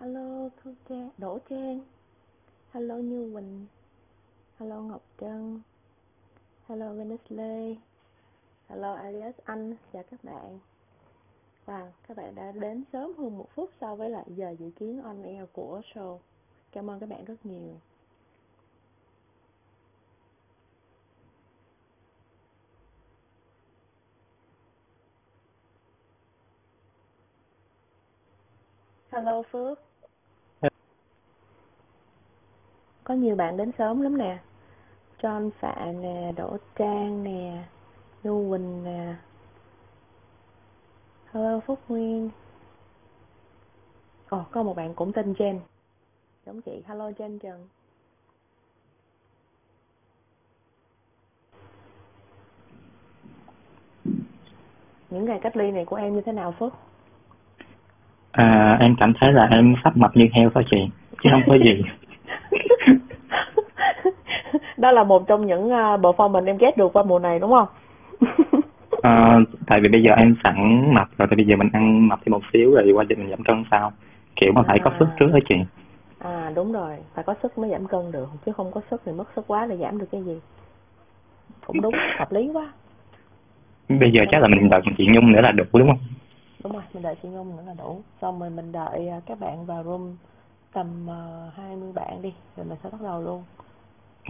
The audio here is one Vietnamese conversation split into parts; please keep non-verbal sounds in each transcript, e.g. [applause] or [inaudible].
hello Thu Trang, Đỗ Trang. Hello Như Quỳnh. Hello Ngọc Trân. Hello Venus Lê. Hello Alias Anh. Chào các bạn. Và các bạn đã đến sớm hơn một phút so với lại giờ dự kiến on air của show. Cảm ơn các bạn rất nhiều. Hello Phước. Có nhiều bạn đến sớm lắm nè. John Phạm nè Đỗ Trang nè Du Quỳnh nè. Hello Phúc Nguyên. Ồ oh, có một bạn cũng tên Jen. Giống chị. Hello Jen Trần. Những ngày cách ly này của em như thế nào Phúc? À, em cảm thấy là em sắp mập như heo thôi chị chứ không có gì [laughs] đó là một trong những uh, performance em ghét được qua mùa này đúng không? À, [laughs] tại vì bây giờ em sẵn mập rồi thì bây giờ mình ăn mập thêm một xíu rồi qua mình giảm cân sao? Kiểu mà phải à. có sức trước đó chị. À đúng rồi phải có sức mới giảm cân được chứ không có sức thì mất sức quá là giảm được cái gì. Cũng đúng hợp lý quá. Bây giờ chắc là mình đợi chị nhung nữa là đủ đúng không? Đúng rồi mình đợi chị nhung nữa là đủ. Xong rồi mình đợi à, các bạn vào room tầm uh, ờ, 20 bạn đi rồi mình sẽ bắt đầu luôn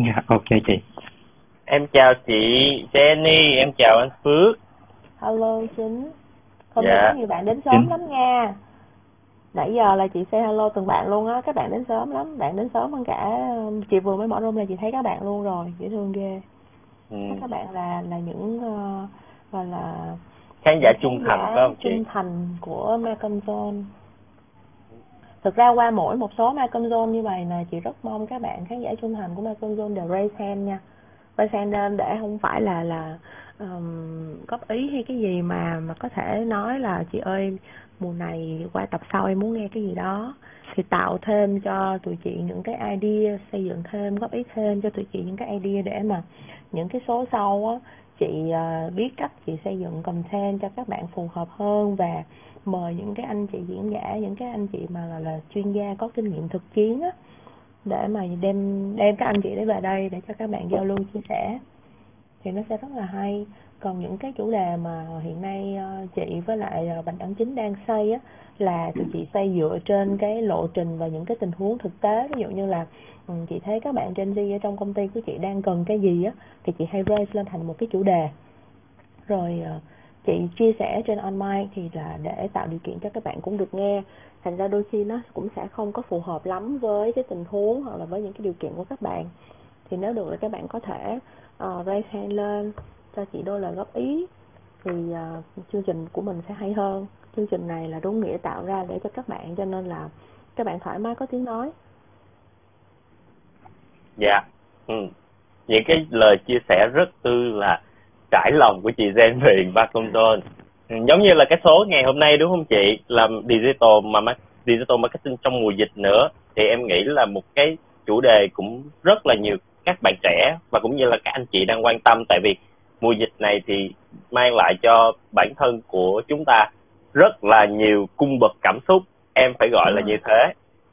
dạ ok chị. Em chào chị Jenny em chào anh Phước. Hello chính. Hôm dạ. nay có nhiều bạn đến sớm lắm nha. Nãy giờ là chị say hello từng bạn luôn á các bạn đến sớm lắm. Bạn đến sớm hơn cả chị vừa mới mở room là chị thấy các bạn luôn rồi dễ thương ghê. Ừ. các bạn là là những uh, gọi là khán giả trung thành phải không chị? trung thành của Malcolm John thực ra qua mỗi một số Malcolm Zone như vậy này chị rất mong các bạn khán giả trung thành của Malcolm Zone đều raise hand nha. Raise hand lên để không phải là là um, góp ý hay cái gì mà mà có thể nói là chị ơi mùa này qua tập sau em muốn nghe cái gì đó. Thì tạo thêm cho tụi chị những cái idea xây dựng thêm góp ý thêm cho tụi chị những cái idea để mà những cái số sau á chị ờ, biết cách chị xây dựng content cho các bạn phù hợp hơn và mời những cái anh chị diễn giả những cái anh chị mà là, là chuyên gia có kinh nghiệm thực chiến á để mà đem đem các anh chị đấy về đây để cho các bạn giao lưu chia sẻ. Thì nó sẽ rất là hay. Còn những cái chủ đề mà hiện nay ờ, chị với lại ờ, đẳng chính đang xây á là tụi chị xây dựa trên cái lộ trình và những cái tình huống thực tế. Ví dụ như là ừ, chị thấy các bạn Gen Z ở trong công ty của chị đang cần cái gì á thì chị hay raise lên thành một cái chủ đề. Rồi ờ, chị chia sẻ trên online thì là để tạo điều kiện cho các bạn cũng được nghe. Thành ra đôi khi nó cũng sẽ không có phù hợp lắm với cái tình huống hoặc là với những cái điều kiện của các bạn. Thì nếu được là các bạn có thể uh, raise hand lên cho chị đôi lời góp ý. Thì uh, chương trình của mình sẽ hay hơn. Chương trình này là đúng nghĩa tạo ra để cho các bạn cho nên là các bạn thoải mái có tiếng nói. Dạ. Ừ. những cái lời chia sẻ rất tư là trải lòng của chị Zen về công tôn ừ, giống như là cái số ngày hôm nay đúng không chị? Làm digital mà digital marketing trong mùa dịch nữa thì em nghĩ là một cái chủ đề cũng rất là nhiều các bạn trẻ và cũng như là các anh chị đang quan tâm. Tại vì mùa dịch này thì mang lại cho bản thân của chúng ta rất là nhiều cung bậc cảm xúc em phải gọi là như thế.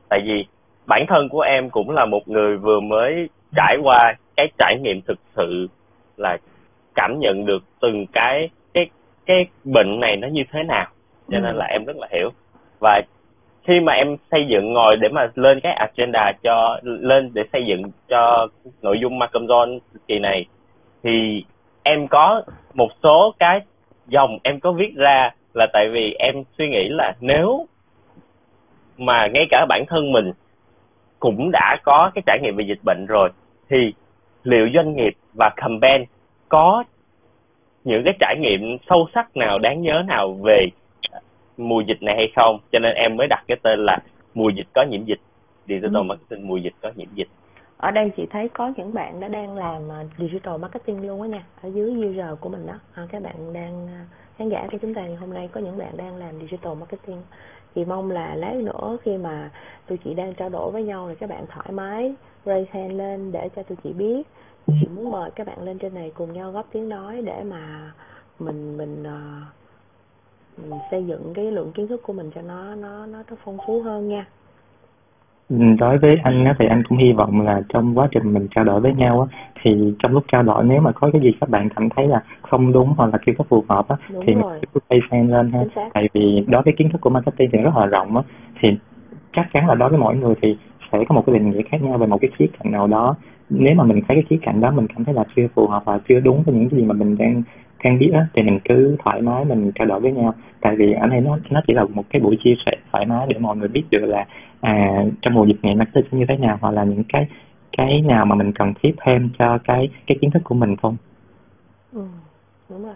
Tại vì bản thân của em cũng là một người vừa mới trải qua cái trải nghiệm thực sự là cảm nhận được từng cái cái cái bệnh này nó như thế nào. Cho nên là em rất là hiểu. Và khi mà em xây dựng ngồi để mà lên cái agenda cho lên để xây dựng cho nội dung Malcolm John kỳ này thì em có một số cái dòng em có viết ra là tại vì em suy nghĩ là nếu mà ngay cả bản thân mình cũng đã có cái trải nghiệm về dịch bệnh rồi thì liệu doanh nghiệp và campaign có những cái trải nghiệm sâu sắc nào đáng nhớ nào về mùa dịch này hay không? Cho nên em mới đặt cái tên là mùa dịch có nhiễm dịch. Digital ừ. marketing mùa dịch có nhiễm dịch. Ở đây chị thấy có những bạn đã đang làm à, digital marketing luôn á nha ở dưới user của mình đó. À, các bạn đang à, khán giả của chúng ta hôm nay có những bạn đang làm digital marketing. Thì mong là lát nữa khi mà tụi chị đang trao đổi với nhau thì các bạn thoải mái raise hand lên để cho tụi chị biết chị muốn mời các bạn lên trên này cùng nhau góp tiếng nói để mà mình mình uh, mình xây dựng cái lượng kiến thức của mình cho nó nó nó nó phong phú hơn nha. Ừ, đối với anh á, thì anh cũng hy vọng là trong quá trình mình trao đổi với nhau á, thì trong lúc trao đổi nếu mà có cái gì các bạn cảm thấy là không đúng hoặc là chưa có phù hợp á, Đúng thì rồi. mình cứ tay sen lên ha. Tại vì đối với kiến thức của marketing thì rất là rộng á thì chắc chắn là đối với mỗi người thì sẽ có một cái định nghĩa khác nhau về một cái khía cạnh nào đó nếu mà mình thấy cái khía cạnh đó mình cảm thấy là chưa phù hợp và chưa đúng với những cái gì mà mình đang đang biết á thì mình cứ thoải mái mình trao đổi với nhau tại vì anh thấy nó nó chỉ là một cái buổi chia sẻ thoải mái để mọi người biết được là à trong mùa dịch này marketing như thế nào hoặc là những cái cái nào mà mình cần thiết thêm cho cái cái kiến thức của mình không Ừ, đúng rồi.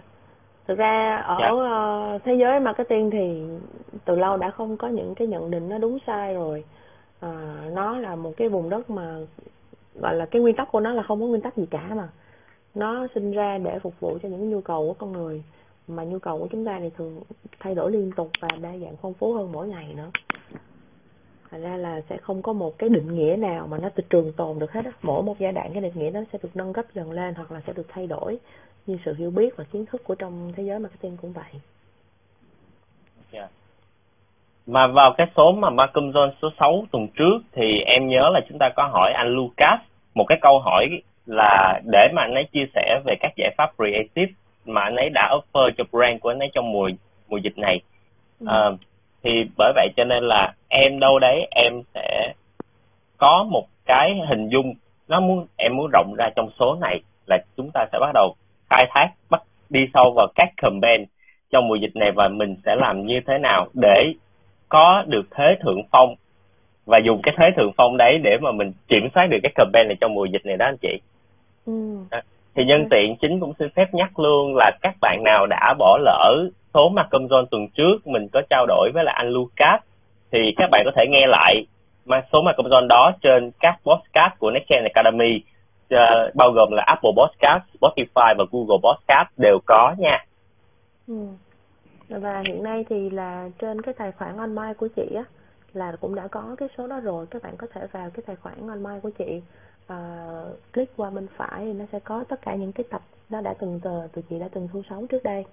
Thực ra ở Dạ. ờ, thế giới marketing thì từ lâu đã không có những cái nhận định nó đúng sai rồi. Ờ, nó là một cái vùng đất mà gọi là cái nguyên tắc của nó là không có nguyên tắc gì cả mà. Nó sinh ra để phục vụ cho những nhu cầu của con người, mà nhu cầu của chúng ta thì thường thay đổi liên tục và đa dạng phong phú hơn mỗi ngày nữa. Thành ra là sẽ không có một cái định nghĩa nào mà nó từ trường tồn được hết á. Mỗi một giai đoạn cái định nghĩa nó sẽ được nâng cấp dần lên hoặc là sẽ được thay đổi như sự hiểu biết và kiến thức của trong thế giới marketing cũng vậy. yeah. Mà vào cái số mà Malcolm Jones số 6 tuần trước thì em nhớ là chúng ta có hỏi anh Lucas một cái câu hỏi là để mà anh ấy chia sẻ về các giải pháp creative mà anh ấy đã offer cho brand của anh ấy trong mùa mùa dịch này. Ừ. Ờ, thì bởi vậy cho nên là em đâu đấy em sẽ có một cái hình dung nó muốn em muốn rộng ra trong số này là chúng ta sẽ bắt đầu khai thác bắt đi sâu vào các campaign trong mùa dịch này và mình sẽ làm như thế nào để có được thế thượng phong và dùng cái thế thượng phong đấy để mà mình kiểm soát được cái campaign này trong mùa dịch này đó anh chị Ừ. thì nhân tiện chính cũng xin phép nhắc luôn là các bạn nào đã bỏ lỡ số Malcolm John tuần trước mình có trao đổi với lại anh Lucas thì các bạn có thể nghe lại mà số Malcolm John đó trên các podcast của Next Gen Academy ờ, bao gồm là Apple Podcast, Spotify và Google Podcast đều có nha. Ừ. Và hiện nay thì là trên cái tài khoản online của chị á là cũng đã có cái số đó rồi. Các bạn có thể vào cái tài khoản online của chị uh, click qua bên phải thì nó sẽ có tất cả những cái tập nó đã từng tờ tụi chị đã từng thu sóng trước đây.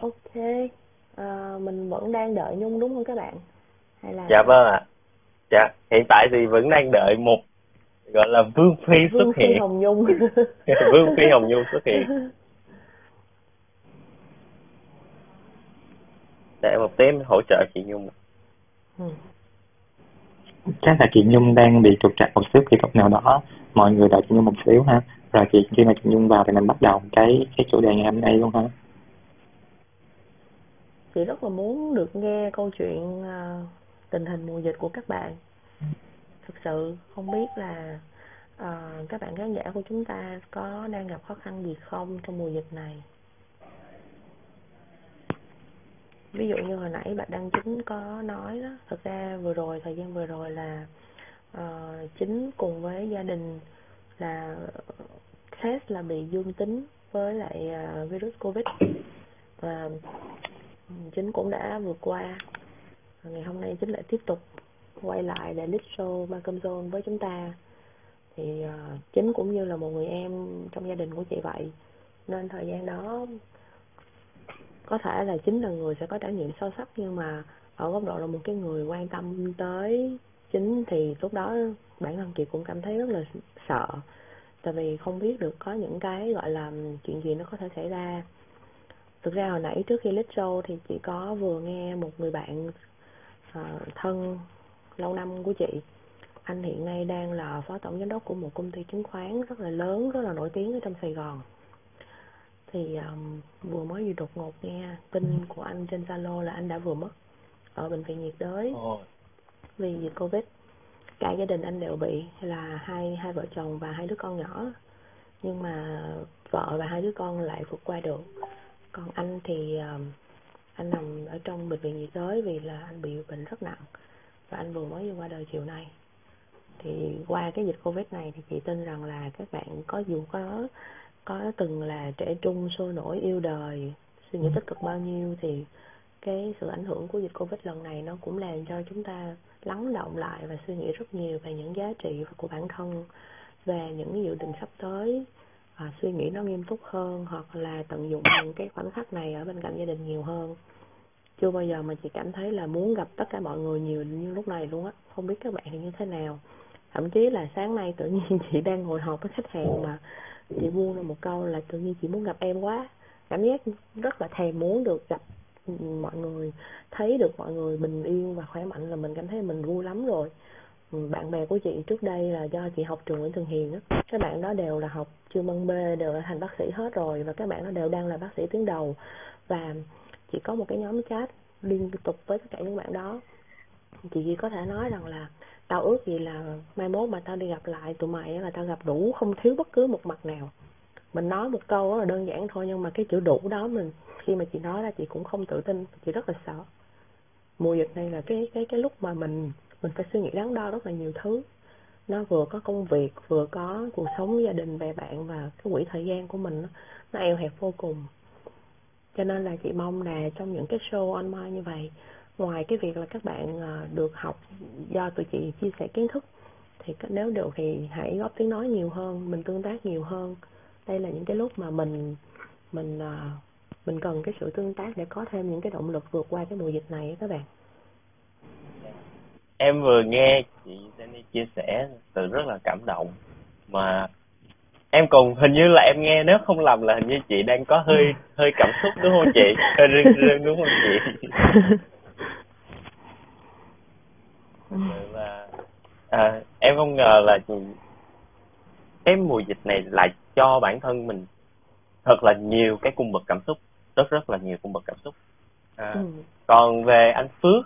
Ok uh, mình vẫn đang đợi nhung đúng không các bạn? Hay là Dạ vâng ạ. Dạ, hiện tại thì vẫn đang đợi một gọi là Vương Phi Vương xuất Phi hiện. Hồng Nhung [laughs] Vương Phi Hồng Nhung xuất hiện. Để một tím hỗ trợ chị Nhung. ừ. chắc là chị Nhung đang bị trục trặc một xíu kỹ thuật nào đó mọi người đợi chị Nhung một xíu ha rồi chị khi mà chị Nhung vào thì mình bắt đầu cái cái chủ đề ngày hôm nay luôn ha chị rất là muốn được nghe câu chuyện à, tình hình mùa dịch của các bạn thực sự không biết là uh, các bạn khán giả của chúng ta có đang gặp khó khăn gì không trong mùa dịch này? Ví dụ như hồi nãy bạn đăng chính có nói đó thực ra vừa rồi thời gian vừa rồi là uh, chính cùng với gia đình là test là bị dương tính với lại uh, virus covid. Và chính cũng đã vượt qua. Ngày hôm nay chính lại tiếp tục quay lại để lead show Malcolm Zone với chúng ta. Thì uh, chính cũng như là một người em trong gia đình của chị vậy. Nên thời gian đó có thể là chính là người sẽ có trải nghiệm sâu sắc nhưng mà ở góc độ là một cái người quan tâm tới chính thì lúc đó bản thân chị cũng cảm thấy rất là sợ. Tại vì không biết được có những cái gọi là chuyện gì nó có thể xảy ra. Thực ra hồi nãy trước khi lít show thì chị có vừa nghe một người bạn uh, thân lâu năm của chị. Anh hiện nay đang là phó tổng giám đốc của một công ty chứng khoán rất là lớn rất là nổi tiếng ở trong Sài Gòn. Thì um, vừa mới vừa đột ngột nghe tin của anh trên Zalo là anh đã vừa mất ở bệnh viện nhiệt đới. Vì dịch Covid. Cả gia đình anh đều bị là hai hai vợ chồng và hai đứa con nhỏ. Nhưng mà vợ và hai đứa con lại vượt qua được. Còn anh thì um, anh nằm ở trong bệnh viện nhiệt đới vì là anh bị bệnh rất nặng và anh vừa mới qua đời chiều nay. Thì qua cái dịch covid này thì chị tin rằng là các bạn có dù có có từng là trẻ trung sôi nổi yêu đời suy nghĩ tích cực bao nhiêu thì cái sự ảnh hưởng của dịch covid lần này nó cũng làm cho chúng ta lắng động lại và suy nghĩ rất nhiều về những giá trị của bản thân về những dự định sắp tới. À, suy nghĩ nó nghiêm túc hơn hoặc là tận dụng những cái khoảnh khắc này ở bên cạnh gia đình nhiều hơn chưa bao giờ mà chị cảm thấy là muốn gặp tất cả mọi người nhiều như lúc này luôn á. Không biết các bạn thì như thế nào. Thậm chí là sáng nay tự nhiên [laughs] chị đang ngồi họp với khách hàng mà chị buông ra một câu là tự nhiên chị muốn gặp em quá. Cảm giác rất là thèm muốn được gặp mọi người, thấy được mọi người bình yên và khỏe mạnh là mình cảm thấy mình vui lắm rồi. Ừ, bạn bè của chị trước đây là do chị học trường Nguyễn Thường Hiền á. Các bạn đó đều là học chuyên môn B đều là thành bác sĩ hết rồi và các bạn đó đều đang là bác sĩ tuyến đầu. Và chị có một cái nhóm chat liên tục với tất cả những bạn đó. Chị chỉ có thể nói rằng là tao ước gì là mai mốt mà tao đi gặp lại tụi mày là tao gặp đủ không thiếu bất cứ một mặt nào. Mình nói một câu rất là đơn giản thôi nhưng mà cái chữ đủ đó mình khi mà chị nói ra chị cũng không tự tin chị rất là sợ. Mùa dịch này là cái cái cái lúc mà mình mình phải suy nghĩ đắn đo rất là nhiều thứ. Nó vừa có công việc vừa có cuộc sống gia đình bè bạn và cái quỹ thời gian của mình nó, nó eo hẹp vô cùng cho nên là chị mong là trong những cái show online như vậy, ngoài cái việc là các bạn ờ, được học do tụi chị chia sẻ kiến thức, thì nếu được thì hãy góp tiếng nói nhiều hơn, mình tương tác nhiều hơn. Đây là những cái lúc mà mình mình ờ, mình cần cái sự tương tác để có thêm những cái động lực vượt qua cái mùa dịch này các bạn. Em vừa nghe chị Jenny chia sẻ, từ rất là cảm động, mà em còn hình như là em nghe nếu không lầm là hình như chị đang có hơi hơi cảm xúc đúng không chị? Hơi rưng rưng đúng không chị? [laughs] Và à, em không ngờ là cái mùa dịch này lại cho bản thân mình thật là nhiều cái cung bậc cảm xúc rất rất là nhiều cung bậc cảm xúc. À, ừ. còn về anh Phước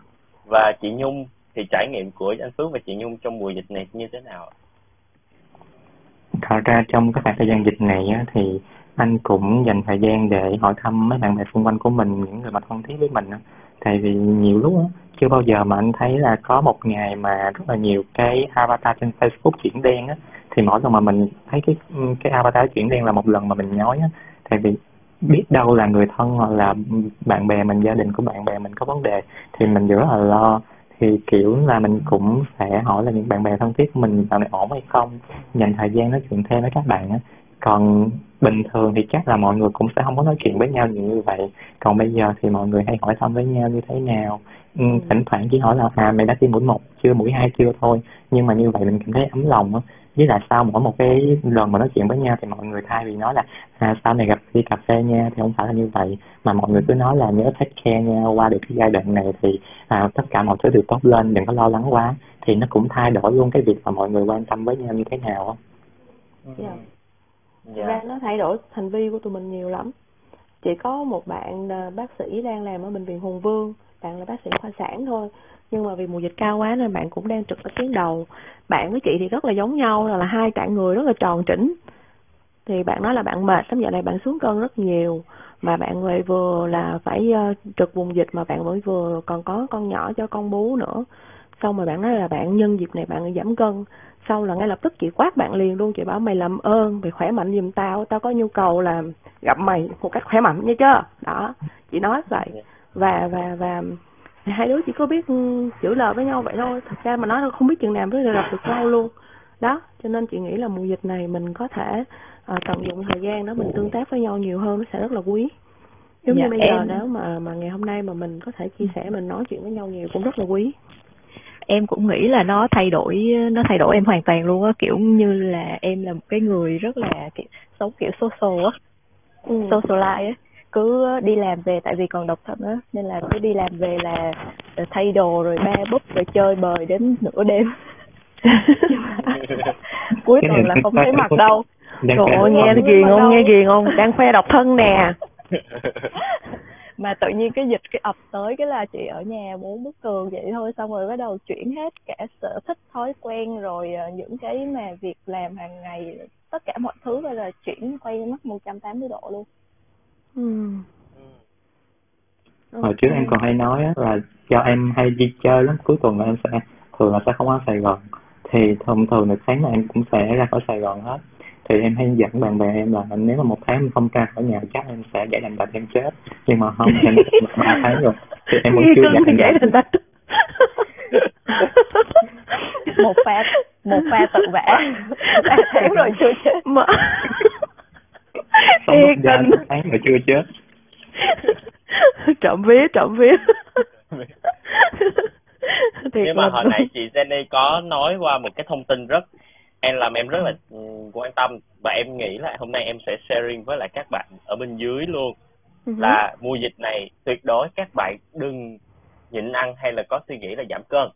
và chị Nhung thì trải nghiệm của anh Phước và chị Nhung trong mùa dịch này như thế nào thật ra trong cái khoảng thời gian dịch này á, thì anh cũng dành thời gian để hỏi thăm mấy bạn bè xung quanh của mình những người mà thân thiết với mình á. tại vì nhiều lúc á, chưa bao giờ mà anh thấy là có một ngày mà rất là nhiều cái avatar trên Facebook chuyển đen á thì mỗi lần mà mình thấy cái cái avatar chuyển đen là một lần mà mình nhói á tại vì biết đâu là người thân hoặc là bạn bè mình gia đình của bạn bè mình có vấn đề thì mình rất là lo thì kiểu là mình cũng sẽ hỏi là những bạn bè thân thiết của mình dạo này ổn hay không dành thời gian nói chuyện thêm với các bạn á. Còn bình thường thì chắc là mọi người cũng sẽ không có nói chuyện với nhau nhiều như vậy. Còn bây giờ thì mọi người hay hỏi thăm với nhau như thế nào? Ừ, thỉnh thoảng chỉ hỏi là à mày đã tiêm mũi một chưa? Mũi hai chưa thôi. Nhưng mà như vậy mình cảm thấy ấm lòng á với là sau mỗi một cái lần mà nói chuyện với nhau thì mọi người thay vì nói là à, sau này gặp đi cà phê nha thì không phải là như vậy. Mà mọi người cứ nói là nhớ take care nha qua được cái giai đoạn này thì à, tất cả mọi thứ đều tốt lên đừng có lo lắng quá. Thì nó cũng thay đổi luôn cái việc mà mọi người quan tâm với nhau như thế nào á. Yeah. yeah. ra nó thay đổi hành vi của tụi mình nhiều lắm. Chỉ có một bạn bác sĩ đang làm ở bệnh viện hùng vương bạn là bác sĩ khoa sản thôi nhưng mà vì mùa dịch cao quá nên bạn cũng đang trực ở tuyến đầu. Bạn với chị thì rất là giống nhau là, là hai trạng người rất là tròn chỉnh thì bạn nói là bạn mệt lắm giờ này bạn xuống cân rất nhiều. Mà bạn người vừa là phải ờ, trực vùng dịch mà bạn vẫn vừa còn có con nhỏ cho con bú nữa. Xong rồi bạn nói là bạn nhân dịp này bạn giảm cân. Sau là ngay lập tức chị quát bạn liền luôn chị bảo mày làm ơn mày khỏe mạnh giùm tao tao có nhu cầu là gặp mày một cách khỏe mạnh nha chứ. Đó chị nói vậy. Và và và hai đứa chỉ có biết chữ lời với nhau vậy thôi. Thật ra mà nói không biết chừng nào mới gặp được nhau luôn. Đó cho nên chị nghĩ là mùa dịch này mình có thể uh, tận dụng thời gian đó mình tương tác với nhau nhiều hơn nó sẽ rất là quý. Giống dạ, như bây em... giờ nếu mà mà ngày hôm nay mà mình có thể chia sẻ mình nói chuyện với nhau nhiều cũng rất là quý. Em cũng nghĩ là nó thay đổi nó thay đổi em hoàn toàn luôn á. Kiểu như là em là một cái người rất là kiểu sống kiểu social á. Ừ. socialite á cứ đi làm về tại vì còn độc thân á nên là cứ đi làm về là thay đồ rồi ba búp rồi chơi bời đến nửa đêm. [laughs] Cuối tuần là không thấy mặt đâu. trời ơi nghe ghiền không nghe ghiền không đang khoe độc thân nè. [laughs] Mà tự nhiên cái dịch cái ập tới cái là chị ở nhà bốn bức tường vậy thôi xong rồi bắt đầu chuyển hết cả sở thích thói quen rồi ờ, những cái mà việc làm hàng ngày tất cả mọi thứ bây giờ chuyển quay mất 180 độ luôn ừ. hồi trước em còn hay nói là cho em hay đi chơi lắm cuối tuần là em sẽ thường là sẽ không ở Sài Gòn. Thì thông thường là tháng nào em cũng sẽ ra khỏi Sài Gòn hết. Thì em hay dẫn bạn bè em là nếu mà một tháng em không ra khỏi nhà chắc em sẽ giải đành đạch em chết. Nhưng mà không em ba tháng rồi. Thì em vẫn chưa giải đành đành đạch. Một pha một pha tự vẽ ba tháng rồi chưa chết. Mà [laughs] [laughs] sống một tháng mà chưa chết. [laughs] Trộm vía trộm vía. [laughs] Nhưng mà hồi nãy chị Jenny có nói qua một cái thông tin rất em làm em rất là ừ, quan tâm và em nghĩ là hôm nay em sẽ sharing với lại các bạn ở bên dưới luôn. Uh-huh. là mùa dịch này tuyệt đối các bạn đừng nhịn ăn hay là có suy nghĩ là giảm cân.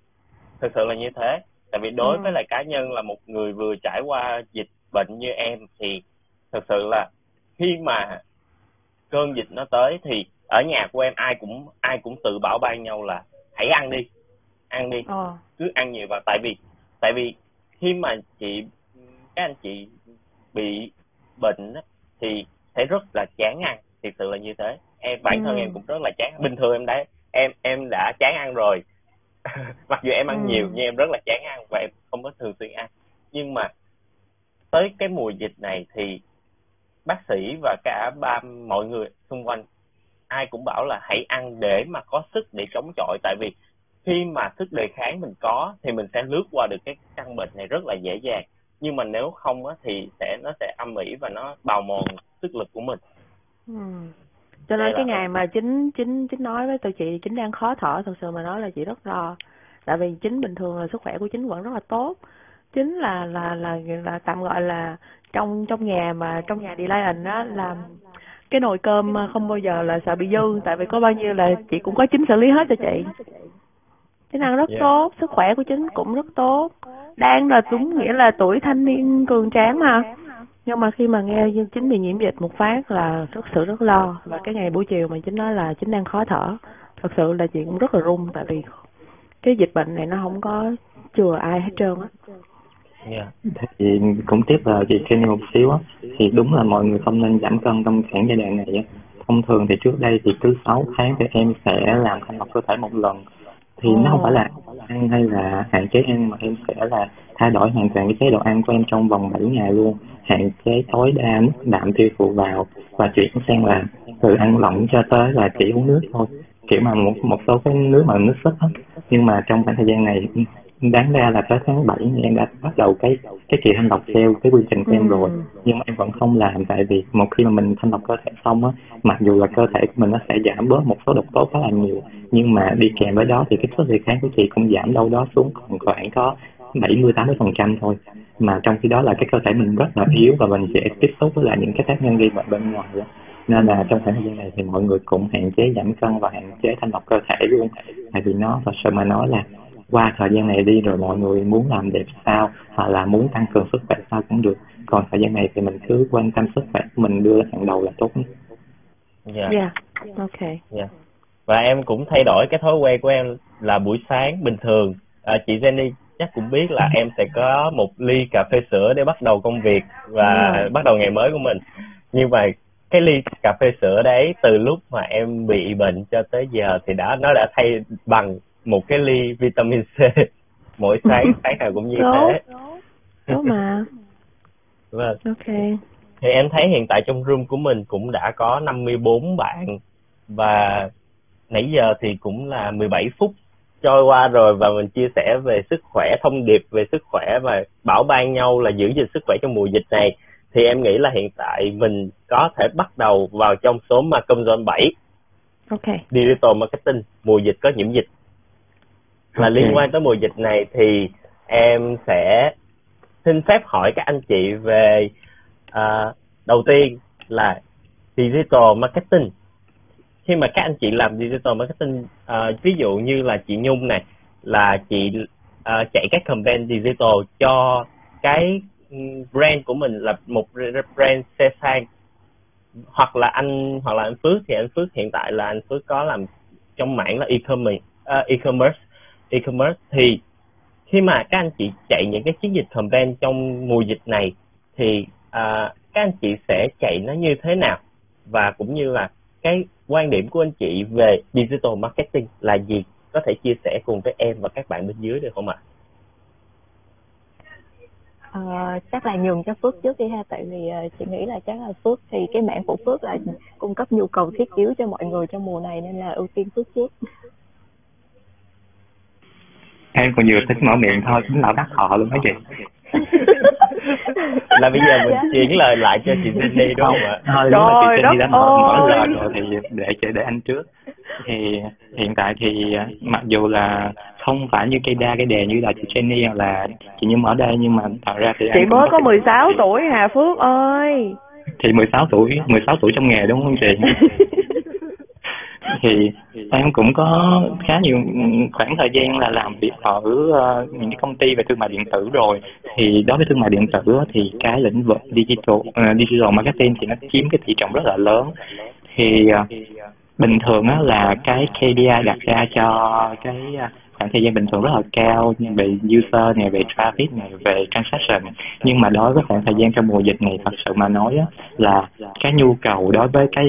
Thực sự là như thế. Tại vì đối uh-huh. với lại cá nhân là một người vừa trải qua dịch bệnh như em thì thực sự là khi mà cơn dịch nó tới thì ở nhà của em ai cũng ai cũng tự bảo ban nhau là hãy ăn đi ăn đi ờ. cứ ăn nhiều vào tại vì tại vì khi mà chị các anh chị bị bệnh á, thì sẽ rất là chán ăn thực sự là như thế em bản thân ừ. em cũng rất là chán bình thường em đã em em đã chán ăn rồi [laughs] mặc dù em ăn ừ. nhiều nhưng em rất là chán ăn và em không có thường xuyên ăn nhưng mà tới cái mùa dịch này thì bác sĩ và cả ba mọi người xung quanh. Ai cũng bảo là hãy ăn để mà có sức để chống chọi. Tại vì khi mà sức đề kháng mình có thì mình sẽ lướt qua được cái căn bệnh này rất là dễ dàng. Nhưng mà nếu không á thì sẽ nó sẽ âm ỉ và nó bào mòn sức lực của mình. Ừ. cho nên cái ngày mà chính chính chính nói với tôi chị chính đang khó thở thật sự mà nói là chị rất lo. Tại vì chính bình thường là sức khỏe của chính vẫn rất là tốt. Chính là là là là tạm gọi là trong trong nhà mà trong nhà đi Lion á là cái nồi cơm không bao giờ là sợ bị dư tại vì có bao nhiêu là chị cũng có chính xử lý hết cho chị. Tính năng rất yeah. tốt sức khỏe của chính cũng rất tốt. Đang là đúng nghĩa là tuổi thanh niên cường tráng mà. Nhưng mà khi mà nghe chính bị nhiễm dịch một phát là rất sự rất lo. Và cái ngày buổi chiều mà chính nói là chính đang khó thở. Thật sự là chị cũng rất là run tại vì cái dịch bệnh này nó không có chừa ai hết trơn á Yeah. thì cũng tiếp vào chị Kenny một xíu á. Thì đúng là mọi người không nên giảm cân trong khoảng giai đoạn này á. Thông thường thì trước đây thì cứ 6 tháng thì em sẽ làm thanh lọc cơ thể một lần. Thì nó không phải là ăn hay là hạn chế ăn mà em sẽ là thay đổi hoàn toàn cái chế độ ăn của em trong vòng 7 ngày luôn. Hạn chế tối đa mức đạm tiêu thụ vào và chuyển sang là từ ăn lỏng cho tới là chỉ uống nước thôi. Kiểu mà một một số cái nước mà nước súp á. Nhưng mà trong khoảng thời gian này đáng ra là tới tháng 7 em đã bắt đầu cái cái kỳ thanh lọc theo cái quy trình của em rồi. Ừ. nhưng mà em vẫn không làm tại vì một khi mà mình thanh lọc cơ thể xong á mặc dù là cơ thể của mình nó sẽ giảm bớt một số độc tố khá là nhiều nhưng mà đi kèm với đó thì cái sức đề kháng của chị cũng giảm đâu đó xuống còn khoảng có 70 80 phần trăm thôi. Mà trong khi đó là cái cơ thể mình rất là yếu và mình dễ tiếp xúc với lại những cái tác nhân gây bệnh bên ngoài đó nên là trong khoảng thời gian này thì mọi người cũng hạn chế giảm cân và hạn chế thanh lọc cơ thể luôn tại vì nó thật sự mà nói là qua thời gian này đi rồi mọi người muốn làm đẹp sao hoặc là muốn tăng cường sức khỏe sao cũng được. Còn thời gian này thì mình cứ quan tâm sức khỏe mình đưa hàng đầu là tốt nhất. Yeah. yeah ok. Yeah. và em cũng thay đổi cái thói quen của em là buổi sáng bình thường. À, chị Jenny chắc cũng biết là em sẽ có một ly cà phê sữa để bắt đầu công việc và yeah. bắt đầu ngày mới của mình. Nhưng mà cái ly cà phê sữa đấy từ lúc mà em bị bệnh cho tới giờ thì đã nó đã thay bằng một cái ly vitamin C [laughs] mỗi sáng [laughs] sáng nào cũng như tốt, thế. Tốt mà. [laughs] Vâng. Ok. Thì em thấy hiện tại trong room của mình cũng đã có 54 bạn và nãy giờ thì cũng là 17 phút trôi qua rồi và mình chia sẻ về sức khỏe thông điệp về sức khỏe và bảo ban nhau là giữ gìn sức khỏe trong mùa dịch này. Thì em nghĩ là hiện tại mình có thể bắt đầu vào trong số mà công zone 7 ok. Digital marketing mùa dịch có nhiễm dịch là liên quan tới mùa dịch này thì em sẽ xin phép hỏi các anh chị về uh, đầu tiên là digital marketing. Khi mà các anh chị làm digital marketing uh, ví dụ như là chị Nhung này là chị uh, chạy các campaign digital cho cái brand của mình là một brand xe sang hoặc là anh hoặc là anh Phước. Thì anh Phước hiện tại là anh Phước có làm trong mảng là e-commerce uh, e-commerce e-commerce thì khi mà các anh chị chạy những cái chiến dịch campaign trong mùa dịch này thì à, các anh chị sẽ chạy nó như thế nào và cũng như là cái quan điểm của anh chị về digital marketing là gì có thể chia sẻ cùng với em và các bạn bên dưới được không ạ? À? À, chắc là nhường cho Phước trước đi ha tại vì uh, chị nghĩ là chắc là Phước thì cái mạng của Phước là cung cấp nhu cầu thiết yếu cho mọi người trong mùa này nên là ưu tiên Phước trước em còn vừa thích mở miệng thôi chính là đắc họ luôn mấy chị [laughs] là bây giờ mình chuyển lời lại cho chị Cindy đúng không ạ? Thôi đúng rồi chị Cindy đã mở, mở lời rồi thì để chị để anh trước. thì hiện tại thì mặc dù là không phải như cây đa cây đề như là chị Jenny hoặc là chị Nhung ở đây nhưng mà thật ra thì chị mới cũng có 16 tuổi Hà Phước ơi thì 16 tuổi 16 tuổi trong nghề đúng không chị [laughs] thì em cũng có khá nhiều khoảng thời gian là làm việc ở uh, những cái công ty về thương mại điện tử rồi. Thì đối với thương mại điện tử thì cái lĩnh vực digital uh, digital marketing thì nó chiếm cái thị trọng rất là lớn. Thì uh, bình thường á là cái KPI đặt ra cho cái khoảng thời gian bình thường rất là cao về user này về traffic này về transaction nhưng mà đối với khoảng thời gian trong mùa dịch này thật sự mà nói á, là cái nhu cầu đối với cái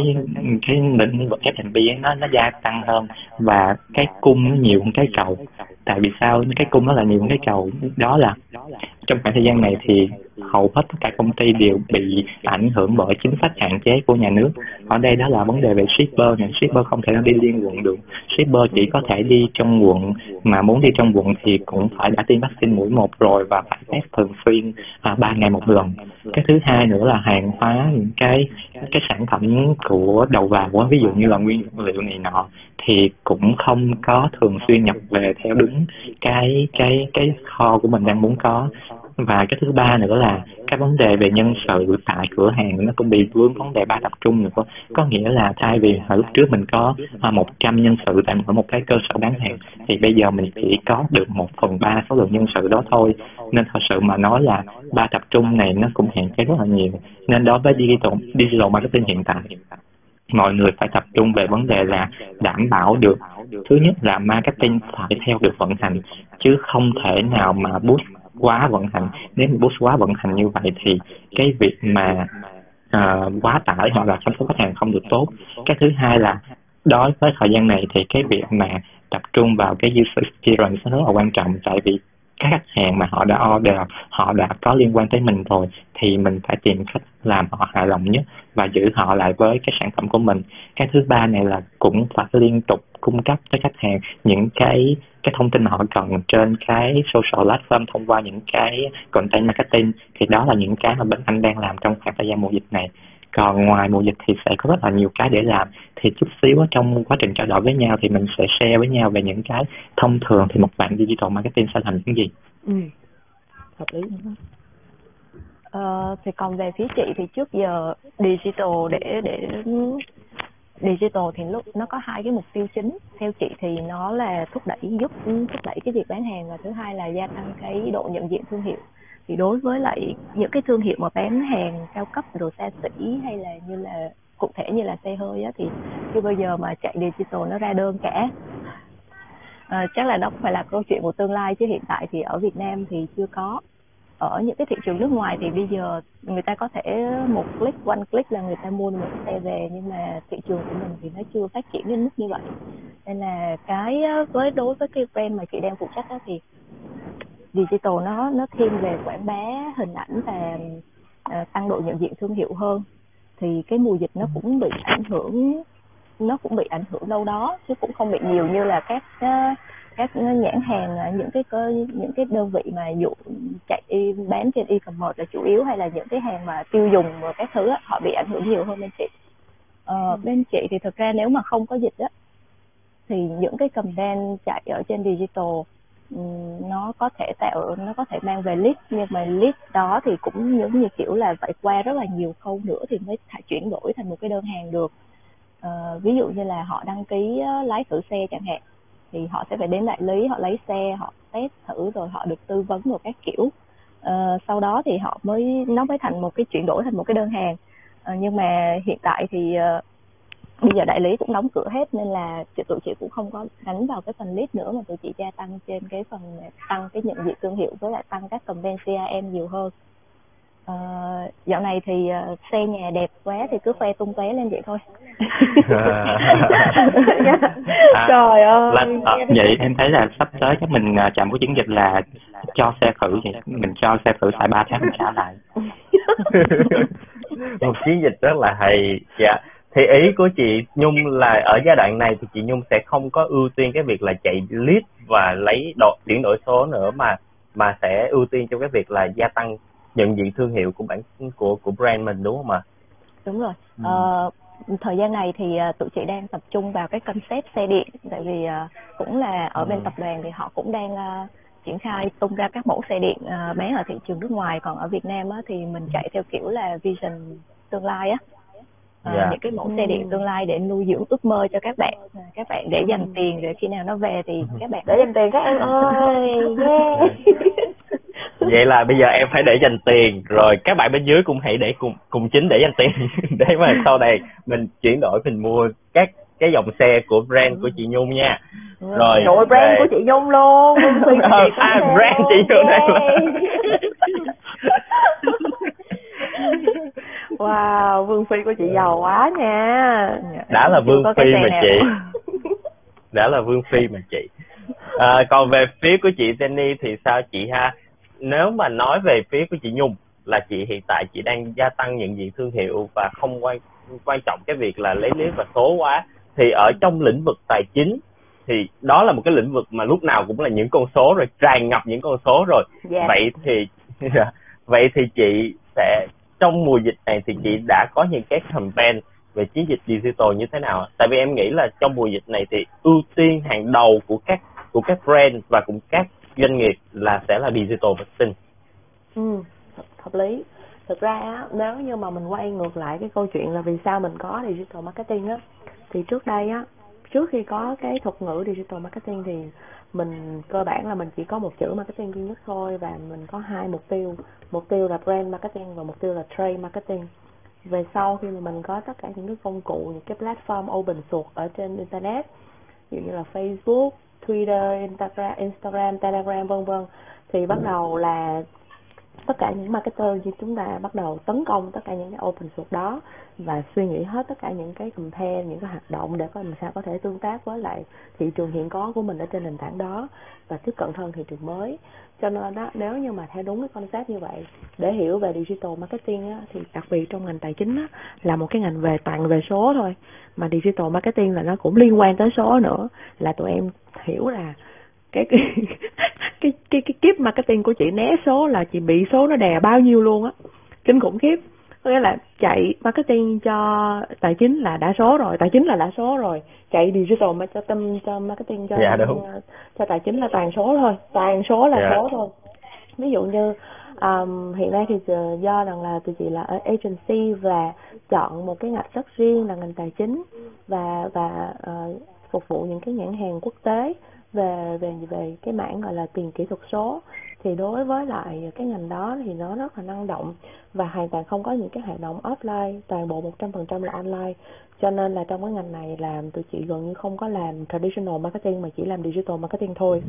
cái lĩnh vực F&B nó nó gia tăng hơn và cái cung nó nhiều hơn cái cầu tại vì sao? Cái cung nó là nhiều cái cầu. Đó là trong khoảng thời gian này thì hầu hết tất cả công ty đều bị ảnh hưởng bởi chính sách hạn chế của nhà nước. Ở đây đó là vấn đề về shipper này shipper không thể đi liên quận được. Shipper chỉ có thể đi trong quận. Mà muốn đi trong quận thì cũng phải đã tiêm vaccine mũi một rồi và phải test thường xuyên à, ba ngày một lần. Cái thứ hai nữa là hàng hóa những cái cái sản phẩm của đầu vào của ví dụ như là nguyên liệu này nọ thì cũng không có thường xuyên nhập về theo đúng cái cái cái kho của mình đang muốn có. Và cái thứ ba nữa là cái vấn đề về nhân sự tại cửa hàng nó cũng bị vướng vấn đề ba tập trung nữa. Có nghĩa là thay vì hồi lúc trước mình có à, một trăm nhân sự tại mỗi một cái cơ sở bán hàng thì bây giờ mình chỉ có được một phần ba số lượng nhân sự đó thôi. Nên thật sự mà nói là ba tập trung này nó cũng hạn chế rất là nhiều. Nên đối với digital digital marketing hiện tại mọi người phải tập trung về vấn đề là đảm bảo được. Thứ nhất là marketing phải theo được vận hành chứ không thể nào mà boost quá vận hành. Nếu mà boost quá vận hành như vậy thì cái việc mà uh, quá tải hoặc là chăm sóc khách hàng không được tốt. Cái thứ hai là đối với thời gian này thì cái việc mà tập trung vào cái user experience nó rất là quan trọng tại vì các khách hàng mà họ đã order, họ đã có liên quan tới mình rồi, thì mình phải tìm cách làm họ hài lòng nhất và giữ họ lại với cái sản phẩm của mình. Cái thứ ba này là cũng phải liên tục cung cấp cho khách hàng những cái cái thông tin mà họ cần trên cái social platform thông qua những cái content marketing. Thì đó là những cái mà bên anh đang làm trong khoảng thời gian mùa dịch này còn ngoài mùa dịch thì sẽ có rất là nhiều cái để làm. Thì chút xíu trong quá trình trao đổi với nhau thì mình sẽ share với nhau về những cái thông thường thì một bạn digital marketing sẽ làm những gì. Ừ. hợp lý. Ờ, thì còn về phía chị thì trước giờ digital để để digital thì lúc nó có hai cái mục tiêu chính. Theo chị thì nó là thúc đẩy giúp thúc đẩy cái việc bán hàng và thứ hai là gia tăng cái độ nhận diện thương hiệu thì đối với lại những cái thương hiệu mà bán hàng cao cấp đồ xa xỉ hay là như là cụ thể như là xe hơi á thì chưa bao giờ mà chạy digital nó ra đơn cả. À, chắc là nó phải là câu chuyện của tương lai chứ hiện tại thì ở Việt Nam thì chưa có. Ở những cái thị trường nước ngoài thì bây giờ người ta có thể một click one click là người ta mua được một cái xe về nhưng mà thị trường của mình thì nó chưa phát triển đến mức như vậy. Nên là cái với đối với cái brand mà chị đang phụ trách đó thì digital nó nó thiên về quảng bá hình ảnh và uh, tăng độ nhận diện thương hiệu hơn thì cái mùa dịch nó cũng bị ảnh hưởng nó cũng bị ảnh hưởng đâu đó chứ cũng không bị nhiều như là các uh, các nhãn hàng những cái cơ những cái đơn vị mà dụ chạy bán trên e-commerce là chủ yếu hay là những cái hàng mà tiêu dùng và các thứ họ bị ảnh hưởng nhiều hơn bên chị ờ, ừ. bên chị thì thực ra nếu mà không có dịch á thì những cái campaign chạy ở trên digital nó có thể tạo nó có thể mang về lead nhưng mà lead đó thì cũng giống như kiểu là phải qua rất là nhiều khâu nữa thì mới thả chuyển đổi thành một cái đơn hàng được. Uh, ví dụ như là họ đăng ký lái thử xe chẳng hạn thì họ sẽ phải đến đại lý họ lấy xe họ test thử rồi họ được tư vấn một các kiểu. Uh, sau đó thì họ mới nó mới thành một cái chuyển đổi thành một cái đơn hàng. Uh, nhưng mà hiện tại thì uh, bây giờ đại lý cũng đóng cửa hết nên là chị tụi chị cũng không có đánh vào cái phần lead nữa mà tụi chị gia tăng trên cái phần tăng cái nhận diện thương hiệu với lại tăng các campaign CRM nhiều hơn. Uh, dạo này thì uh, xe nhà đẹp quá thì cứ khoe tung tóe lên vậy thôi. [laughs] À, trời ơi là, à, vậy em thấy là sắp tới chắc mình uh, chạm của chiến dịch là cho xe thử vậy mình cho xe thử xài ba tháng mình trả lại. [laughs] Một chiến dịch rất là hay. Dạ thì ý của chị Nhung là ở giai đoạn này thì chị Nhung sẽ không có ưu tiên cái việc là chạy lead và lấy độ chuyển đổi số nữa mà mà sẽ ưu tiên cho cái việc là gia tăng nhận diện thương hiệu của bản của của brand mình đúng không ạ? Đúng rồi. Ừ. Ờ, thời gian này thì uh, tụi chị đang tập trung vào cái concept xe điện tại vì uh, cũng là ở bên ừ. tập đoàn thì họ cũng đang uh, triển khai tung ra các mẫu xe điện bán ở thị trường nước ngoài còn ở Việt Nam á, thì mình chạy theo kiểu là vision tương lai á yeah. những cái mẫu xe điện tương lai để nuôi dưỡng ước mơ cho các bạn. Các bạn để dành tiền để khi nào nó về thì các bạn để dành tiền các em ơi [laughs] yeah. vậy là bây giờ em phải để dành tiền rồi các bạn bên dưới cũng hãy để cùng cùng chính để dành tiền [laughs] để mà sau này mình chuyển đổi mình mua các cái dòng xe của brand của chị Nhung nha. Rồi nội brand về... của chị Nhung luôn ờ, [laughs] à, brand chị Nhung đây mà wow vương phi của chị giàu quá nha. Đã là vương phi mà chị. [laughs] Đã là vương phi mà chị. À, còn về phía của chị Jenny thì sao chị ha? Nếu mà nói về phía của chị Nhung là chị hiện tại chị đang gia tăng nhận diện thương hiệu và không quan quan trọng cái việc là lấy lý và số quá thì ở trong lĩnh vực tài chính thì đó là một cái lĩnh vực mà lúc nào cũng là những con số rồi tràn ngập những con số rồi. Yeah. Dạ. vậy thì [laughs] vậy thì chị sẽ trong mùa dịch này thì chị đã có những cái campaign về chiến dịch digital như thế nào tại vì em nghĩ là trong mùa dịch này thì ưu tiên hàng đầu của các của các brand và cũng các doanh nghiệp là sẽ là digital marketing ừ hợp lý. Thực ra á, nếu như mà mình quay ngược lại cái câu chuyện là vì sao mình có digital marketing á, thì trước đây á, trước khi có cái thuật ngữ digital marketing thì mình cơ bản là mình chỉ có một chữ marketing duy nhất thôi và mình có hai mục tiêu. Mục tiêu là brand marketing và mục tiêu là trade marketing. Về sau khi mà mình có tất cả những cái công cụ những cái platform open source ở trên internet ví dụ như là Facebook, Twitter, Instagram, Instagram, Telegram vân vân thì bắt đầu là tất cả những marketer như chúng ta bắt đầu tấn công tất cả những cái open source đó và suy nghĩ hết tất cả những cái campaign những cái hoạt động để có làm sao có thể tương tác với lại thị trường hiện có của mình ở trên nền tảng đó và tiếp cận hơn thị trường mới. Cho nên đó nếu như mà theo đúng cái concept như vậy để hiểu về digital marketing á, thì đặc biệt trong ngành tài chính á, là một cái ngành về toàn về số thôi. Mà digital marketing là nó cũng liên quan tới số nữa là tụi em hiểu là cái cái cái cái, cái kiếp marketing của chị né số là chị bị số nó đè bao nhiêu luôn á. Kinh khủng khiếp. Có nghĩa là chạy marketing cho tài chính là đã số rồi tài chính là đã số rồi. Chạy digital marketing cho marketing cho dạ, đúng. cho tài chính là toàn số thôi toàn số là dạ. số thôi. Ví dụ như um, hiện nay thì do rằng là tụi chị là ở agency và chọn một cái ngạch rất riêng là ngành tài chính và và uh, phục vụ những cái nhãn hàng quốc tế về về về cái mảng gọi là tiền kỹ thuật số, thì đối với lại cái ngành đó thì nó rất là năng động và hoàn toàn không có những cái hoạt động offline, toàn bộ 100% là online. Cho nên là trong cái ngành này làm tụi chị gần như không có làm traditional marketing mà chỉ làm digital marketing thôi.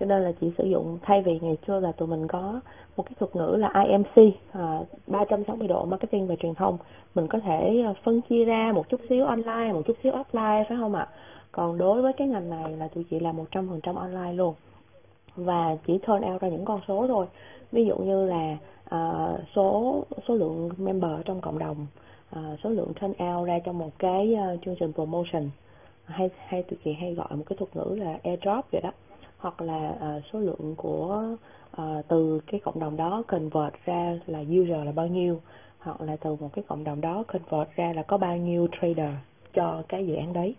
Cho nên là chị sử dụng thay vì ngày xưa là tụi mình có một cái thuật ngữ là IMC à, 360 độ marketing và truyền thông. Mình có thể à, phân chia ra một chút xíu online một chút xíu offline phải không ạ? Còn đối với cái ngành này là tụi chị làm 100% online luôn. Và chỉ turn out ra những con số thôi. Ví dụ như là uh, số số lượng member trong cộng đồng uh, số lượng turn out ra trong một cái uh, chương trình promotion. Hay hay tụi chị hay gọi một cái thuật ngữ là airdrop vậy đó. Hoặc là uh, số lượng của uh, từ cái cộng đồng đó convert ra là user là bao nhiêu hoặc là từ một cái cộng đồng đó convert ra là có bao nhiêu trader cho cái dự án đấy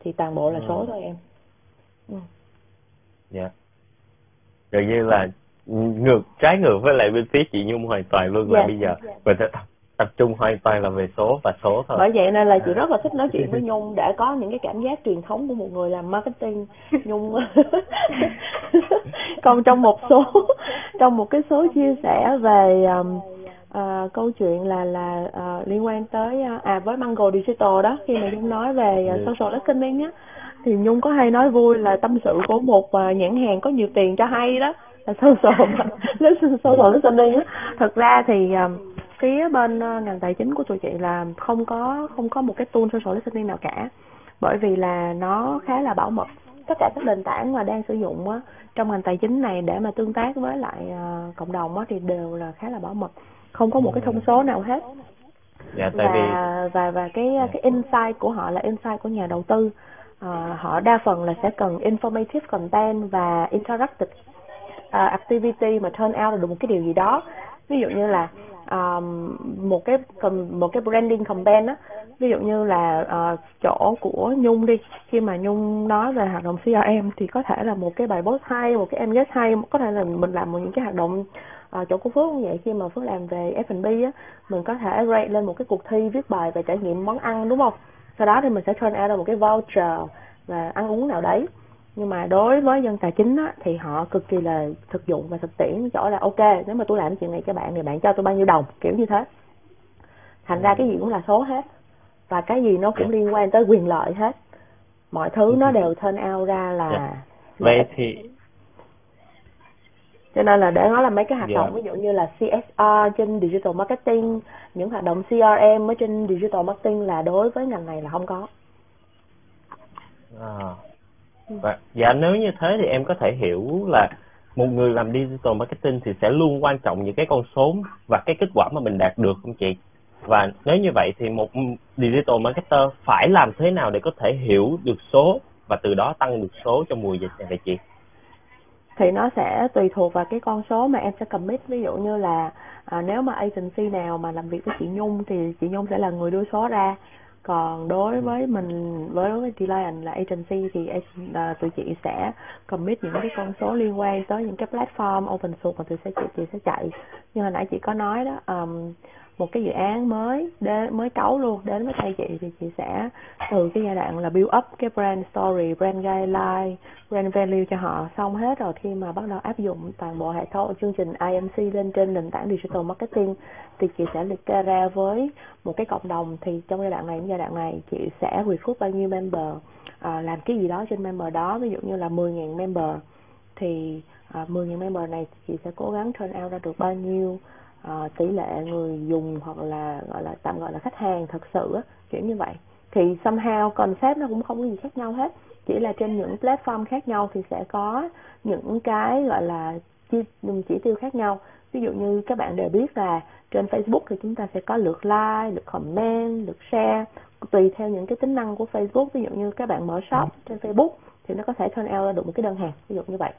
thì toàn bộ là ừ. số thôi em ừ. dạ gần như là ngược trái ngược với lại bên phía chị nhung hoàn toàn luôn là dạ, bây giờ dạ. mình sẽ tập, tập trung hoàn toàn là về số và số thôi. Bởi vậy nên là chị rất là thích nói chuyện với nhung. Để có những cái cảm giác truyền thống của một người làm marketing. Nhung [laughs] còn trong một số trong một cái số chia sẻ về um, uh, câu chuyện là là uh, liên quan tới uh, à với Mango Digital đó khi mà Nhung nói về uh, social listening á thì Nhung có hay nói vui là tâm sự của một uh, nhãn hàng có nhiều tiền cho hay đó là social [laughs] social listening á. Thật ra thì uh, phía bên uh, ngành tài chính của tụi chị là không có không có một cái tool social listening nào cả. Bởi vì là nó khá là bảo mật. Tất cả các nền tảng mà đang sử dụng á, trong ngành tài chính này để mà tương tác với lại uh, cộng đồng á, thì đều là khá là bảo mật. Không có một cái thông số nào hết. Dạ, tại và vì... và và cái dạ. cái insight của họ là insight của nhà đầu tư. À, họ đa phần là sẽ cần informative content và interactive uh, activity mà turn out là được một cái điều gì đó. Ví dụ như là um, một cái một cái branding campaign á. Ví dụ như là uh, chỗ của nhung đi. Khi mà nhung nói về hoạt động crm thì có thể là một cái bài post hay một cái em guest hay. Có thể là mình làm một những cái hoạt động uh, chỗ của phước cũng vậy. Khi mà phước làm về F&B á mình có thể rate lên một cái cuộc thi viết bài về trải nghiệm món ăn đúng không? Sau đó thì mình sẽ turn out ra một cái voucher và ăn uống nào đấy nhưng mà đối với dân tài chính á, thì họ cực kỳ là thực dụng và thực tiễn chỗ là ok nếu mà tôi làm chuyện này cho bạn thì bạn cho tôi bao nhiêu đồng kiểu như thế thành ra cái gì cũng là số hết và cái gì nó cũng dạ. liên quan tới quyền lợi hết mọi thứ nó đều turn out ra là yeah. Dạ. vậy thì cho nên là để nói là mấy cái hoạt yeah. động ví dụ như là CSR trên digital marketing những hoạt động CRM ở trên digital marketing là đối với ngành này là không có à. Và dạ nếu như thế thì em có thể hiểu là một người làm digital marketing thì sẽ luôn quan trọng những cái con số và cái kết quả mà mình đạt được không chị? Và nếu như vậy thì một digital marketer phải làm thế nào để có thể hiểu được số và từ đó tăng được số trong mùa dịch này vậy chị? Thì nó sẽ tùy thuộc vào cái con số mà em sẽ commit. Ví dụ như là à, nếu mà agency nào mà làm việc với chị Nhung thì chị Nhung sẽ là người đưa số ra còn đối với mình với đối với client là agency thì uh, tụi chị sẽ commit những cái con số liên quan tới những cái platform open source mà tụi sẽ chị, chị sẽ chạy. Như hồi nãy chị có nói đó um, một cái dự án mới đến mới cấu luôn đến với tay chị thì chị sẽ từ cái giai đoạn là build up cái brand story brand guideline brand value cho họ xong hết rồi khi mà bắt đầu áp dụng toàn bộ hệ thống chương trình IMC lên trên nền tảng digital marketing thì chị sẽ liệt kê ra với một cái cộng đồng. Thì trong giai đoạn này giai đoạn này chị sẽ recruit bao nhiêu member à, làm cái gì đó trên member đó ví dụ như là 10.000 member thì à, 10.000 member này chị sẽ cố gắng turn out ra được bao nhiêu uh, tỷ lệ người dùng hoặc là gọi là tạm gọi là khách hàng thật sự á, kiểu như vậy. Thì somehow concept nó cũng không có gì khác nhau hết. Chỉ là trên những platform khác nhau thì sẽ có những cái gọi là chỉ, chỉ tiêu khác nhau. Ví dụ như các bạn đều biết là trên Facebook thì chúng ta sẽ có lượt like, lượt comment, lượt share tùy theo những cái tính năng của Facebook. Ví dụ như các bạn mở shop trên Facebook thì nó có thể turn out ra được một cái đơn hàng ví dụ như vậy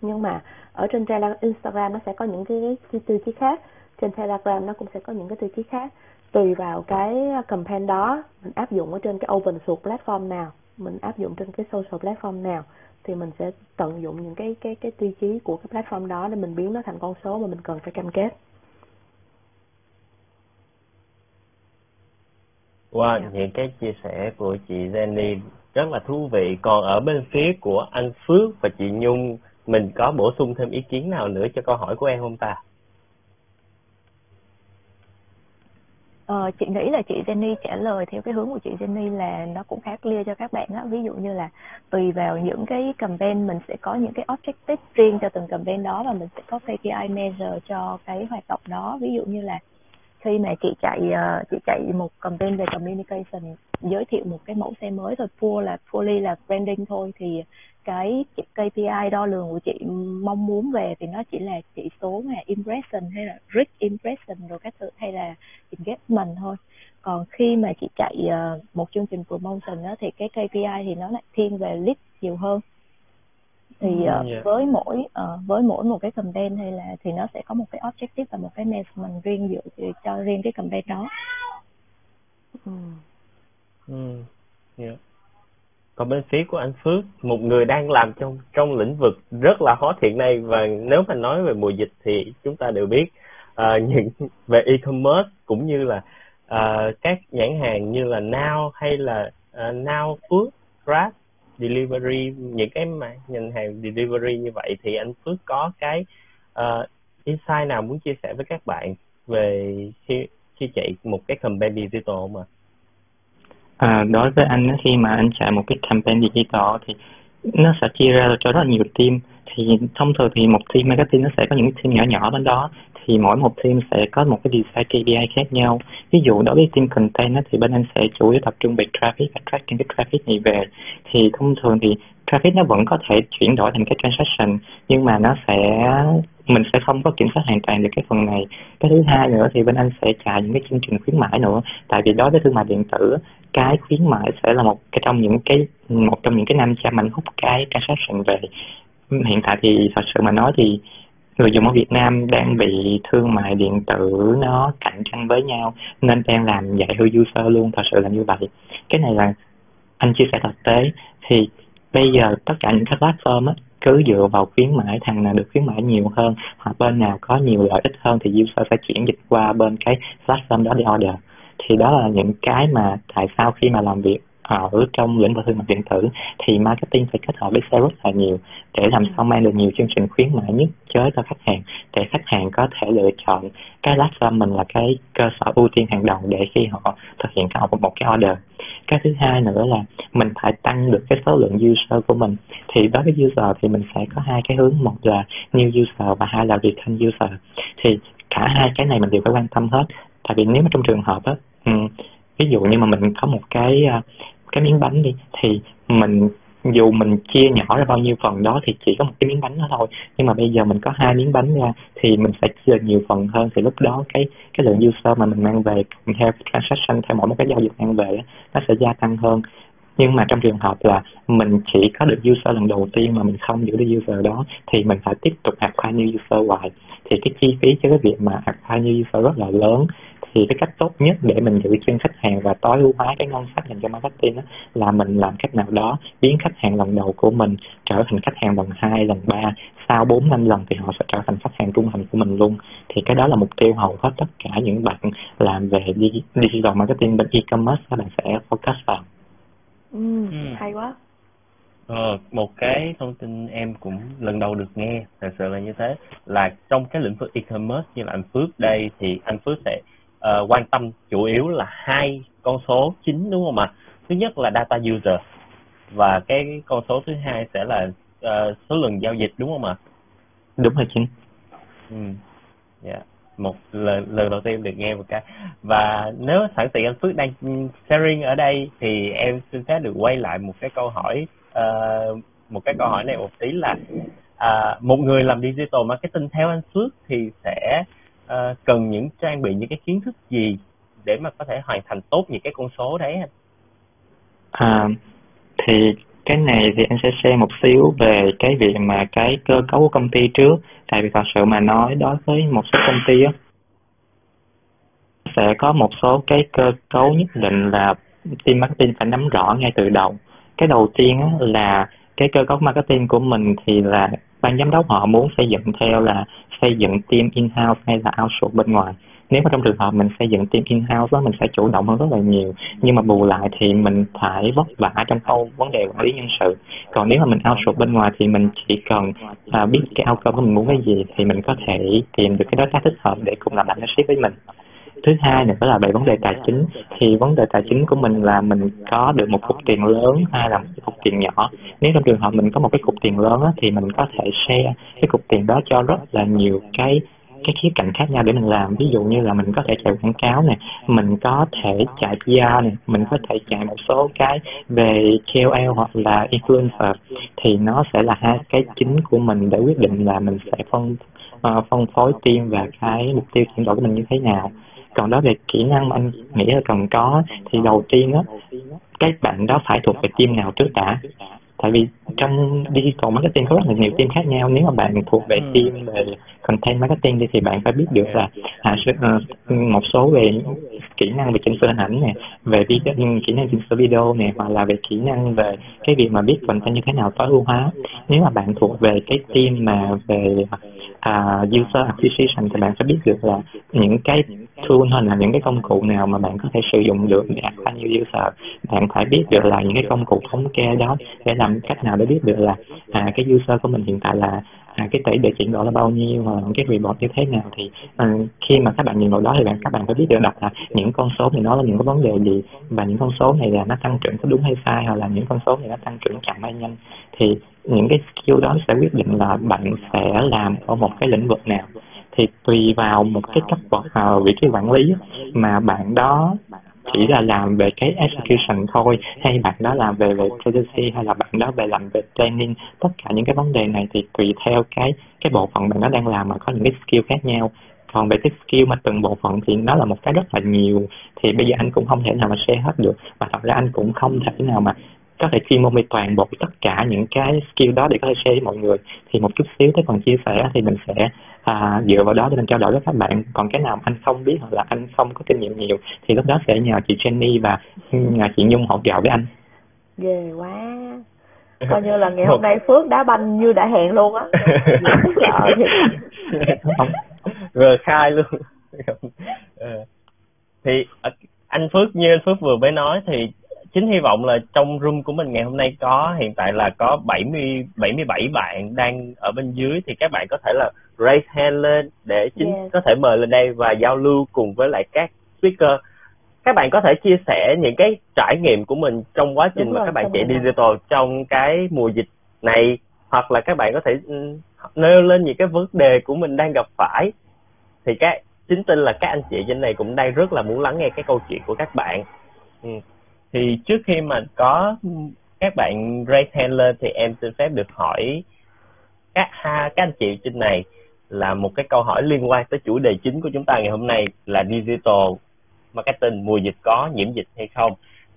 nhưng mà ở trên Instagram nó sẽ có những cái, cái tiêu chí khác trên Telegram nó cũng sẽ có những cái tiêu chí khác tùy vào cái campaign đó mình áp dụng ở trên cái open source platform nào mình áp dụng trên cái social platform nào thì mình sẽ tận dụng những cái cái cái tiêu chí của cái platform đó để mình biến nó thành con số mà mình cần phải cam kết. Wow, yeah. những cái chia sẻ của chị Jenny rất là thú vị. Còn ở bên phía của anh Phước và chị Nhung mình có bổ sung thêm ý kiến nào nữa cho câu hỏi của em không ta? Ờ, chị nghĩ là chị Jenny trả lời theo cái hướng của chị Jenny là nó cũng khá clear cho các bạn á. Ví dụ như là tùy vào những cái campaign mình sẽ có những cái objective riêng cho từng campaign đó và mình sẽ có KPI measure cho cái hoạt động đó. Ví dụ như là khi mà chị chạy ờ, chị chạy một campaign về communication giới thiệu một cái mẫu xe mới thôi full là fully là branding thôi thì cái KPI đo lường của chị mong muốn về thì nó chỉ là chỉ số mà impression hay là reach impression rồi các thứ hay là engagement thôi còn khi mà chị chạy uh, một chương trình promotion đó thì cái KPI thì nó lại thiên về lead nhiều hơn thì uh, yeah. Dạ. với mỗi uh, với mỗi một cái campaign hay là thì nó sẽ có một cái objective và một cái measurement riêng dựa cho riêng cái campaign đó. Ừ. Ừ. Yeah còn bên phía của anh Phước một người đang làm trong trong lĩnh vực rất là hot hiện nay. Và nếu mà nói về mùa dịch thì chúng ta đều biết uh, [laughs] những về e-commerce cũng như là uh, các nhãn hàng như là Now hay là uh, Now Food, Grab, Delivery những cái mà ngành hàng delivery như vậy thì anh Phước có cái uh, insight nào muốn chia sẻ với các bạn về khi khi chạy một cái campaign digital mà À, đối với anh khi mà anh chạy một cái campaign digital thì nó sẽ chia ra cho rất là nhiều team. Thì thông thường thì một team marketing nó sẽ có những team nhỏ nhỏ bên đó thì mỗi một team sẽ có một cái design KPI khác nhau. Ví dụ đối với team content thì bên anh sẽ chủ yếu tập trung về traffic và tracking cái traffic này về. Thì thông thường thì traffic nó vẫn có thể chuyển đổi thành cái transaction nhưng mà nó sẽ mình sẽ không có kiểm soát hoàn toàn được cái phần này. Cái thứ hai nữa thì bên anh sẽ chạy những cái chương trình khuyến mãi nữa. Tại vì đối với thương mại điện tử cái khuyến mãi sẽ là một cái trong những cái, một trong những cái năm cha mạnh hút cái transaction về. Hiện tại thì thật sự mà nói thì người dùng ở Việt Nam đang bị thương mại điện tử nó cạnh tranh với nhau, nên đang làm dạy hư user luôn, thật sự là như vậy. Cái này là anh chia sẻ thực tế. Thì bây giờ tất cả những cái platform á, cứ dựa vào khuyến mãi, thằng nào được khuyến mãi nhiều hơn hoặc bên nào có nhiều lợi ích hơn thì user sẽ chuyển dịch qua bên cái platform đó để order thì đó là những cái mà tại sao khi mà làm việc ở trong lĩnh vực thương mại điện tử thì marketing phải kết hợp với sale rất là nhiều để làm sao mang được nhiều chương trình khuyến mãi nhất tới cho khách hàng để khách hàng có thể lựa chọn cái platform mình là cái cơ sở ưu tiên hàng đầu để khi họ thực hiện cái một cái order. Cái thứ hai nữa là mình phải tăng được cái số lượng user của mình. Thì đối với user thì mình sẽ có hai cái hướng một là new user và hai là return user. Thì cả hai cái này mình đều phải quan tâm hết. Tại vì nếu mà trong trường hợp á Ừ. ví dụ như mà mình có một cái à, cái miếng bánh đi, thì mình, dù mình chia nhỏ ra bao nhiêu phần đó thì chỉ có một cái miếng bánh đó thôi. Nhưng mà bây giờ mình có hai miếng bánh ra thì mình sẽ chia nhiều phần hơn. Thì lúc đó cái cái lượng user mà mình mang về, theo transaction, theo mỗi một cái giao dịch mang về nó sẽ gia tăng hơn. Nhưng mà trong trường hợp là mình chỉ có được user lần đầu tiên mà mình không giữ được user đó, thì mình phải tiếp tục acquire new user hoài. Thì cái chi phí cho cái việc mà acquire new user rất là lớn thì cái cách tốt nhất để mình giữ chân khách hàng và tối ưu hóa cái ngân sách dành cho marketing đó, là mình làm cách nào đó biến khách hàng lần đầu của mình trở thành khách hàng lần hai lần ba sau bốn năm lần thì họ sẽ trở thành khách hàng trung thành của mình luôn. Thì cái đó là mục tiêu hầu hết tất cả những bạn làm về digital marketing bên e-commerce các bạn sẽ focus vào. Ừ, ừ. hay quá. Ờ, một cái thông tin em cũng lần đầu được nghe thật sự là như thế. Là trong cái lĩnh vực e-commerce như là anh Phước đây thì anh Phước sẽ uh, quan tâm chủ yếu là hai con số chính đúng không ạ? Thứ nhất là data user và cái con số thứ hai sẽ là uh, số lượng giao dịch đúng không ạ? Đúng rồi chính. Ừ. Yeah. Một lần lần đầu tiên được nghe một cái và nếu sẵn tiện anh Phước đang sharing ở đây thì em xin phép được quay lại một cái câu hỏi uh, một cái câu hỏi này một tí là uh, một người làm digital marketing theo anh Phước thì sẽ uh, cần những trang bị những cái kiến thức gì để mà có thể hoàn thành tốt những cái con số đấy anh? À, thì cái này thì anh sẽ share một xíu về cái việc mà cái cơ cấu của công ty trước tại vì thật sự mà nói đối với một số công ty á sẽ có một số cái cơ cấu nhất định là team marketing phải nắm rõ ngay từ đầu cái đầu tiên á, là cái cơ cấu marketing của mình thì là ban giám đốc họ muốn xây dựng theo là xây dựng team in-house hay là outsource bên ngoài. Nếu mà trong trường hợp mình xây dựng team in-house đó mình sẽ chủ động hơn rất là nhiều. Nhưng mà bù lại thì mình phải vất vả trong khâu vấn đề quản lý nhân sự. Còn nếu mà mình outsource bên ngoài thì mình chỉ cần uh, biết cái outcome của mình muốn cái gì thì mình có thể tìm được cái đối tác thích hợp để cùng làm partnership với mình thứ hai nữa là về vấn đề tài chính. Thì vấn đề tài chính của mình là mình có được một cục tiền lớn hay là một cục tiền nhỏ. Nếu trong trường hợp mình có một cái cục tiền lớn á, thì mình có thể share cái cục tiền đó cho rất là nhiều cái cái khía cạnh khác nhau để mình làm. Ví dụ như là mình có thể chạy quảng cáo này mình có thể chạy PR này mình có thể chạy một số cái về KOL hoặc là influencer thì nó sẽ là hai cái chính của mình để quyết định là mình sẽ phân uh, phân phối team và cái mục tiêu chuyển đổi của mình như thế nào còn đó về kỹ năng mà anh nghĩ là cần có thì đầu tiên á các bạn đó phải thuộc về team nào trước đã tại vì trong digital marketing có rất là nhiều team khác nhau nếu mà bạn thuộc về ừ. team về content marketing đi thì bạn phải biết được là à, uh, một số về kỹ năng về chỉnh sửa hình ảnh này về video, kỹ năng chỉnh sửa video này hoặc là về kỹ năng về cái việc mà biết content như thế nào tối ưu hóa. Nếu mà bạn thuộc về cái team mà về uh, user acquisition thì bạn phải biết được là những cái tool hay là những cái công cụ nào mà bạn có thể sử dụng được để đạt bao nhiêu user. Bạn phải biết được là những cái công cụ thống kê đó để làm cách nào để biết được là à, cái user của mình hiện tại là à, cái tỷ để chuyển đổi là bao nhiêu và cái report như thế nào thì à, khi mà các bạn nhìn vào đó thì bạn các bạn phải biết được đặt là những con số này nó là những cái vấn đề gì và những con số này là nó tăng trưởng có đúng hay sai hoặc là những con số này nó tăng trưởng chậm hay nhanh. Thì những cái skill đó sẽ quyết định là bạn sẽ làm ở một cái lĩnh vực nào. Thì tùy vào một cái cấp bậc vào vị trí quản lý mà bạn đó chỉ là làm về cái execution thôi. Hay bạn đó làm về về strategy hay là bạn đó về làm về training, tất cả những cái vấn đề này thì tùy theo cái cái bộ phận bạn đó đang làm mà có những cái skill khác nhau. Còn về cái skill mà từng bộ phận thì nó là một cái rất là nhiều. Thì bây giờ anh cũng không thể nào mà share hết được. Và thật ra anh cũng không thể nào mà có thể chuyên môn về toàn bộ tất cả những cái skill đó để có thể share với mọi người. Thì một chút xíu tới phần chia sẻ thì mình sẽ à, dựa vào đó để mình trao đổi với các bạn. Còn cái nào anh không biết hoặc là anh không có kinh nghiệm nhiều thì lúc đó sẽ nhờ chị Jenny và nhờ chị Nhung hỗ trợ với anh. Ghê quá. Coi như là ngày hôm nay phước đá banh như đã hẹn luôn á. Vừa khai luôn. Ờ. thì ờ, anh phước như anh phước vừa mới nói thì chính hy vọng là trong room của mình ngày hôm nay có hiện tại là có 70 77 bạn đang ở bên dưới thì các bạn có thể là raise hand lên để chính yes. có thể mời lên đây và giao lưu cùng với lại các speaker các bạn có thể chia sẻ những cái trải nghiệm của mình trong quá trình Đúng mà rồi, các bạn chạy digital trong cái mùa dịch này hoặc là các bạn có thể ừ, nêu lên những cái vấn đề của mình đang gặp phải thì các chính tin là các anh chị trên này cũng đang rất là muốn lắng nghe cái câu chuyện của các bạn ừ thì trước khi mà có các bạn raise hand lên thì em xin phép được hỏi các ha các anh chị trên này là một cái câu hỏi liên quan tới chủ đề chính của chúng ta ngày hôm nay là digital marketing mùa dịch có nhiễm dịch hay không.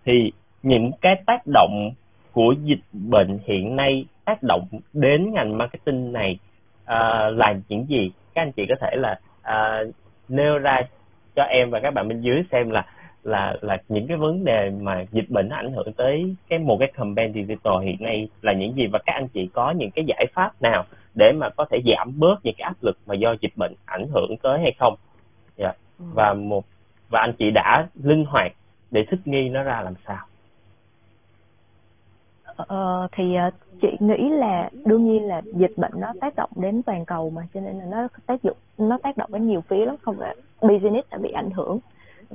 Thì những cái tác động của dịch bệnh hiện nay tác động đến ngành marketing này uh, là những gì? Các anh chị có thể là uh, nêu ra cho em và các bạn bên dưới xem là là là những cái vấn đề mà dịch bệnh ảnh hưởng tới cái một cái campaign digital hiện nay là những gì và các anh chị có những cái giải pháp nào để mà có thể giảm bớt những cái áp lực mà do dịch bệnh ảnh hưởng tới hay không yeah. Dạ. và một và anh chị đã linh hoạt để thích nghi nó ra làm sao Ờ, thì uh, chị nghĩ là đương nhiên là dịch bệnh nó tác động đến toàn cầu mà cho nên là nó tác dụng nó tác động đến nhiều phía lắm không phải business đã bị ảnh hưởng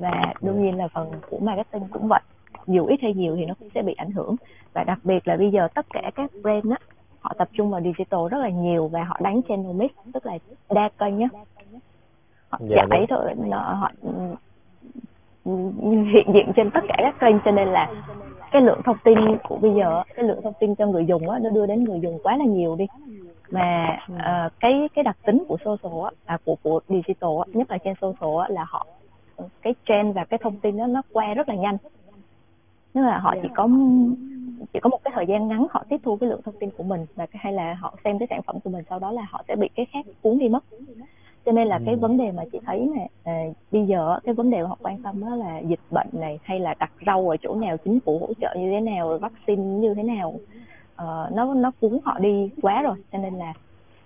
và đương nhiên là phần của marketing cũng vậy. Dù ít hay nhiều thì nó cũng sẽ bị ảnh hưởng. Và đặc biệt là bây giờ tất cả các brand á họ tập trung vào digital rất là nhiều và họ đánh channel mix tức là đa kênh nhá họ dạ, giải thôi họ hiện diện trên tất cả các kênh cho nên là cái lượng thông tin của bây giờ cái lượng thông tin cho người dùng á nó đưa đến người dùng quá là nhiều đi. Mà uh, cái cái đặc tính của social á à, của của digital á, nhất là trên social á, là họ cái trend và cái thông tin đó nó qua rất là nhanh. Tức là họ chỉ có chỉ có một cái thời gian ngắn họ tiếp thu cái lượng thông tin của mình và hay là họ xem cái sản phẩm của mình sau đó là họ sẽ bị cái khác cuốn đi mất. Cho nên là ừ. cái vấn đề mà chị thấy này à, bây giờ cái vấn đề mà họ quan tâm đó là dịch bệnh này hay là đặt rau ở chỗ nào chính phủ hỗ trợ như thế nào rồi vaccine như thế nào uh, nó nó cuốn họ đi quá rồi. Cho nên là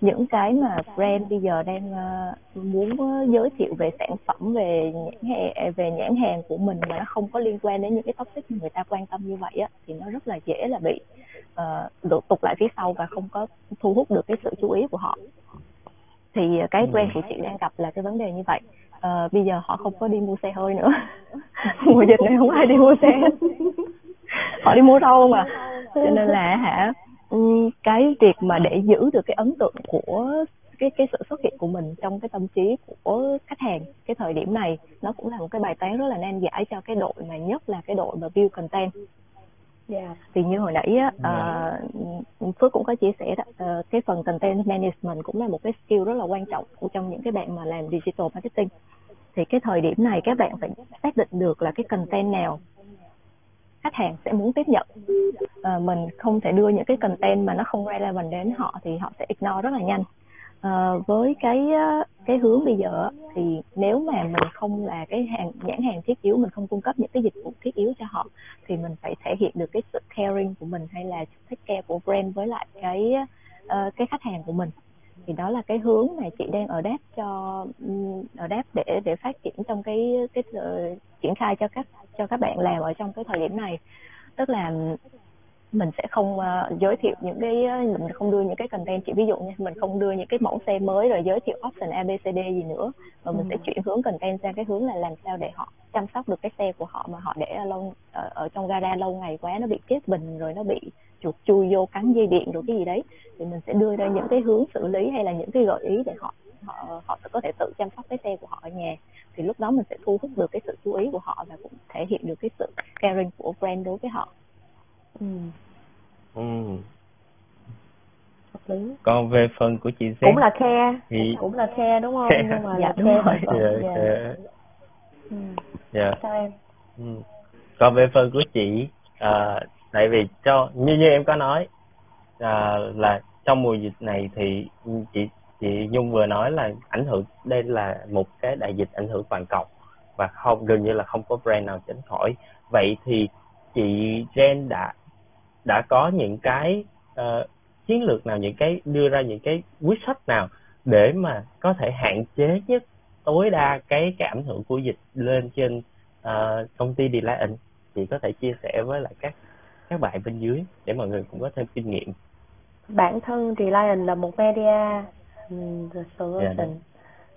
những cái mà brand bây giờ đang uh, muốn uh, giới thiệu về sản phẩm về nhãn hàng về nhãn hàng của mình mà nó không có liên quan đến những cái topic mà người ta quan tâm như vậy á thì nó rất là dễ là bị uh, tụt lại phía sau và không có thu hút được cái sự chú ý của họ. Thì cái ừ. brand của chị đang gặp là cái vấn đề như vậy. Uh, bây giờ họ không có đi mua xe hơi nữa. [laughs] Mùa dịch này không ai đi mua xe. [laughs] Họ đi mua rau mà. Cho nên là hả ừ, cái việc mà để giữ được cái ấn tượng của cái cái sự xuất hiện của mình trong cái tâm trí của khách hàng cái thời điểm này nó cũng là một cái bài toán rất là nan giải cho cái đội mà nhất là cái đội mà build content Yeah. Dạ. Thì như hồi nãy á, uh, Phước cũng có chia sẻ đó, uh, cái phần content management cũng là một cái skill rất là quan trọng của trong những cái bạn mà làm digital marketing. Thì cái thời điểm này các bạn phải xác định được là cái content nào khách hàng sẽ muốn tiếp nhận. à, mình không thể đưa những cái content mà nó không relevant đến họ thì họ sẽ ignore rất là nhanh à, với cái cái hướng bây giờ thì nếu mà mình không là cái hàng nhãn hàng thiết yếu mình không cung cấp những cái dịch vụ thiết yếu cho họ thì mình phải thể hiện được cái sự caring của mình hay là take care của brand với lại cái uh, cái khách hàng của mình thì đó là cái hướng mà chị đang ở đáp cho ở đáp để để phát triển trong cái cái uh, triển khai cho các cho các bạn làm ở trong cái thời điểm này. Tức là mình sẽ không uh, giới thiệu những cái mình không đưa những cái content. Chỉ ví dụ như mình không đưa những cái mẫu xe mới rồi giới thiệu option abcd gì nữa. Mà mình ừ. sẽ chuyển hướng content sang cái hướng là làm sao để họ chăm sóc được cái xe của họ mà họ để lâu ở, ở trong gara lâu ngày quá nó bị chết bình rồi nó bị chuột chui vô cắn dây điện rồi cái gì đấy thì mình sẽ đưa ra những cái hướng xử lý hay là những cái gợi ý để họ họ họ có thể tự chăm sóc cái xe của họ ở nhà thì lúc đó mình sẽ thu hút được cái sự chú ý của họ và cũng thể hiện được cái sự caring của brand đối với họ ừ. ừ. còn về phần của chị Sen cũng là khe thì... cũng là khe đúng không khe. nhưng mà dạ, đúng rồi dạ, dạ. Ừ. dạ. sao em ừ. còn về phần của chị à, tại vì cho như như em có nói à, là trong mùa dịch này thì chị chị Nhung vừa nói là ảnh hưởng đây là một cái đại dịch ảnh hưởng toàn cầu và không gần như là không có brand nào tránh khỏi. Vậy thì chị Jen đã đã có những cái uh, chiến lược nào những cái đưa ra những cái quyết sách nào để mà có thể hạn chế nhất tối đa cái cái ảnh hưởng của dịch lên trên uh, công ty Delight chị có thể chia sẻ với lại các các bạn bên dưới để mọi người cũng có thêm kinh nghiệm. Bản thân Reliant là một media solution yeah,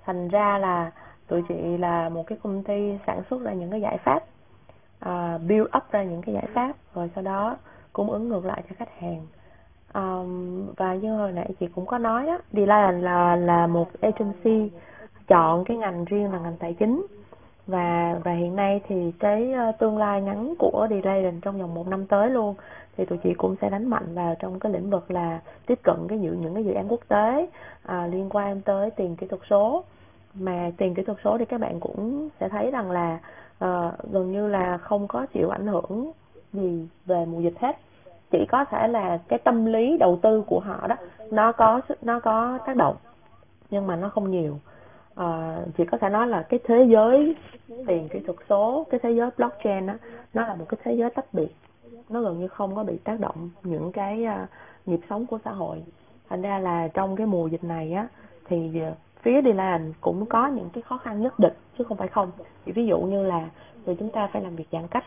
thành ra là tụi chị là một cái công ty sản xuất ra những cái giải pháp uh, build up ra những cái giải pháp rồi sau đó cung ứng ngược lại cho khách hàng. Um, và như hồi nãy chị cũng có nói đó Reliant là là một agency chọn cái ngành riêng là ngành tài chính và và hiện nay thì cái ờ, tương lai ngắn của Reliant trong vòng một năm tới luôn thì tụi chị cũng sẽ đánh mạnh vào trong cái lĩnh vực là tiếp cận cái dự những cái dự án quốc tế à, liên quan tới tiền kỹ thuật số. Mà tiền kỹ thuật số thì các bạn cũng sẽ thấy rằng là à, gần như là không có chịu ảnh hưởng gì về mùa dịch hết. Chỉ có thể là cái tâm lý đầu tư của họ đó nó có nó có tác động nhưng mà nó không nhiều à, chỉ có thể nói là cái thế giới tiền kỹ thuật số cái thế giới blockchain đó nó là một cái thế giới tách biệt nó gần như không có bị tác động những cái uh, nhịp sống của xã hội thành ra là trong cái mùa dịch này á thì uh, phía đi làm cũng có những cái khó khăn nhất định chứ không phải không thì ví dụ như là vì chúng ta phải làm việc giãn cách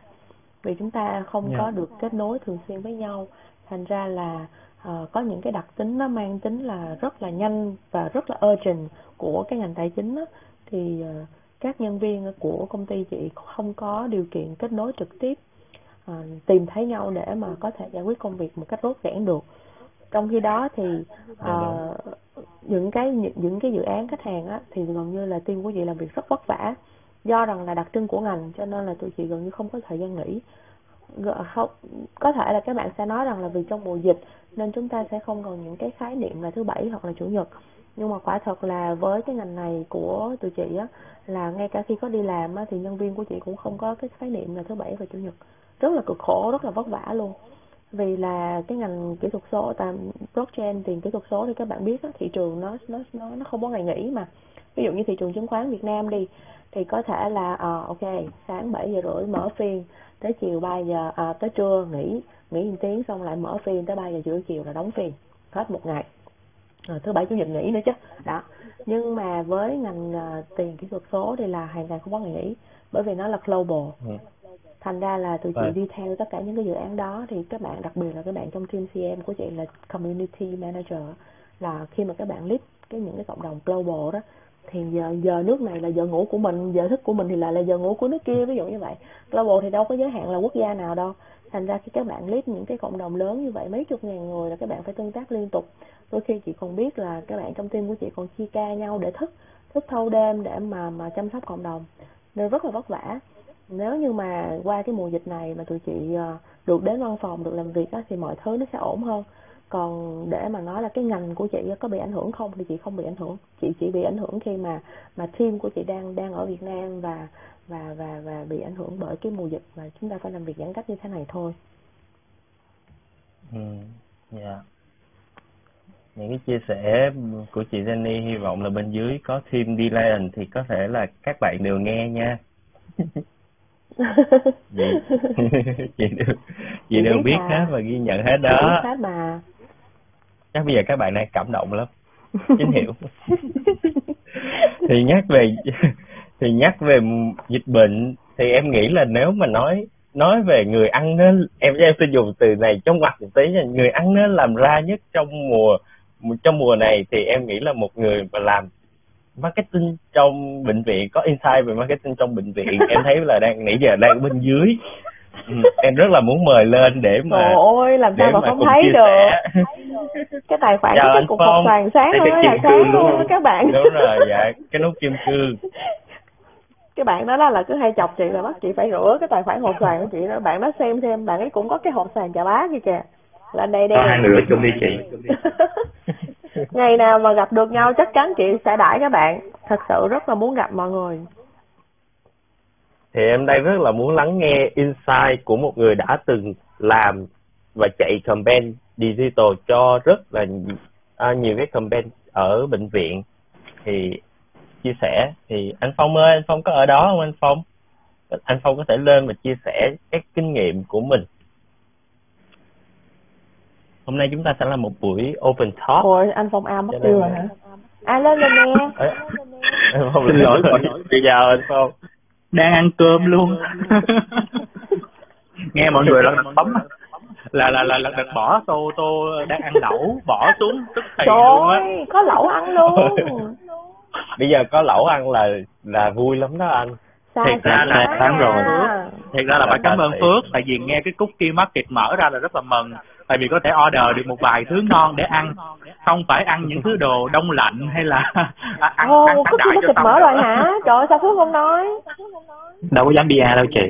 vì chúng ta không yeah. Dạ. có được kết nối thường xuyên với nhau thành ra là uh, có những cái đặc tính nó mang tính là rất là nhanh và rất là urgent của cái ngành tài chính đó, thì uh, các nhân viên của công ty chị không có điều kiện kết nối trực tiếp uh, tìm thấy nhau để mà có thể giải quyết công việc một cách rốt rẽn được. Trong khi đó thì uh, những cái những, những cái dự án khách hàng á thì gần như là team của chị làm việc rất vất vả. Do rằng là đặc trưng của ngành cho nên là tụi chị gần như không có thời gian nghỉ không có thể là các bạn sẽ nói rằng là vì trong mùa dịch nên chúng ta sẽ không còn những cái khái niệm là thứ bảy hoặc là chủ nhật. Nhưng mà quả thật là với cái ngành này của tụi chị á là ngay cả khi có đi làm á, thì nhân viên của chị cũng không có cái khái niệm là thứ bảy và chủ nhật. Rất là cực khổ rất là vất vả luôn. Vì là cái ngành kỹ thuật số tại blockchain tiền kỹ thuật số thì các bạn biết á, thị trường nó nó nó nó không có ngày nghỉ mà. Ví dụ như thị trường chứng khoán Việt Nam đi thì có thể là à, ok sáng 7 giờ rưỡi mở phiên tới chiều 3 giờ à, tới trưa nghỉ nghỉ một tiếng xong lại mở phiên tới 3 giờ rưỡi chiều là đóng phiên hết một ngày rồi thứ bảy chủ nhật nghỉ nữa chứ đó nhưng mà với ngành uh, tiền kỹ thuật số thì là hoàn toàn không có ngày nghỉ bởi vì nó là global ừ. thành ra là tụi chị vâng. đi theo tất cả những cái dự án đó thì các bạn đặc biệt là các bạn trong team CM của chị là community manager là khi mà các bạn lead cái những cái cộng đồng global đó thì giờ giờ nước này là giờ ngủ của mình giờ thức của mình thì lại là giờ ngủ của nước kia ví dụ như vậy. Global thì đâu có giới hạn là quốc gia nào đâu. Thành ra khi các bạn clip những cái cộng đồng lớn như vậy mấy chục ngàn người là các bạn phải tương tác liên tục. Đôi khi chị còn biết là các bạn trong team của chị còn chia ca nhau để thức thức thâu đêm để mà mà chăm sóc cộng đồng. Nên rất là vất vả. Nếu như mà qua cái mùa dịch này mà tụi chị ờ, được đến văn phòng được làm việc á, thì mọi thứ nó sẽ ổn hơn còn để mà nói là cái ngành của chị có bị ảnh hưởng không thì chị không bị ảnh hưởng chị chỉ bị ảnh hưởng khi mà mà team của chị đang đang ở Việt Nam và và và và bị ảnh hưởng bởi cái mùa dịch và chúng ta phải làm việc giãn cách như thế này thôi. Ừ, yeah. Dạ. Những cái chia sẻ của chị Jenny hy vọng là bên dưới có team Dylan thì có thể là các bạn đều nghe nha. [laughs] [laughs] chị, chị đều chị đều biết hết và ghi nhận hết đó. Biết hết mà chắc bây giờ các bạn đang cảm động lắm. [laughs] Chính hiểu thì nhắc về thì nhắc về dịch bệnh thì em nghĩ là nếu mà nói nói về người ăn nên em em xin dùng từ này trong mặt một tí là người ăn nên làm ra nhất trong mùa trong mùa này thì em nghĩ là một người mà làm marketing trong bệnh viện có insight về marketing trong bệnh viện em thấy là đang nãy giờ đang bên dưới em rất là muốn mời lên để mà ôi làm sao mà không thấy được? cái tài khoản Chào cái cục hộp toàn sáng luôn là sáng luôn. các bạn. Đúng rồi dạ cái nút kim cương. Cái bạn đó là, là cứ hay chọc chị là bắt chị phải rửa cái tài khoản hộp xoàn của chị đó. Bạn đó xem xem bạn ấy cũng có cái hộp xoàn chà bá kia kìa. Là đây đây. Hai người chung đi chị. [laughs] Ngày nào mà gặp được nhau chắc chắn chị sẽ đãi các bạn. Thật sự rất là muốn gặp mọi người thì em đây rất là muốn lắng nghe insight của một người đã từng làm và chạy campaign digital cho rất là à, nhiều cái campaign ở bệnh viện. Thì chia sẻ thì anh Phong ơi anh Phong có ở đó không anh Phong? Anh Phong có thể lên và chia sẻ các kinh nghiệm của mình. Hôm nay chúng ta sẽ là một buổi open talk. Ôi anh Phong ao mất tiêu rồi hả? À lên rồi nè. Xin lỗi bây giờ anh Phong đang ăn cơm luôn. [laughs] Nghe mọi người là bấm là là là là bỏ tô tô đang ăn lẩu bỏ xuống tức thì luôn á. ơi, có lẩu ăn luôn. [laughs] Bây giờ có lẩu ăn là là vui lắm đó anh. Sao thiệt ra là tháng rồi. Thiệt ra là phải cảm ơn phước tại vì nghe cái cookie market mở ra là rất là mừng tại vì có thể order được một vài thứ ngon để ăn không phải ăn những thứ đồ đông lạnh hay là ăn [laughs] ăn Ồ, ăn có khi nó xong mở rồi hả? Trời ơi, sao Phước không nói? đâu có dám bia đâu chị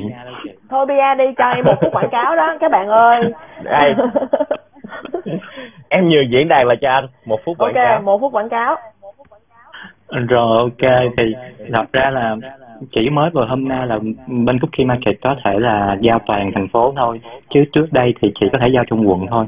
Thôi bia đi, cho em một phút quảng cáo đó, các bạn ơi. Đây. em nhường diễn đàn là cho anh một phút quảng ok, cáo một phút quảng cáo. rồi ok thì thật ra là chỉ mới vừa hôm nay là bên Cookie Market có thể là giao toàn thành phố thôi. Chứ trước đây thì chỉ có thể giao trong quận thôi.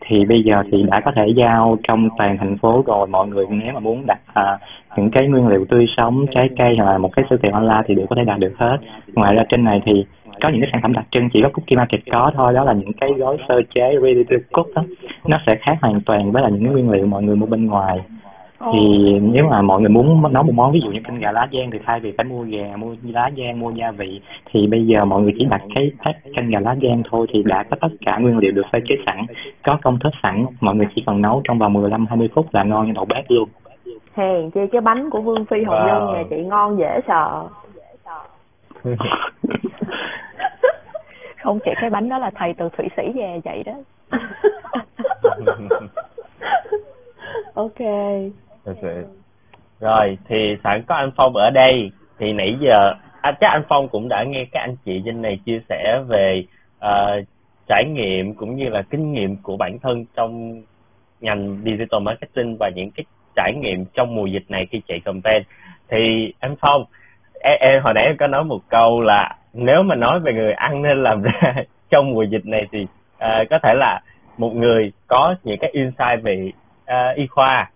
Thì bây giờ thì đã có thể giao trong toàn thành phố rồi. Mọi người nếu mà muốn đặt à, những cái nguyên liệu tươi sống trái cây hoặc là một cái siêu thị online thì đều có thể đạt được hết. Ngoài ra trên này thì có những cái sản phẩm đặc trưng chỉ có Cookie Market có thôi. Đó là những cái gói sơ chế ready to cook đó. Nó sẽ khác hoàn toàn với là những cái nguyên liệu mọi người mua bên ngoài thì nếu mà mọi người muốn nấu một món ví dụ như canh gà lá giang thì thay vì phải mua gà mua lá giang mua gia vị thì bây giờ mọi người chỉ đặt cái pack canh gà lá giang thôi thì đã có tất cả nguyên liệu được sơ chế sẵn có công thức sẵn mọi người chỉ cần nấu trong vòng 15 20 phút là ngon như đầu bếp luôn Hèn chi cái bánh của Vương Phi Hồng Wow. Nhân nhà chị ngon dễ sợ. [laughs] không chỉ cái bánh đó là thầy từ thụy sĩ về vậy đó [laughs] ok. Thật sự. rồi thì sẵn có anh Phong ở đây. Thì nãy giờ à, chắc anh Phong cũng đã nghe các anh chị trên này chia sẻ về ờ, trải nghiệm cũng như là kinh nghiệm của bản thân trong ngành digital marketing và những cái trải nghiệm trong mùa dịch này khi chạy campaign. Thì anh Phong em, em hồi nãy em có nói một câu là nếu mà nói về người ăn nên làm ra [laughs] trong mùa dịch này thì ờ, có thể là một người có những cái insight về ờ, y khoa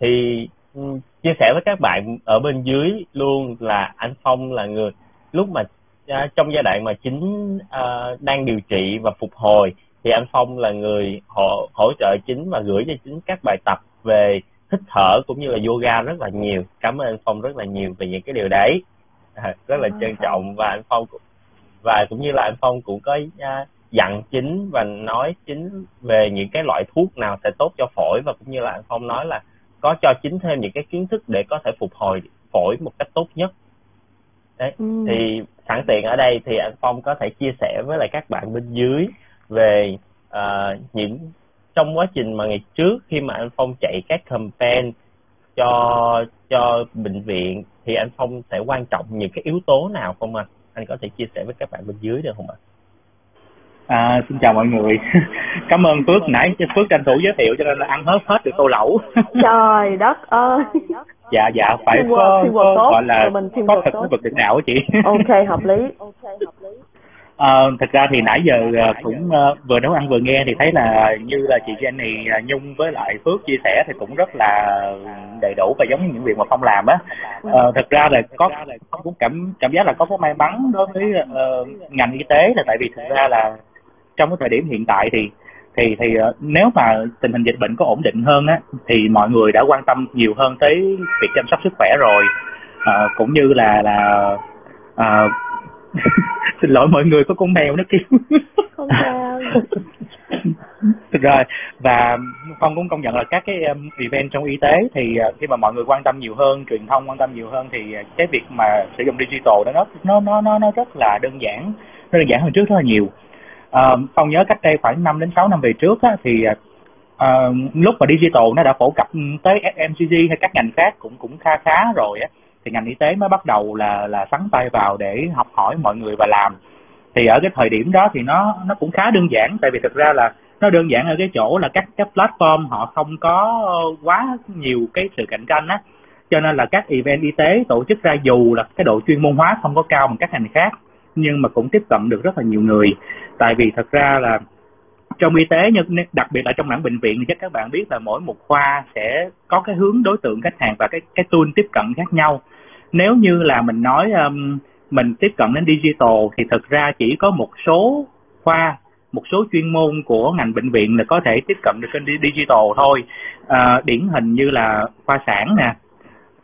thì ừ, chia sẻ với các bạn ở bên dưới luôn là anh Phong là người lúc mà à, trong giai đoạn mà chính à, đang điều trị và phục hồi thì anh Phong là người hỗ hỗ trợ chính và gửi cho chính các bài tập về hít thở cũng như là yoga rất là nhiều. Cảm ơn anh Phong rất là nhiều về những cái điều đấy. À, rất là trân trọng và anh Phong cũng và cũng như là anh Phong cũng có à, dặn chính và nói chính về những cái loại thuốc nào sẽ tốt cho phổi và cũng như là anh Phong nói là có cho chính thêm những cái kiến thức để có thể phục hồi phổi một cách tốt nhất. Đấy Ừ. thì sẵn tiện ở đây thì anh Phong có thể chia sẻ với lại các bạn bên dưới về ờ, những trong quá trình mà ngày trước khi mà anh Phong chạy các campaign cho cho bệnh viện thì anh Phong sẽ quan trọng những cái yếu tố nào không anh? Anh có thể chia sẻ với các bạn bên dưới được không ạ? À, xin chào mọi người. [laughs] Cảm ơn Phước nãy Phước tranh thủ giới thiệu cho nên là ăn hết hết được tô lẩu. [laughs] Trời đất ơi. dạ dạ phải Teamwork, có, có tốt. gọi là mình có thực tốt. với vực định đạo chị. [laughs] Ok, hợp lý. Ờ, thật ra thì nãy giờ ờ, cũng ờ, vừa nấu ăn vừa nghe thì thấy là như là chị Jenny ờ, Nhung với lại Phước chia sẻ thì cũng rất là đầy đủ và giống như những việc mà Phong làm á. Ờ, thật ra là có cũng cảm cảm giác là có cái may mắn đối với ờ, ngành y tế là tại vì thực ra là trong cái thời điểm hiện tại thì thì thì ờ, nếu mà tình hình dịch bệnh có ổn định hơn á thì mọi người đã quan tâm nhiều hơn tới việc chăm sóc sức khỏe rồi. Ờ, cũng như là là ờ, [laughs] xin lỗi mọi người có con mèo nó kêu. Không sao. ra và phong cũng công nhận là các cái event trong y tế thì khi mà mọi người quan tâm nhiều hơn truyền thông quan tâm nhiều hơn thì cái việc mà sử dụng digital đó nó nó nó nó nó rất là đơn giản nó đơn giản hơn trước rất là nhiều Ờ, phong nhớ cách đây khoảng 5 đến 6 năm về trước á, thì à, ờ, lúc mà digital nó đã phổ cập tới FMCG hay các ngành khác cũng cũng kha khá rồi á thì ngành y tế mới bắt đầu là là sắn tay vào để học hỏi mọi người và làm. Thì ở cái thời điểm đó thì nó nó cũng khá đơn giản tại vì thực ra là nó đơn giản ở cái chỗ là các các platform họ không có quá nhiều cái sự cạnh tranh á. Cho nên là các event y tế tổ chức ra dù là cái độ chuyên môn hóa không có cao bằng các ngành khác nhưng mà cũng tiếp cận được rất là nhiều người. Tại vì thật ra là trong y tế nhưng đặc biệt là trong mảng bệnh viện thì chắc các bạn biết là mỗi một khoa sẽ có cái hướng đối tượng khách hàng và cái cái tool tiếp cận khác nhau. Nếu như là mình nói um, mình tiếp cận đến digital thì thực ra chỉ có một số khoa một số chuyên môn của ngành bệnh viện là có thể tiếp cận được kênh digital thôi. À, điển hình như là khoa sản nè.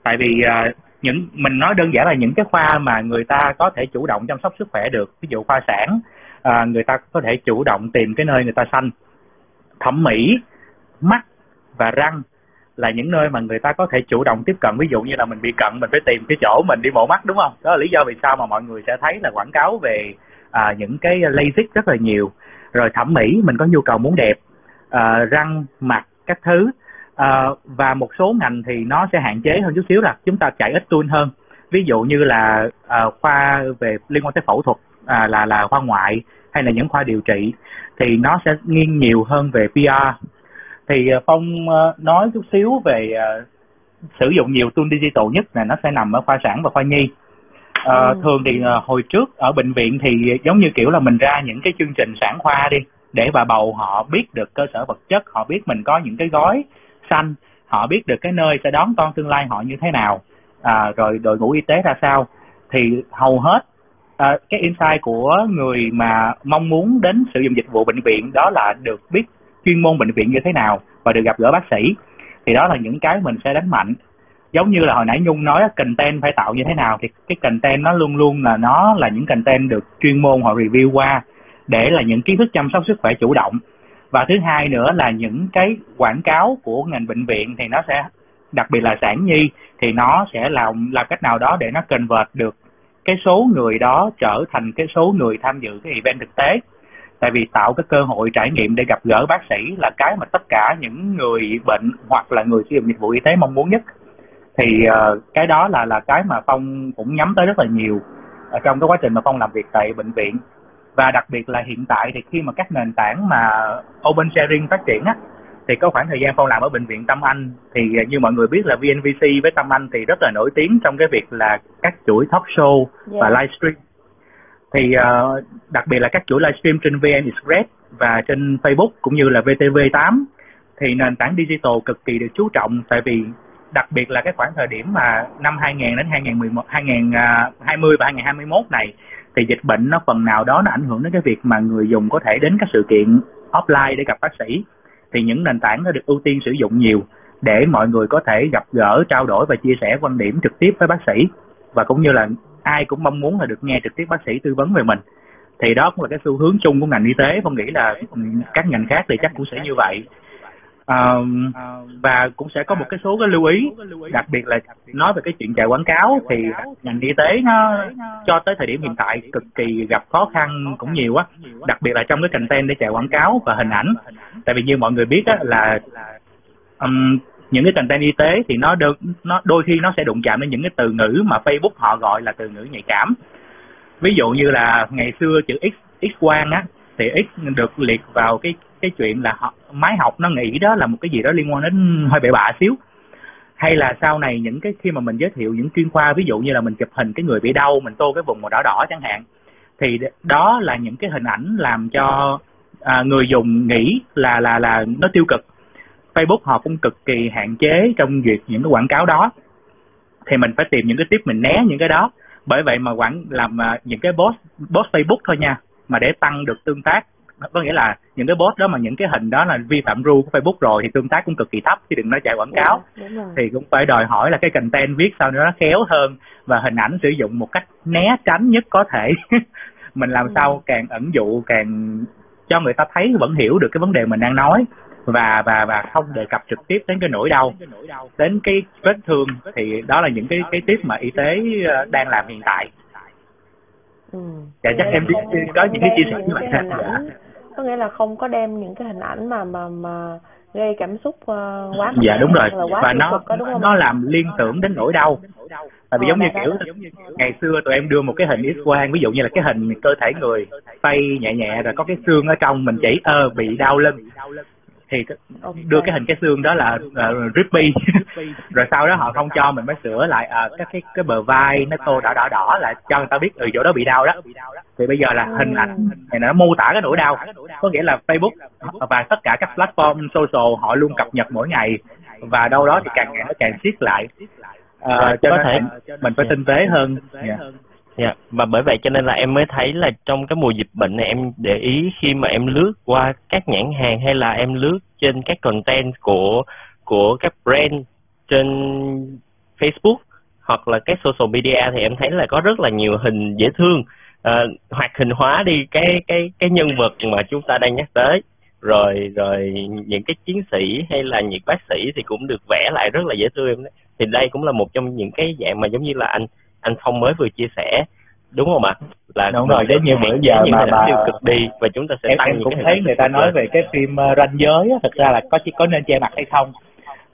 Tại vì à, những mình nói đơn giản là những cái khoa mà người ta có thể chủ động chăm sóc sức khỏe được. Ví dụ khoa sản à, người ta có thể chủ động tìm cái nơi người ta xanh thẩm mỹ mắt và răng là những nơi mà người ta có thể chủ động tiếp cận. Ví dụ như là mình bị cận mình phải tìm cái chỗ mình đi mổ mắt đúng không? Đó là lý do vì sao mà mọi người sẽ thấy là quảng cáo về à, những cái lasik rất là nhiều. Rồi thẩm mỹ mình có nhu cầu muốn đẹp à, răng mặt các thứ à, và một số ngành thì nó sẽ hạn chế hơn chút xíu là chúng ta chạy ít tool hơn. Ví dụ như là à, khoa về liên quan tới phẫu thuật à, là là khoa ngoại hay là những khoa điều trị thì nó sẽ nghiêng nhiều hơn về PR thì à, phong nói chút xíu về uh, sử dụng nhiều tool digital nhất là nó sẽ nằm ở khoa sản và khoa nhi. Uh, ừ. thường thì uh, hồi trước ở bệnh viện thì giống như kiểu là mình ra những cái chương trình sản khoa đi để bà bầu họ biết được cơ sở vật chất họ biết mình có những cái gói xanh họ biết được cái nơi sẽ đón con tương lai họ như thế nào. À, rồi đội ngũ y tế ra sao. Thì hầu hết à, cái insight của người mà mong muốn đến sử dụng dịch vụ bệnh viện đó là được biết chuyên môn bệnh viện như thế nào và được gặp gỡ bác sĩ. Thì đó là những cái mình sẽ đánh mạnh. Giống như là hồi nãy nhung nói content phải tạo như thế nào thì cái content nó luôn luôn là nó là những content được chuyên môn họ review qua để là những kiến thức chăm sóc sức khỏe chủ động và thứ hai nữa là những cái quảng cáo của ngành bệnh viện thì nó sẽ đặc biệt là sản nhi thì nó sẽ làm làm cách nào đó để nó convert được cái số người đó trở thành cái số người tham dự cái event thực tế. Tại vì tạo cái cơ hội trải nghiệm để gặp gỡ bác sĩ là cái mà tất cả những người bệnh hoặc là người sử dụng dịch vụ y tế mong muốn nhất. Thì uh, cái đó là là cái mà phong cũng nhắm tới rất là nhiều ở trong cái quá trình mà phong làm việc tại bệnh viện và đặc biệt là hiện tại thì khi mà các nền tảng mà open sharing phát triển á thì có khoảng thời gian phong làm ở bệnh viện Tâm Anh. Thì như mọi người biết là VNVC với Tâm Anh thì rất là nổi tiếng trong cái việc là các chuỗi talk show và dạ. livestream thì uh, đặc biệt là các chuỗi livestream trên VN Express và trên Facebook cũng như là VTV8 thì nền tảng digital cực kỳ được chú trọng. Tại vì đặc biệt là cái khoảng thời điểm mà năm 2000 đến 2011 2020 và 2021 này thì dịch bệnh nó phần nào đó nó ảnh hưởng đến cái việc mà người dùng có thể đến các sự kiện offline để gặp bác sĩ. Thì những nền tảng nó được ưu tiên sử dụng nhiều để mọi người có thể gặp gỡ, trao đổi và chia sẻ quan điểm trực tiếp với bác sĩ. Và cũng như là ai cũng mong muốn là được nghe trực tiếp bác sĩ tư vấn về mình. Thì đó cũng là cái xu hướng chung của ngành y tế. Không nghĩ là các ngành khác thì chắc cũng sẽ như vậy và cũng sẽ có một cái số cái lưu ý. Đặc biệt là nói về cái chuyện chạy quảng cáo thì ngành y tế nó cho tới thời điểm hiện tại cực kỳ gặp khó khăn cũng nhiều á. Đặc biệt là trong cái content để chạy quảng cáo và hình ảnh. Tại vì như mọi người biết á là um, những cái content y tế thì nó được nó đôi khi nó sẽ đụng chạm đến những cái từ ngữ mà Facebook họ gọi là từ ngữ nhạy cảm. Ví dụ như là ngày xưa chữ x x quang á thì x được liệt vào cái cái chuyện là họ, máy học nó nghĩ đó là một cái gì đó liên quan đến hơi bậy bạ xíu. Hay là sau này những cái khi mà mình giới thiệu những chuyên khoa ví dụ như là mình chụp hình cái người bị đau mình tô cái vùng màu đỏ đỏ chẳng hạn thì đó là những cái hình ảnh làm cho à, người dùng nghĩ là là là nó tiêu cực. Facebook họ cũng cực kỳ hạn chế trong duyệt những cái quảng cáo đó. Thì mình phải tìm những cái tiếp mình né những cái đó. Bởi vậy mà quảng làm à, những cái post post Facebook thôi nha mà để tăng được tương tác có nghĩa là những cái post đó mà những cái hình đó là vi phạm rule của Facebook rồi thì tương tác cũng cực kỳ thấp chứ đừng nói chạy quảng cáo dạ, thì cũng phải đòi hỏi là cái content viết sao nó khéo hơn và hình ảnh sử dụng một cách né tránh nhất có thể [laughs] mình làm ừ. sao càng ẩn dụ càng cho người ta thấy vẫn hiểu được cái vấn đề mình đang nói và và và không đề cập trực tiếp đến cái nỗi đau đến cái vết thương thì đó là những cái cái tiếp mà y tế ờ, đang làm hiện tại ừ. dạ chắc em có những cái chia sẻ như vậy dạ. Có nghĩa là không có đem những cái hình ảnh mà mà mà gây cảm xúc uh, quá dạ đúng rồi. và nó đó, nó làm liên tưởng đến nỗi đau. Tại vì ờ, giống như kiểu ngày xưa tụi em đưa một cái hình x quang ví dụ như là cái hình cơ thể người tay nhẹ nhẹ rồi có cái xương ở trong mình chỉ ơ bị đau lưng thì đưa cái hình cái xương đó là uh, drippy [laughs] rồi sau đó họ không cho mình mới sửa lại uh, các cái cái bờ vai nó tô đỏ đỏ đỏ là cho người ta biết ừ chỗ đó bị đau đó. Thì bây giờ là hình ảnh này nó mô tả cái nỗi đau. Có nghĩa là Facebook và tất cả các platform social họ luôn cập nhật mỗi ngày và đâu đó thì càng ngày nó càng siết lại. Uh, cho có thể mình phải tinh tế hơn. Yeah. Dạ. Yeah. và bởi vậy cho nên là em mới thấy là trong cái mùa dịch bệnh này em để ý khi mà em lướt qua các nhãn hàng hay là em lướt trên các content của của các brand trên Facebook hoặc là các social media thì em thấy là có rất là nhiều hình dễ thương uh, hoạt hình hóa đi cái cái cái nhân vật mà chúng ta đang nhắc tới rồi rồi những cái chiến sĩ hay là những bác sĩ thì cũng được vẽ lại rất là dễ thương thì đây cũng là một trong những cái dạng mà giống như là anh anh Phong mới vừa chia sẻ đúng không ạ? Là đúng rồi đến như bữa giờ mà bà tiêu cực đi và chúng ta sẽ em, tăng em cũng thấy người ta nói về cái phim uh, ranh giới thật ra là có chỉ có nên che mặt hay không.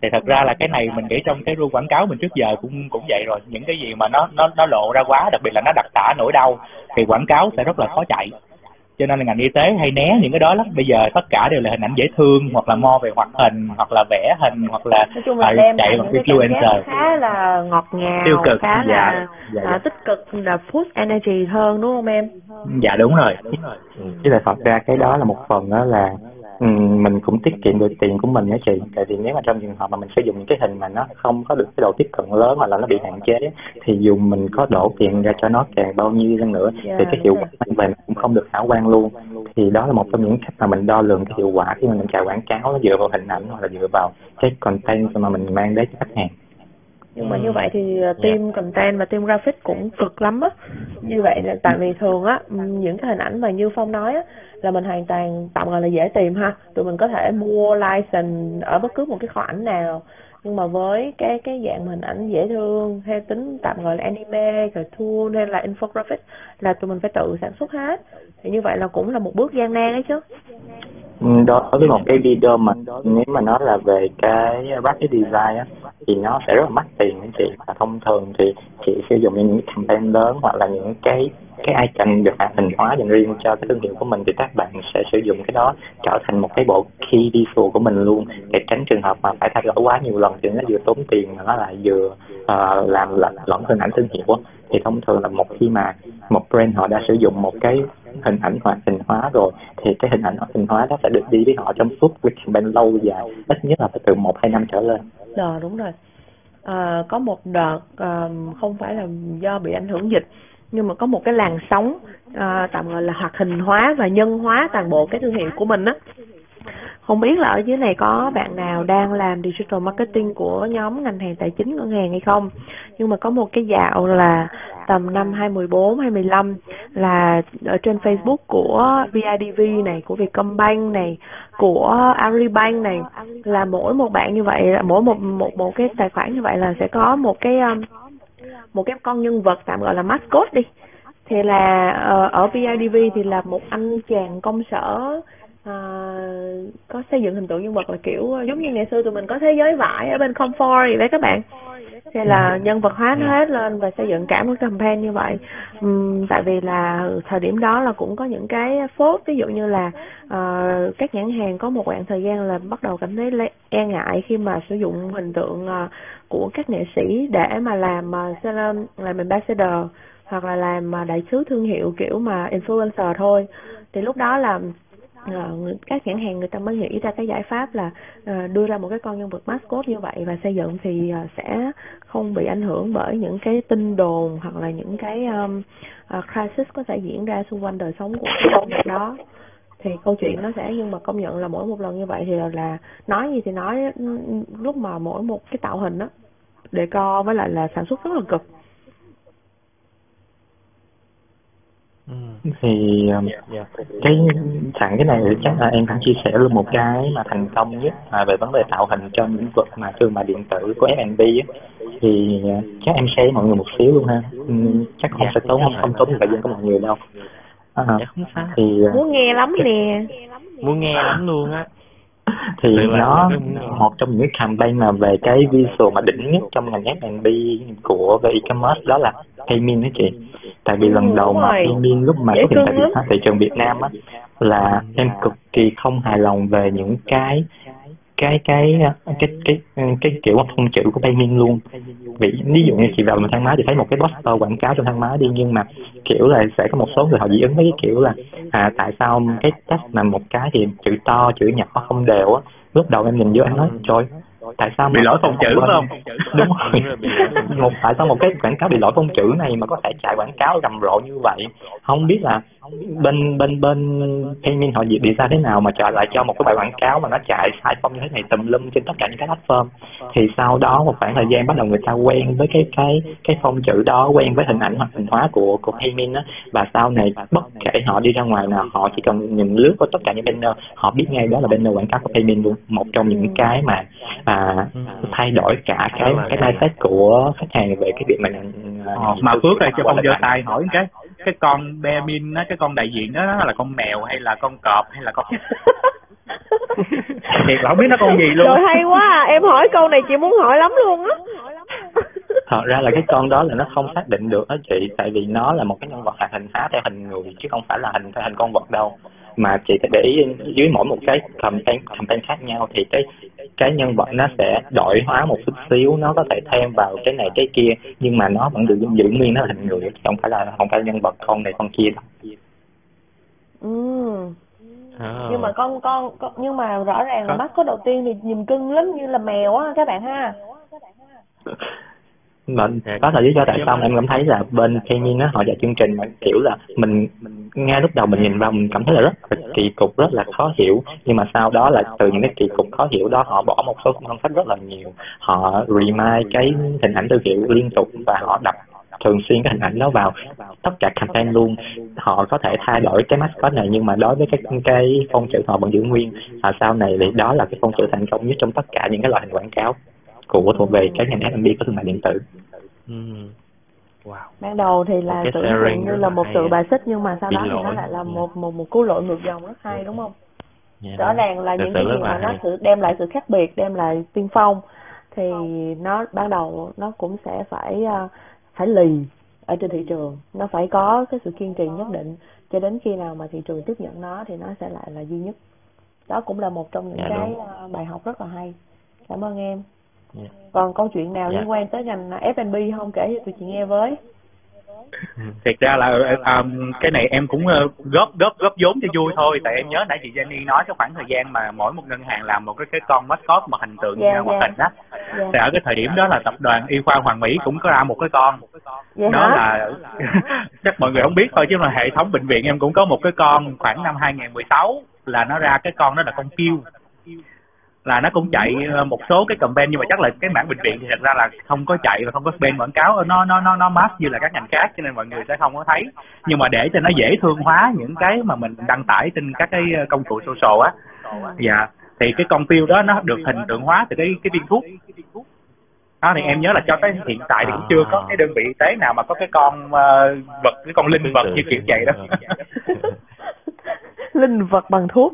Thì thật ra là cái này mình nghĩ trong cái ru quảng cáo mình trước giờ cũng cũng vậy rồi. Những cái gì mà nó nó nó lộ ra quá đặc biệt là nó đặc tả nỗi đau thì quảng cáo sẽ rất là khó chạy cho nên là ngành y tế hay né những cái đó lắm. Bây giờ tất cả đều là hình ảnh dễ thương hoặc là mo về hoạt hình hoặc là vẽ hình hoặc là, Nói chung là đem chạy bằng influencer. khá là ngọt ngào tiêu cực khá dạ, là dạ, dạ. tích cực là push energy hơn đúng không em? Dạ đúng rồi, đúng rồi. chứ là thật ra cái đó là một phần đó là Ừ, mình cũng tiết kiệm được tiền của mình đó chị. Tại vì nếu mà trong trường hợp mà mình sử dụng những cái hình mà nó không có được cái độ tiếp cận lớn hoặc là nó bị hạn chế thì dù mình có đổ tiền ra cho nó càng bao nhiêu hơn nữa yeah, thì cái hiệu quả mang về cũng không được khả quan luôn. Thì đó là một trong những cách mà mình đo lường cái hiệu quả khi mà mình chạy quảng cáo nó dựa vào hình ảnh hoặc là dựa vào cái content mà mình mang đến cho khách hàng nhưng mà như vậy thì ờ, team yeah. content và team graphic cũng cực lắm á. Như vậy là tại vì thường á những cái hình ảnh mà như phong nói á là mình hoàn toàn tạm gọi là dễ tìm ha. Tụi mình có thể mua license ở bất cứ một cái kho ảnh nào nhưng mà với cái cái dạng hình ảnh dễ thương hay tính tạm gọi là anime cartoon hay là infographic là tụi mình phải tự sản xuất hết. Thì như vậy là cũng là một bước gian nan đấy chứ. Ừ, Đối với một cái video mà nếu mà nó là về cái graphic design á, thì nó sẽ rất là mắc tiền anh chị. Và thông thường thì chị sử dụng những campaign lớn hoặc là những cái cái icon được hoạt hình hóa dành riêng cho cái thương hiệu của mình thì các bạn sẽ sử dụng cái đó trở thành một cái bộ key visual của mình luôn để tránh trường hợp mà phải thay đổi quá nhiều lần thì nó vừa tốn tiền mà nó lại vừa uh, làm lẫn lẫn hình ảnh thương hiệu thì thông thường là một khi mà một brand họ đã sử dụng một cái hình ảnh hoạt hình hóa rồi thì cái hình ảnh hoạt hình hóa đó sẽ được đi với họ trong suốt cái bên lâu dài ít nhất là phải từ một hai năm trở lên. Đó đúng rồi. À, có một đợt à, không phải là do bị ảnh hưởng dịch nhưng mà có một cái làn sóng à, tạm gọi là hoạt hình hóa và nhân hóa toàn bộ cái thương hiệu của mình á. Không biết là ở dưới này có bạn nào đang làm digital marketing của nhóm ngành hàng tài chính ngân hàng hay không? Nhưng mà có một cái dạo là tầm năm 2014 2015 là ở trên Facebook của BIDV này của Vietcombank này của Agribank này. Là mỗi một bạn như vậy mỗi một một một cái tài khoản như vậy là sẽ có một cái um, một cái con nhân vật tạm gọi là mascot đi. Thì là uh, ở BIDV thì là một anh chàng công sở uh, có xây dựng hình tượng nhân vật là kiểu giống như ngày xưa tụi mình có thế giới vải ở bên comfort vậy đấy các bạn thì là nhân vật hóa nó hết lên và xây dựng cả một campaign như vậy. Um, tại vì là thời điểm đó là cũng có những cái phốt ví dụ như là uh, các nhãn hàng có một đoạn thời gian là bắt đầu cảm thấy e ngại khi mà sử dụng hình tượng uh, của các nghệ sĩ để mà làm uh, làm ambassador hoặc là làm đại sứ thương hiệu kiểu mà influencer thôi. Thì lúc đó là uh, các nhãn hàng người ta mới nghĩ ra cái giải pháp là uh, đưa ra một cái con nhân vật mascot như vậy và xây dựng thì uh, sẽ không bị ảnh hưởng bởi những cái tin đồn hoặc là những cái um, uh, crisis có thể diễn ra xung quanh đời sống của nhân vật đó. Thì câu chuyện nó sẽ nhưng mà công nhận là mỗi một lần như vậy thì là, là nói gì thì nói lúc mà mỗi một cái tạo hình đó để co với lại là sản xuất rất là cực. Thì um, cái sẵn cái này thì chắc là em cũng chia sẻ luôn một cái mà thành công nhất à, về vấn đề tạo hình trong lĩnh vực mà thương mại điện tử của F&B á. Thì uh, chắc em share mọi người một xíu luôn ha. Ừ, chắc không dạ, sẽ tốn không không tốn thời gian của mọi người đâu. À, dạ, không sao. thì uh, muốn nghe lắm nè. Muốn nghe lắm luôn á [laughs] thì nó một trong những campaign mà về cái visual mà đỉnh nhất trong ngành F&B của về e-commerce đó là payment đó chị. Tại vì lần đầu mà payment lúc mà xuất hiện tại thị trường Việt Nam á là em cực kỳ không hài lòng về những cái cái cái cái cái cái kiểu phông chữ của payment luôn. Vì ví dụ như chị vào một thang máy thì thấy một cái poster quảng cáo trong thang máy đi nhưng mà kiểu là sẽ có một số người họ dị ứng với cái kiểu là à tại sao cái text mà một cái thì chữ to chữ nhỏ không đều á. Lúc đầu em nhìn vô em nói trời tại sao bị lỗi phông chữ phải không? [laughs] Đúng rồi. Một tại sao một cái quảng cáo bị lỗi phông chữ này mà có thể chạy quảng cáo rầm rộ như vậy? Không biết là bên bên bên payment họ đi ra thế nào mà trả lại cho một cái bài quảng cáo mà nó chạy sai phong như thế này tùm lum trên tất cả những cái platform thì sau đó một khoảng thời gian bắt đầu người ta quen với cái cái cái phong chữ đó quen với hình ảnh hoặc hình hóa của của payment á. Và sau này bất kể họ đi ra ngoài nào họ chỉ cần nhìn lướt qua tất cả những banner họ biết ngay đó là banner quảng cáo của payment luôn. Một trong những cái mà à, thay đổi cả cái cái mindset của khách hàng về cái việc mà ờ, mà phước ơi cho con giơ tay hỏi cái cái con Bemin á cái con đại diện đó là con mèo hay là con cọp hay là con thiệt là không biết nó con gì luôn. Rồi hay quá à. em hỏi câu này chị muốn hỏi lắm luôn á. Thật ra là cái con đó là nó không xác định được đó chị tại vì nó là một cái nhân vật hoạt hình hóa theo hình người chứ không phải là hình theo hình con vật đâu mà chị phải để ý dưới mỗi một cái campaign campaign khác nhau thì cái cái nhân vật nó sẽ đổi hóa một chút xíu nó có thể thêm vào cái này cái kia nhưng mà nó vẫn được giữ nguyên nó là hình người không phải là không phải nhân vật con này con kia đâu. Ừ. À. nhưng mà con, con con nhưng mà rõ ràng là mắt có đầu tiên thì nhìn cưng lắm như là mèo á các bạn ha [laughs] mà có thể lý do tại sao em cảm thấy là bên Kemin á họ dạy chương trình mà kiểu là mình mình ngay lúc đầu mình nhìn vào mình cảm thấy là rất là kỳ cục rất là khó hiểu. Nhưng mà sau đó là từ những cái kỳ cục khó hiểu đó họ bỏ một số công sách rất là nhiều. Họ remind cái hình ảnh thương hiệu liên tục và họ đập thường xuyên cái hình ảnh đó vào tất cả campaign luôn. Họ có thể thay đổi cái mascot này nhưng mà đối với cái cái phong chữ họ vẫn giữ nguyên. Và sau này thì đó là cái phong chữ thành công nhất trong tất cả những cái loại hình quảng cáo của thuộc về cái ngành F&B có thương mại điện tử. Ừ. Wow. Ban đầu thì là tưởng tượng như là một sự bài xích nhưng mà sau đó thì nó lại là một một một cú lội ngược dòng rất hay đúng không? Yeah, dạ, Rõ ràng là những cái gì mà nó sự đem lại sự khác biệt, đem lại tiên phong thì nó ban đầu nó cũng sẽ phải uh, phải lì ở trên thị trường. Nó phải có cái sự kiên trì nhất định cho đến khi nào mà thị trường tiếp nhận nó thì nó sẽ lại là duy nhất. Đó cũng là một trong những yeah, dạ, cái đúng. bài học rất là hay. Cảm ơn em yeah. Dạ. còn câu chuyện nào yeah. liên quan tới ngành F&B không kể cho tụi chị nghe với thiệt ra là um, cái này em cũng uh, góp góp góp vốn cho vui thôi tại em nhớ nãy chị Jenny nói cái khoảng thời gian mà mỗi một ngân hàng làm một cái cái con mascot mà hình tượng yeah, hoạt yeah. hình đó yeah. thì ở cái thời điểm đó là tập đoàn y khoa Hoàng Mỹ cũng có ra một cái con yeah đó hả? là [laughs] chắc mọi người không biết thôi chứ mà hệ thống bệnh viện em cũng có một cái con khoảng năm 2016 là nó ra cái con đó là con kêu là nó cũng chạy ờ, một số cái campaign nhưng mà chắc là cái mảng bệnh viện thì thật ra là không có chạy và không có spend quảng cáo. Nó nó nó nó mass như là các ngành khác cho nên mọi người sẽ không có thấy. Nhưng mà để cho nó dễ thương hóa những cái mà mình đăng tải trên các cái ờ, công cụ social á. Dạ. Thì cái con tiêu đó nó được hình tượng hóa từ cái cái viên thuốc. Đó thì em nhớ là cho tới hiện tại thì cũng chưa có cái đơn vị y tế nào mà có cái con uh, vật cái con linh vật như kiểu vậy đó [laughs] linh vật bằng thuốc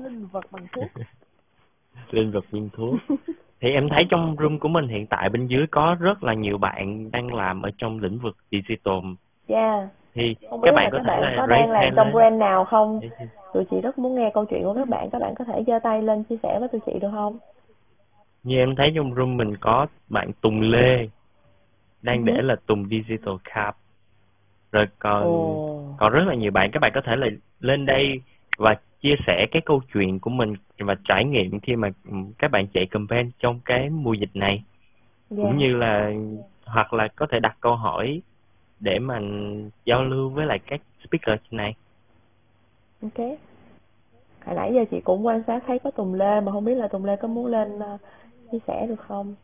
linh vật linh vật viên thuốc [laughs] thì em thấy trong room của mình hiện tại bên dưới có rất là nhiều bạn đang làm ở trong lĩnh vực digital. Yeah thì không các bạn có các thể bạn có đang làm trong brand nào không? Tụi chị rất muốn nghe câu chuyện của các bạn. Các bạn có thể giơ tay lên chia sẻ với tụi chị được không? Như em thấy trong room mình có bạn Tùng Lê đang để là Tùng Digital Cap. Rồi còn oh. còn rất là nhiều bạn. Các bạn có thể là lên đây và chia sẻ cái câu chuyện của mình và trải nghiệm khi mà các bạn chạy campaign trong cái mùa dịch này yeah. cũng dạ. như là hoặc là có thể đặt câu hỏi để mà giao lưu với lại các speaker này ok hồi nãy giờ chị cũng quan sát thấy có Tùng Lê mà không biết là Tùng Lê có muốn lên uh, chia sẻ được không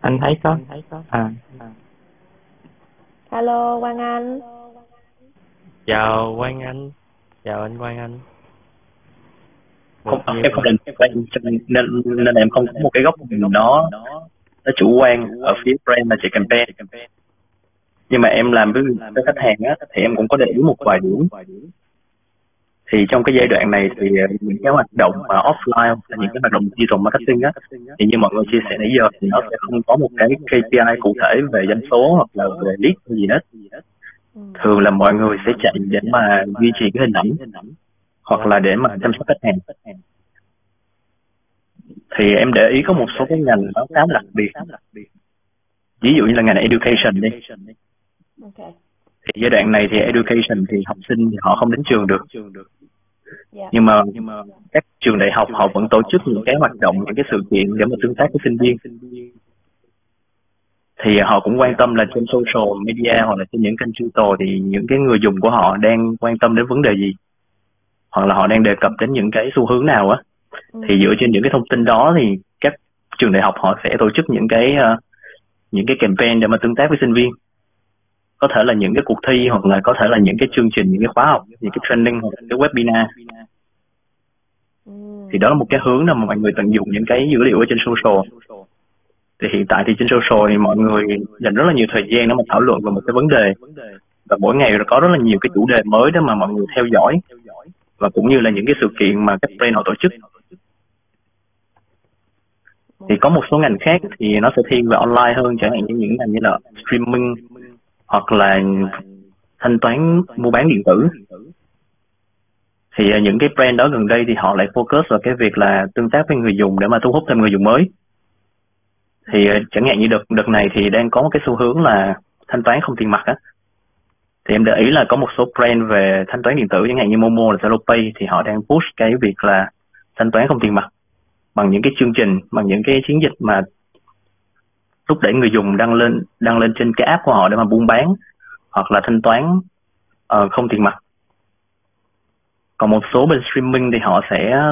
anh thấy có anh thấy có à, à. hello Quang Anh chào Quang Anh. Chào anh Quang Anh. Không em không định nên, nên nên em không có một cái góc nhìn nó nó chủ quan ở phía brand mà chị campaign. Nhưng mà em làm với với khách hàng á thì em cũng có để ý một vài điểm. Thì trong cái giai đoạn này thì ờ, những cái hoạt động mà offline là những cái hoạt động digital marketing á thì như mọi người chia sẻ nãy giờ thì nó sẽ không có một cái KPI cụ thể về doanh số hoặc là về lead gì hết thường là mọi người sẽ chạy để mà duy trì cái hình ảnh hoặc là để mà chăm sóc khách hàng. Thì em để ý có một số cái ngành nó khá là đặc biệt. Ví dụ như là ngành education đi. Ok. Thì giai đoạn này thì education thì học sinh thì họ không đến trường được. Dạ. Nhưng mà các trường đại học họ vẫn tổ chức những cái hoạt động những cái sự kiện để mà tương tác với sinh viên thì họ cũng quan tâm là trên social media hoặc là trên những kênh digital thì những cái người dùng của họ đang quan tâm đến vấn đề gì hoặc là họ đang đề cập đến những cái xu hướng nào á Ừ. thì dựa trên những cái thông tin đó thì các trường đại học họ sẽ tổ chức những cái ờ, những cái campaign để mà tương tác với sinh viên có thể là những cái cuộc thi hoặc là có thể là những cái chương trình những cái khóa học những cái training hoặc là cái webinar ừ. thì đó là một cái hướng nào mà mọi người tận dụng những cái dữ liệu ở trên social thì hiện tại thì trên social thì mọi người dành rất là nhiều thời gian để mà thảo luận về một cái vấn đề. Và mỗi ngày có rất là nhiều cái chủ đề mới đó mà mọi người theo dõi. Và cũng như là những cái sự kiện mà các brand họ tổ chức. Thì có một số ngành khác thì nó sẽ thiên về online hơn, chẳng hạn như những ngành như là streaming hoặc là thanh toán, mua bán điện tử. Thì à, những cái brand đó gần đây thì họ lại focus vào cái việc là tương tác với người dùng để mà thu hút thêm người dùng mới thì ờ, chẳng hạn như đợt đợt này thì đang có một cái xu hướng là thanh toán không tiền mặt á. Thì em để ý là có một số brand về thanh toán điện tử chẳng hạn như Momo là Zalopay thì họ đang push cái việc là thanh toán không tiền mặt bằng những cái chương trình bằng những cái chiến dịch mà thúc đẩy người dùng đăng lên đăng lên trên cái app của họ để mà buôn bán hoặc là thanh toán uh, không tiền mặt. Còn một số bên streaming thì họ sẽ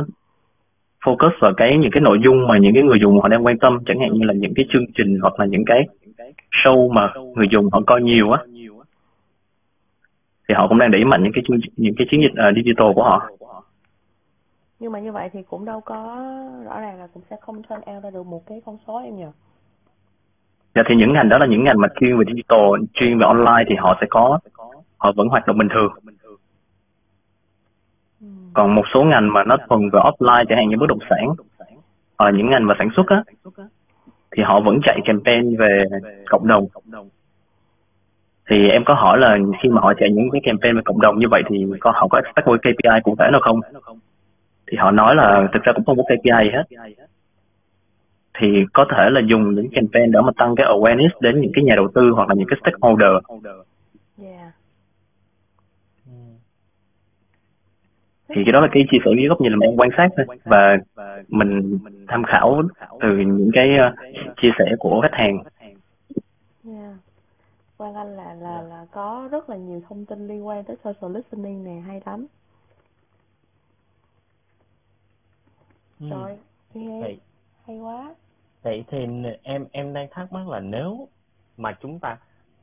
focus vào cái những cái nội dung mà những cái người dùng họ đang quan tâm chẳng hạn như là những cái chương trình hoặc là những cái show mà người dùng họ coi nhiều á thì họ cũng đang đẩy mạnh những cái những cái chiến dịch ờ, digital của họ nhưng mà như vậy thì cũng đâu có rõ ràng là cũng sẽ không turn out ra được một cái con số em nhỉ Dạ thì những ngành đó là những ngành mà chuyên về digital, chuyên về online thì họ sẽ có họ vẫn hoạt động bình thường. Ừ. Còn một số ngành mà nó thuần về offline chẳng hạn như bất động sản hoặc là những ngành mà sản xuất á, thì họ vẫn chạy campaign về cộng đồng. Thì em có hỏi là khi mà họ chạy những cái campaign về cộng đồng như vậy thì có, họ có expect một KPI cụ thể nào không? Thì họ nói là thực ra cũng không có KPI gì hết. Thì có thể là dùng những campaign để mà tăng cái awareness đến những cái nhà đầu tư hoặc là những cái stakeholder yeah thì cái đó là cái chia sẻ dưới góc nhìn là em quan sát thôi. Và mình tham khảo từ những cái ờ, chia sẻ của khách hàng. Yeah Quang Anh là là là có rất là nhiều thông tin liên quan tới social listening nè hay lắm. Ừ. rồi nghe. Vậy, hay quá. Vậy thì em em đang thắc mắc là nếu mà chúng ta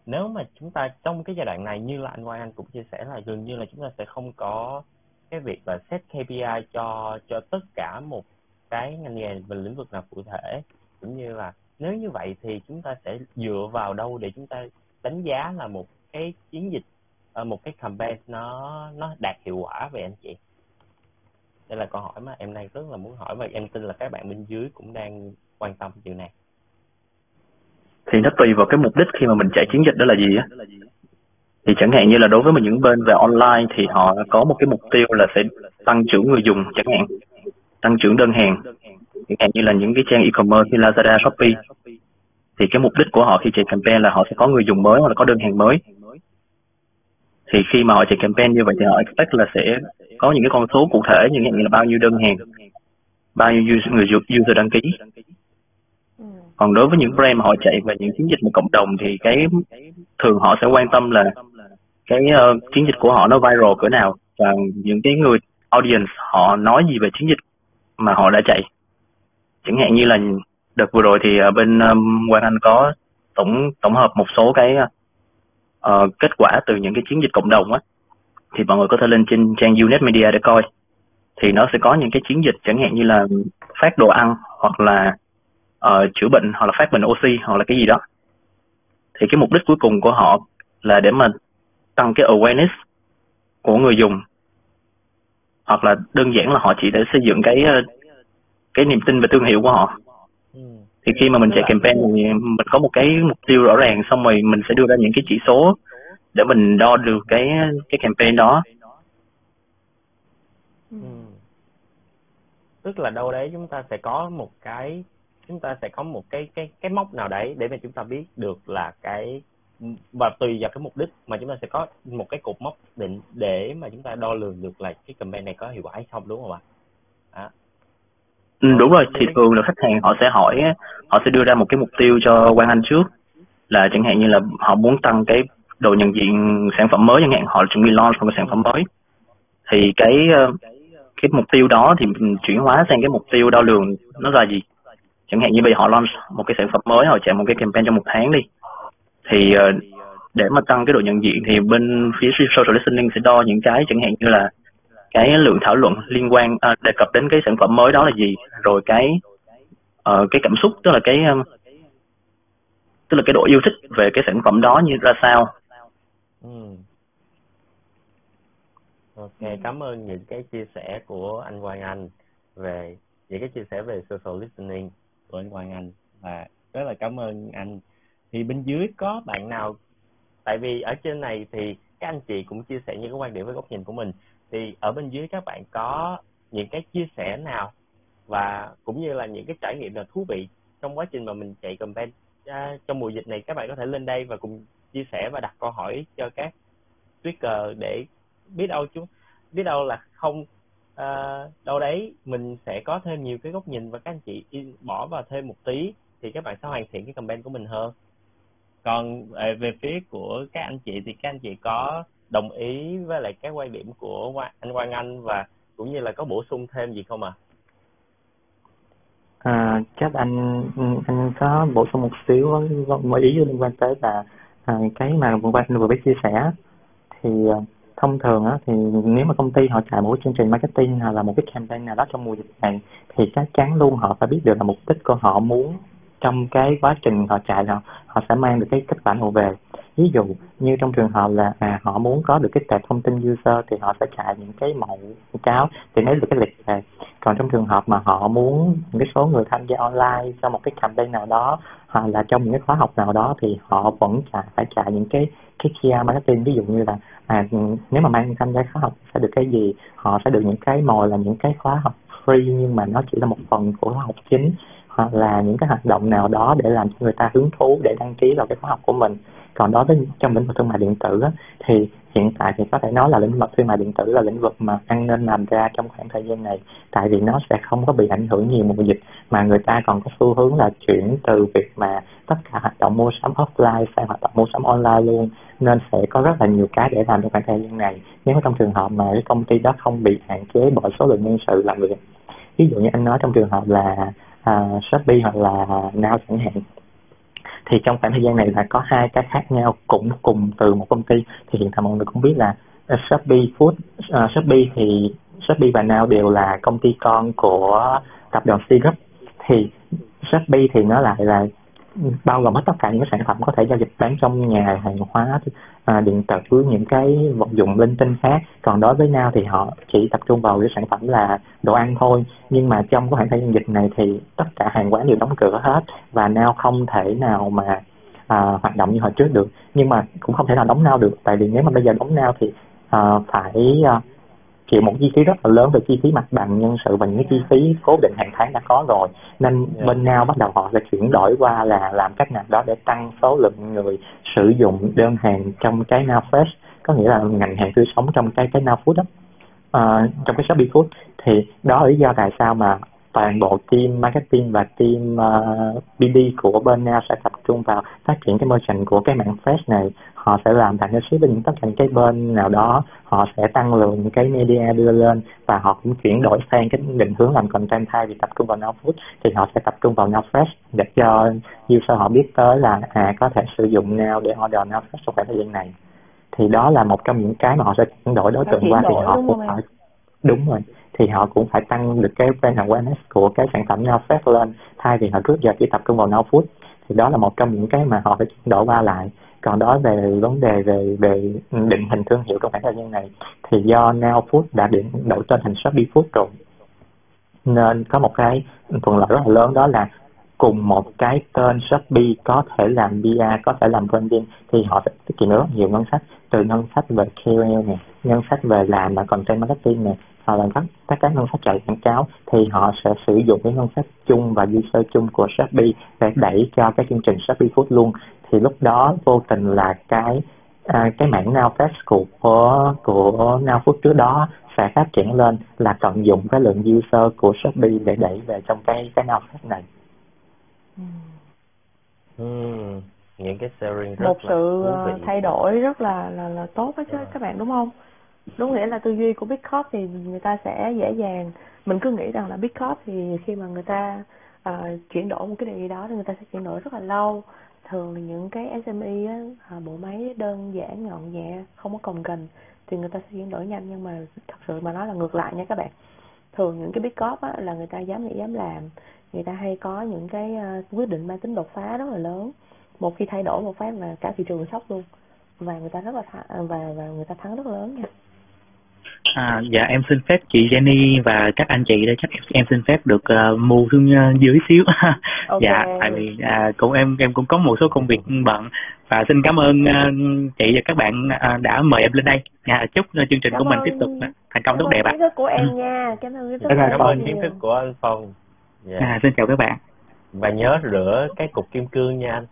nếu mà chúng ta trong cái giai đoạn này như là anh Quang Anh cũng chia sẻ là gần như là chúng ta sẽ không có cái việc là set KPI cho cho tất cả một cái ngành nghề và lĩnh vực nào cụ thể. Cũng như là nếu như vậy thì chúng ta sẽ dựa vào đâu để chúng ta đánh giá là một cái chiến dịch ờ, một cái campaign nó nó đạt hiệu quả về anh chị? Đây là câu hỏi mà em đang rất là muốn hỏi và em tin là các bạn bên dưới cũng đang quan tâm chuyện này. Thì nó tùy vào cái mục đích khi mà mình chạy chiến dịch đó là gì á thì chẳng hạn như là đối với mà những bên về online thì họ có một cái mục tiêu là sẽ tăng trưởng người dùng chẳng hạn. Tăng trưởng đơn hàng. Chẳng hạn như là những cái trang e-commerce như Lazada, Shopee. Thì cái mục đích của họ khi chạy campaign là họ sẽ có người dùng mới hoặc là có đơn hàng mới. Thì khi mà họ chạy campaign như vậy thì họ expect là sẽ có những cái con số cụ thể như như là bao nhiêu đơn hàng bao nhiêu user, người dùng- user đăng ký. Còn đối với những brand mà họ chạy về những chiến dịch một cộng đồng thì cái thường họ sẽ quan tâm là cái uh, chiến dịch của họ nó viral cỡ nào và những cái người audience họ nói gì về chiến dịch mà họ đã chạy. Chẳng hạn như là đợt vừa rồi thì ờ, bên um, Quang Anh có tổng tổng hợp một số cái uh, kết quả từ những cái chiến dịch cộng đồng á. Thì mọi người có thể lên trên trang Unet Media để coi. Thì nó sẽ có những cái chiến dịch chẳng hạn như là phát đồ ăn hoặc là uh, chữa bệnh hoặc là phát bình oxy hoặc là cái gì đó. Thì cái mục đích cuối cùng của họ là để mà tăng cái awareness của người dùng hoặc là đơn giản là họ chỉ để xây dựng cái ờ, cái niềm tin về thương hiệu của họ ừ. thì khi mà mình chạy campaign thì mình có một cái mục tiêu rõ ràng xong rồi mình sẽ đưa ra những cái chỉ số để mình đo được cái cái campaign đó Ừ. Ừ. tức là đâu đấy chúng ta sẽ có một cái chúng ta sẽ có một cái cái cái mốc nào đấy để mà chúng ta biết được là cái và tùy vào cái mục đích mà chúng ta sẽ có một cái cột mốc định để mà chúng ta đo lường được là cái campaign này có hiệu quả hay không đúng không ạ? À. Ừ, đúng rồi. thì thường là khách hàng họ sẽ hỏi họ sẽ đưa ra một cái mục tiêu cho Quang Anh trước. Là chẳng hạn như là họ muốn tăng cái độ nhận diện sản phẩm mới chẳng hạn họ chuẩn bị launch một cái sản phẩm mới. Thì cái ờ, cái mục tiêu đó thì mình chuyển hóa sang cái mục tiêu đo lường nó là gì? Chẳng hạn như bây giờ họ launch một cái sản phẩm mới họ chạy một cái campaign trong một tháng đi thì ờ, để mà tăng cái độ nhận diện thì bên phía social listening sẽ đo những cái chẳng hạn như là cái lượng thảo luận liên quan à, đề cập đến cái sản phẩm mới đó là gì rồi cái uh, cái cảm xúc tức là cái um, tức là cái độ yêu thích về cái sản phẩm đó như ra sao ừ. ok cảm ơn những cái chia sẻ của anh Quang Anh về những cái chia sẻ về social listening của anh Quang Anh và rất là cảm ơn anh thì bên dưới có bạn nào? Tại vì ở trên này thì các anh chị cũng chia sẻ những cái quan điểm với góc nhìn của mình. Thì ở bên dưới các bạn có những cái chia sẻ nào? Và cũng như là những cái trải nghiệm nào thú vị trong quá trình mà mình chạy campaign? À, trong mùa dịch này các bạn có thể lên đây và cùng chia sẻ và đặt câu hỏi cho các speaker để biết đâu chúng biết đâu là không. À, đâu đấy mình sẽ có thêm nhiều cái góc nhìn và các anh chị bỏ vào thêm một tí thì các bạn sẽ hoàn thiện cái campaign của mình hơn còn ờ, về phía của các anh chị thì các anh chị có đồng ý với lại các quan điểm của anh Quang Anh và cũng như là có bổ sung thêm gì không ạ? À? à, chắc anh anh có bổ sung một xíu mọi ý liên quan tới là à, cái mà vừa anh vừa mới chia sẻ thì à, thông thường á, thì nếu mà công ty họ chạy một cái chương trình marketing hay là một cái campaign nào đó trong mùa dịch này thì chắc chắn luôn họ phải biết được là mục đích của họ muốn trong cái quá trình họ chạy họ họ sẽ mang được cái kết quả nào về. Ví dụ như trong trường hợp là à, họ muốn có được cái tệp thông tin user thì họ sẽ chạy những cái mẫu cáo thì lấy được cái lịch về. Còn trong trường hợp mà họ muốn những cái số người tham gia online cho một cái campaign nào đó hoặc là trong những cái khóa học nào đó thì họ vẫn chạy phải chạy những cái cái kia marketing. Ví dụ như là à, nếu mà mang tham gia khóa học sẽ được cái gì? Họ sẽ được những cái mồi là những cái khóa học free nhưng mà nó chỉ là một phần của khóa học chính hoặc là những cái hoạt động nào đó để làm cho người ta hứng thú để đăng ký vào cái khóa học của mình. Còn đối với trong lĩnh vực thương mại điện tử á, thì hiện tại thì có thể nói là lĩnh vực thương mại điện tử là lĩnh vực mà ăn nên làm ra trong khoảng thời gian này. Tại vì nó sẽ không có bị ảnh hưởng nhiều mùa dịch mà người ta còn có xu hướng là chuyển từ việc mà tất cả hoạt động mua sắm offline sang hoạt động mua sắm online luôn. Nên sẽ có rất là nhiều cái để làm trong khoảng thời gian này. Nếu trong trường hợp mà cái công ty đó không bị hạn chế bởi số lượng nhân sự làm việc. Ví dụ như anh nói trong trường hợp là uh, Shopee hoặc là Now chẳng hạn. Thì trong khoảng thời gian này là có hai cái khác nhau cũng cùng từ một công ty. Thì hiện tại mọi người cũng biết là uh, Shopee Food uh, Shopee thì Shopee và Now đều là công ty con của tập đoàn C Group thì Shopee thì nó lại là bao gồm hết tất cả những sản phẩm có thể giao dịch bán trong nhà hàng hóa à, điện tử những cái vật dụng linh tinh khác. Còn đối với nào thì họ chỉ tập trung vào cái sản phẩm là đồ ăn thôi. Nhưng mà trong cái khoảng thời gian dịch này thì tất cả hàng quán đều đóng cửa hết và nào không thể nào mà à, hoạt động như hồi trước được. Nhưng mà cũng không thể nào đóng nao được. Tại vì nếu mà bây giờ đóng nao thì à, phải à, chịu một chi phí rất là lớn về chi phí mặt bằng nhân sự và những chi phí cố định hàng tháng đã có rồi nên. Dạ. bên nào bắt đầu họ sẽ chuyển đổi qua là làm cách nào đó để tăng số lượng người sử dụng đơn hàng trong cái Now Fresh có nghĩa là ngành hàng tươi sống trong cái cái Now Food đó à, trong cái Shopee Food thì đó là lý do tại sao mà toàn bộ team marketing và team uh, ờ, BD của bên Now sẽ tập trung vào phát triển cái merchant của cái mạng fresh này. Họ sẽ làm partnership với những tất cả những cái bên nào đó. Họ sẽ tăng lượng những cái media đưa lên và họ cũng chuyển đổi sang cái định hướng làm content thay vì tập trung vào Now Food. Thì họ sẽ tập trung vào Now Fresh để cho user họ biết tới là à có thể sử dụng Now để order Now Fresh trong khoảng thời gian này. Thì đó là một trong những cái mà họ sẽ chuyển đổi đối tượng qua. Thì họ cũng phải đúng rồi thì họ cũng phải tăng được cái brand awareness của cái sản phẩm NoFest lên. Thay vì họ trước giờ chỉ tập trung vào NoFood thì đó là một trong những cái mà họ phải chuyển đổi qua lại. Còn đó về vấn đề về về định hình thương hiệu trong khoảng thời gian này thì do NoFood đã định đổi tên thành Shopee Food rồi. Nên có một cái thuận lợi rất là lớn đó là cùng một cái tên Shopee có thể làm PR, có thể làm branding thì họ sẽ tiết kiệm rất nhiều ngân sách từ ngân sách về KOL này ngân sách về làm mà content marketing này hoặc là các các cái ngân sách chạy quảng cáo thì họ sẽ sử dụng cái ngân sách chung và user chung của Shopee để đẩy cho cái chương trình Shopee Food luôn thì lúc đó vô tình là cái à, cái mảng Now Fresh của của của Now Food trước đó sẽ phát triển lên là tận dụng cái lượng user của Shopee để đẩy về trong cái cái Now Fresh này. Ừ. những cái sharing rất một là sự ờ, thay đổi rất là là là tốt đó chứ Ờ. các bạn đúng không đúng nghĩa là tư duy của bitcoin thì người ta sẽ dễ dàng. Mình cứ nghĩ rằng là bitcoin thì khi mà người ta uh, chuyển đổi một cái điều gì đó thì người ta sẽ chuyển đổi rất là lâu. Thường là những cái SME á, à, bộ máy đơn giản gọn nhẹ không có cồng kềnh thì người ta sẽ chuyển đổi nhanh. Nhưng mà thật sự mà nói là ngược lại nha các bạn. Thường những cái bitcoin á, là người ta dám nghĩ dám làm. Người ta hay có những cái ờ, quyết định mang tính đột phá rất là lớn. Một khi thay đổi một phát là cả thị trường sốc luôn. Và người ta rất là thắng, và và người ta thắng rất lớn nha. À, dạ em xin phép chị Jenny và các anh chị đây chắc em, em xin phép được uh, mù xuống uh, dưới xíu. [laughs] Ok. dạ tại vì à, cũng em em cũng có một số công việc bận và xin cảm ơn uh, chị và các bạn uh, đã mời em lên đây. Dạ, chúc uh, chương trình Cảm của mình ơn- tiếp tục uh, thành công Cảm tốt ơn đẹp ạ. kiến thức của em Ừ. nha cảm ơn kiến thức Dạ, của cảm cảm ơn kiến thức của anh Phong Dạ. À, xin chào các bạn. và nhớ rửa cái cục kim cương nha anh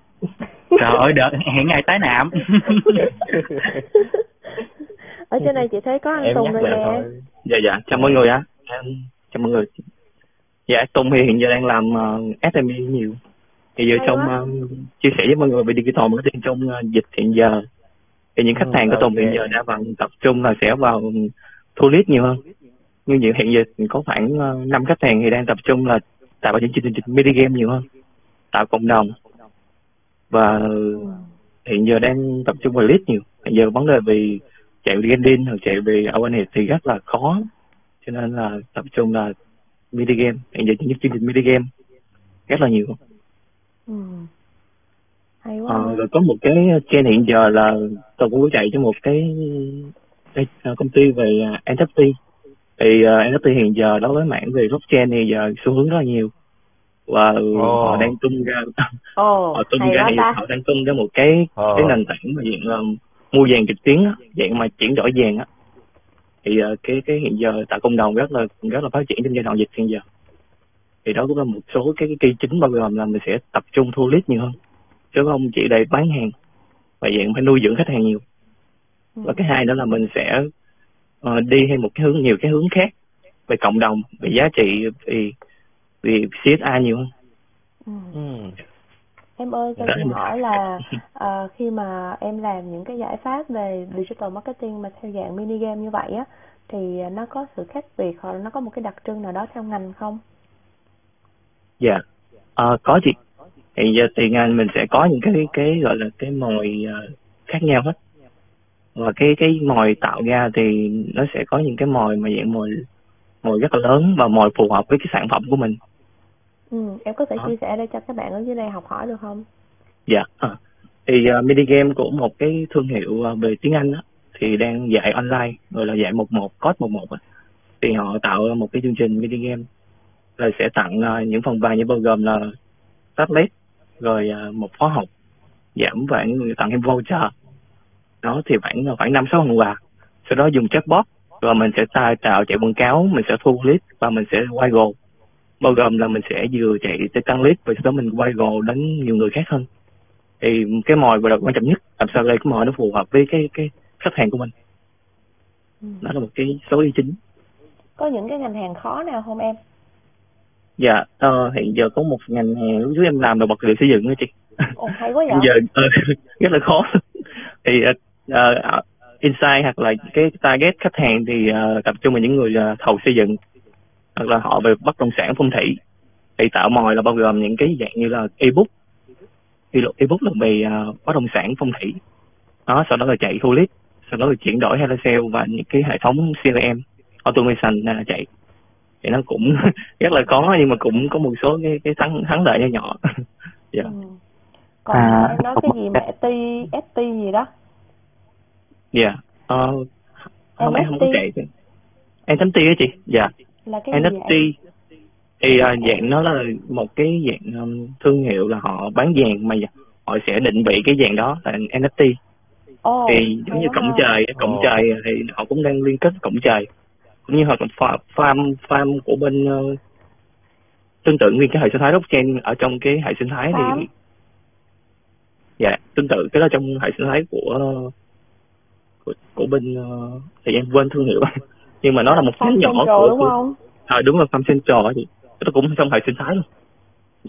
Trời ơi đợi hẹn ngày tái nạm. [laughs] ở trên này chị thấy có anh em Tùng rồi nè. dạ dạ. Chào mọi người ạ. Em chào mọi người. Dạ Tùng thì hiện giờ đang làm uh, SME nhiều. Thì giờ Hay trong quá. ờ, chia sẻ với mọi người về digital marketing trong ờ, dịch hiện giờ thì những khách Ừ, hàng của Tùng hiện giờ đã vào tập trung là sẽ vào thu lead nhiều hơn. Như vậy hiện giờ có khoảng uh, 5 khách hàng thì đang tập trung là tạo vào những chương trình mini game nhiều hơn. Tạo cộng đồng. Và hiện giờ đang tập trung vào lead nhiều. Hiện giờ vấn đề vì chạy LinkedIn hoặc chạy về awareness thì rất là khó cho nên là tập trung là mini game hiện giờ những chương trình mini game rất là nhiều ừ. hay quá Ờ, rồi có một cái trend hiện giờ là tôi cũng có chạy cho một cái, cái ờ, công ty về ờ, NFT thì uh, NFT hiện giờ đối với mảng về blockchain thì giờ xu hướng rất là nhiều và Ồ. họ đang tung ra ồ họ tung ra thì họ đang tung ra một cái Ờ. cái nền tảng mà dạng ờ, mua vàng trực tuyến á, dạng mà chuyển đổi vàng á. Thì ờ, cái cái hiện giờ tại cộng đồng rất là rất là phát triển trong giai đoạn dịch hiện giờ. Thì đó cũng là một số cái cái kỳ chính bao gồm là mình sẽ tập trung thu lead nhiều hơn. Chứ không chỉ để bán hàng và dạng phải nuôi dưỡng khách hàng nhiều. Ừ. và cái hai nữa là mình sẽ ờ, đi theo một cái hướng nhiều cái hướng khác về cộng đồng về giá trị vì vì CSA nhiều hơn. Ừ. Em ơi, cho Dạ. chị hỏi là ờ, khi mà em làm những cái giải pháp về digital marketing mà theo dạng mini game như vậy á thì nó có sự khác biệt hoặc là nó có một cái đặc trưng nào đó theo ngành không? Dạ, Ờ, có chị. Thì giờ thì ngành mình sẽ có những cái cái gọi là cái mồi ờ, khác nhau hết. Và cái cái mồi tạo ra thì nó sẽ có những cái mồi mà dạng mồi mồi rất là lớn và mồi phù hợp với cái sản phẩm của mình. Ừ, em có thể Đó. chia sẻ để cho các bạn ở dưới đây học hỏi được không? Dạ. ờ. Thì uh, mini game của một cái thương hiệu ờ, về tiếng Anh á thì đang dạy online gọi là dạy một một code một một. Thì họ tạo một cái chương trình mini game là sẽ tặng ờ, những phần quà như bao gồm là tablet rồi ờ, một khóa học giảm người tặng thêm voucher đó thì khoảng khoảng năm sáu phần quà sau đó dùng chatbot rồi mình sẽ tạo chạy quảng cáo mình sẽ thu lead và mình sẽ quay goal bao gồm là mình sẽ vừa chạy để tăng lead và sau đó mình quay goal đến nhiều người khác hơn thì cái mồi và là quan trọng nhất làm sao đây cái mồi nó phù hợp với cái cái khách hàng của mình Ừ. đó là một cái số ý chính Có những cái ngành hàng khó nào không em? dạ ờ, hiện giờ có một ngành hàng lúc trước em làm là vật liệu xây dựng đó chị Ồ, hay quá vậy? giờ ờ, [laughs] rất là khó thì uh, insight hoặc là cái target khách hàng thì ờ, tập trung vào những người ờ, thầu xây dựng hoặc là họ về bất động sản phong thủy. Thì tạo mồi là bao gồm những cái dạng như là ebook. Ví dụ ebook là về ờ, bất động sản phong thủy. Đó sau đó là chạy thu lead sau đó là chuyển đổi hay là sale và những cái hệ thống CRM automation là chạy. Thì nó cũng [laughs] rất là khó nhưng mà cũng có một số cái cái thắng thắng lợi nhỏ nhỏ. [laughs] Dạ. Ừ. Còn À, em nói cái gì mà ST, ST gì đó? dạ. Ờ không em không có chạy. Thôi. NFT á chị? Dạ Là cái NFT thì à, dạng nó là một cái dạng um, thương hiệu là họ bán vàng mà họ sẽ định vị cái vàng đó là NFT Ồ, thì giống như cổng trời cổng Ồ. trời thì họ cũng đang liên kết với cổng trời. Cũng như hoặc là farm farm, farm của bên ờ, tương tự như cái hệ sinh thái blockchain ở trong cái hệ sinh thái Farm? thì dạ tương tự cái đó trong hệ sinh thái của của, của bên ờ, thì em quên thương hiệu nhưng mà nó là một Farm nhánh nhỏ Central của, đúng của không? à, đúng là farm central thì nó cũng trong hệ sinh thái luôn